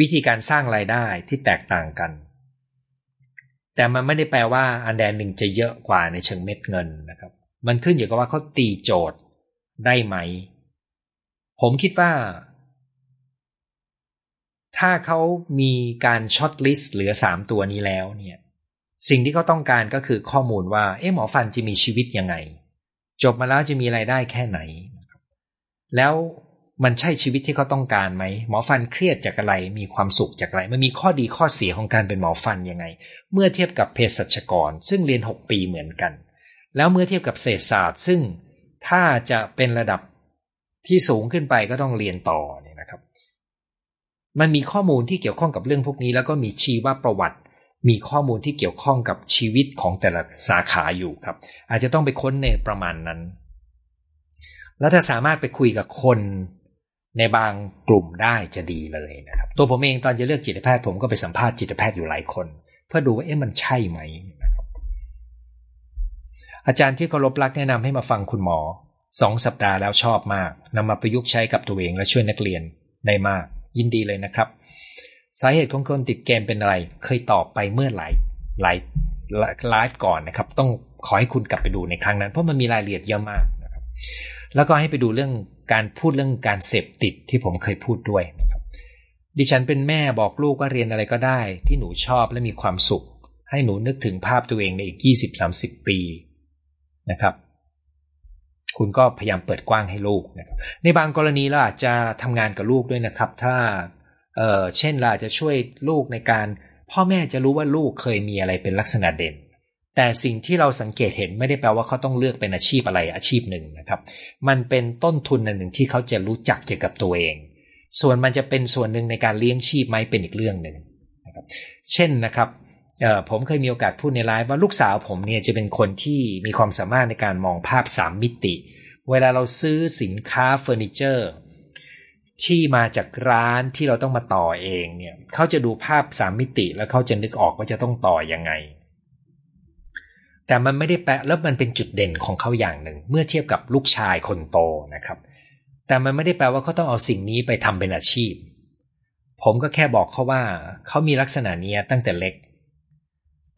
วิธีการสร้างรายได้ที่แตกต่างกัน แต่มันไม่ได้แปลว่าอันแดนหนึ่งจะเยอะกว่าในเชิงเม็ดเงินนะครับ มันขึ้นอยู่กับว่าเขาตีโจทย์ได้ไหม ผมคิดว่า ถ้าเขามีการ shortlist เหลือสามตัวนี้แล้วเนี่ยสิ่งที่เขาต้องการก็คือข้อมูลว่า เอ๊ะหมอฟันจะมีชีวิตยังไง จบมาแล้วจะมีรายได้แค่ไหน แล้ว มันใช่ชีวิตที่เขาต้องการไหมหมอฟันเครียดจากอะไร มีความสุขจากอะไร มันมีข้อดีข้อเสียของการเป็นหมอฟันยังไง เมื่อเทียบกับเภสัชกร ซึ่งเรียน 6 ปีเหมือนกัน แล้วเมื่อเทียบกับเศรษฐศาสตร์ ซึ่งถ้าจะเป็นระดับที่สูงขึ้นไปก็ต้องเรียนต่อเนี่ยนะครับ มันมีข้อมูลที่เกี่ยวข้องกับเรื่องพวกนี้ แล้วก็มีชีวประวัติ มีข้อมูลที่เกี่ยวข้องกับชีวิตของแต่ละสาขาอยู่ครับ อาจจะต้องไปค้นในประมาณนั้น แล้วถ้าสามารถไปคุยกับคน ในบางกลุ่มได้จะดีเลยนะครับ ตัวผมเองตอนจะเลือกจิตแพทย์ผมก็ไปสัมภาษณ์จิตแพทย์อยู่หลายคน เพื่อดูว่าเอ๊ะมันใช่ไหมนะครับอาจารย์ที่เคารพรักแนะนำให้มาฟังคุณหมอสองสัปดาห์แล้วชอบมากนำมาประยุกต์ใช้กับตัวเองและช่วยนักเรียนได้มาก ยินดีเลยนะครับ สาเหตุของคนติดเกมเป็นอะไร เคยตอบไปเมื่อหลายหลายไลฟ์ก่อนนะครับ ต้องขอให้คุณกลับไปดูในครั้งนั้น เพราะมันมีรายละเอียดเยอะมากนะครับ แล้วก็ให้ไปดูเรื่อง การพูดเรื่องการเสพติดที่ผมเคยพูดด้วยนะครับดิฉันเป็นแม่บอกลูกว่าเรียนอะไรก็ได้ ที่หนูชอบและมีความสุข ให้หนูนึกถึงภาพตัวเองในอีก 20-30 ปีนะครับ คุณก็พยายามเปิดกว้างให้ลูกนะครับ ในบางกรณีเราอาจจะทำงานกับลูกด้วยนะครับ ถ้าเออเช่นเราจะช่วยลูกในการ พ่อแม่จะรู้ว่าลูกเคยมีอะไรเป็นลักษณะเด่น แต่สิ่งที่เราสังเกตเห็นไม่ได้แปลว่าเขาต้องเลือกเป็นอาชีพอะไรอาชีพหนึ่งนะครับ มันเป็นต้นทุนหนึ่งที่เขาจะรู้จักเกี่ยวกับตัวเอง ส่วนมันจะเป็นส่วนหนึ่งในการเลี้ยงชีพไหมเป็นอีกเรื่องหนึ่งนะครับเช่นนะครับผมเคยมีโอกาสพูดในไลฟ์ว่าลูกสาวผมเนี่ยจะเป็นคนที่มีความสามารถในการมองภาพ3มิติ เวลาเราซื้อสินค้าเฟอร์นิเจอร์ที่มาจากร้านที่เราต้องมาต่อเองเนี่ยเขาจะดูภาพสามมิติแล้วเขาจะนึกออกว่าจะต้องต่อยังไง แต่มันไม่ได้แปลแล้วมันเป็นจุดเด่นของเขาอย่างหนึ่ง เมื่อเทียบกับลูกชายคนโตนะครับ แต่มันไม่ได้แปลว่าเขาต้องเอาสิ่งนี้ไปทำเป็นอาชีพ ผมก็แค่บอกเขาว่า เขามีลักษณะนี้ตั้งแต่เล็ก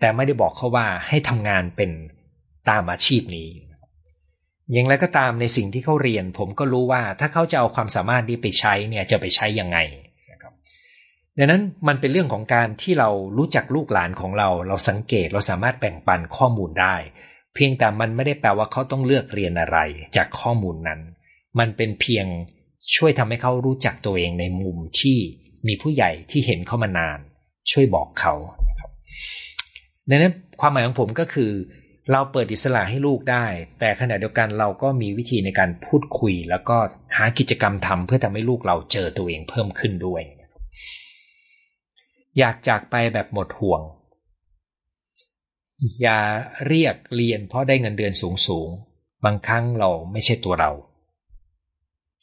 แต่ไม่ได้บอกเขาว่าให้ทำงานเป็นตามอาชีพนี้อย่างไรก็ตามในสิ่งที่เขาเรียน ผมก็รู้ว่าถ้าเขาจะเอาความสามารถนี้ไปใช้เนี่ยจะไปใช้ยังไง ดังนั้นมันเป็นเรื่องของการที่เรารู้จักลูกหลานของเรา เราสังเกตเราสามารถแบ่งปันข้อมูลได้ เพียงแต่มันไม่ได้แปลว่าเขาต้องเลือกเรียนอะไร จากข้อมูลนั้น มันเป็นเพียงช่วยทำให้เขารู้จักตัวเองในมุมที่มีผู้ใหญ่ที่เห็นเขามานาน ช่วยบอกเขาดังนั้นความหมายของผมก็คือ เราเปิดอิสระให้ลูกได้ แต่ขณะเดียวกันเราก็มีวิธีในการพูดคุย แล้วก็หากิจกรรมทำเพื่อทำให้ลูกเราเจอตัวเองเพิ่มขึ้นด้วย อยากจากไปแบบหมดห่วง อย่าเรียกเรียนเพราะได้เงินเดือนสูงสูง บางครั้งเราไม่ใช่ตัวเรา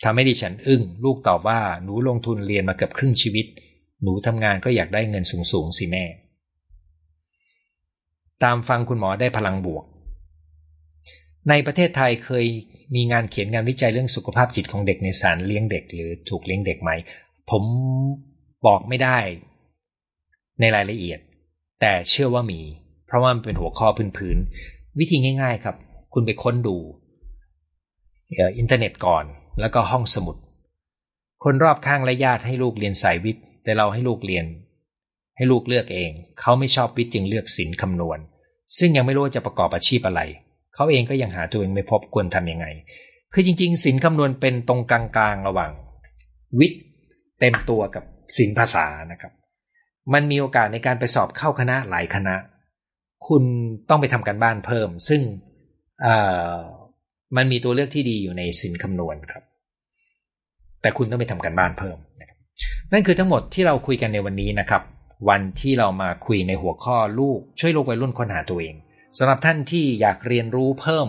ทำให้ดิฉันอึ้งลูกตอบว่าหนูลงทุนเรียนมาเกือบครึ่งชีวิต หนูทำงานก็อยากได้เงินสูงสูงสิแม่ ตามฟังคุณหมอได้พลังบวก ในประเทศไทยเคยมีงานเขียนงานวิจัยเรื่องสุขภาพจิตของเด็กในสารเลี้ยงเด็ก หรือถูกเลี้ยงเด็กไหม ผมบอกไม่ได้ ในรายละเอียด แต่เชื่อว่ามี เพราะว่ามันเป็นหัวข้อพื้นๆวิธีง่ายๆครับ คุณไปค้นดูอินเทอร์เน็ตก่อน แล้วก็ห้องสมุด คนรอบข้างและญาติให้ลูกเรียนสายวิทย์ แต่เราให้ลูกเรียน ให้ลูกเลือกเอง เขาไม่ชอบวิทย์จึงเลือกศิลป์คำนวณ ซึ่งยังไม่รู้จะประกอบอาชีพอะไร เขาเองก็ยังหาตัวเองไม่พบควรทำยังไง คือจริงๆสินคำนวณเป็นตรงกลางๆระหว่าง วิทย์เต็มตัวกับสินภาษานะครับ มันมีโอกาสในการไปสอบเข้าคณะหลายคณะ คุณต้องไปทำการบ้านเพิ่ม ซึ่งมันมีตัวเลือกที่ดีอยู่ในสินคำนวณครับ แต่คุณต้องไปทำการบ้านเพิ่มนะครับนั่นคือทั้งหมดที่เราคุยกันในวันนี้นะครับ วันที่เรามาคุยในหัวข้อลูกช่วยลูกวัยรุ่นค้นหาตัวเองสำหรับท่านที่อยากเรียนรู้เพิ่ม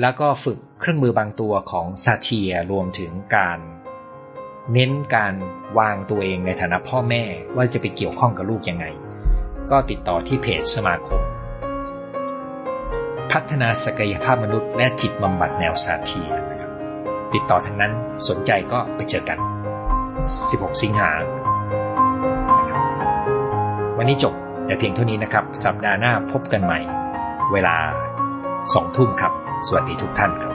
แล้วก็ฝึกเครื่องมือบางตัวของซาเทียรวมถึงการ เน้นการวางตัวเองในฐานะพ่อแม่ว่าจะไปเกี่ยวข้องกับลูกยังไง ก็ติดต่อที่เพจสมาคม พัฒนาศักยภาพมนุษย์และจิตบำบัดแนวซาเทีนะครับติดต่อทางนั้นสนใจก็ไปเจอกัน 16 สิงหา วันนี้จบแต่เพียงเท่านี้นะครับ สัปดาห์หน้าพบกันใหม่ เวลาสองทุ่มครับ สวัสดีทุกท่านครับ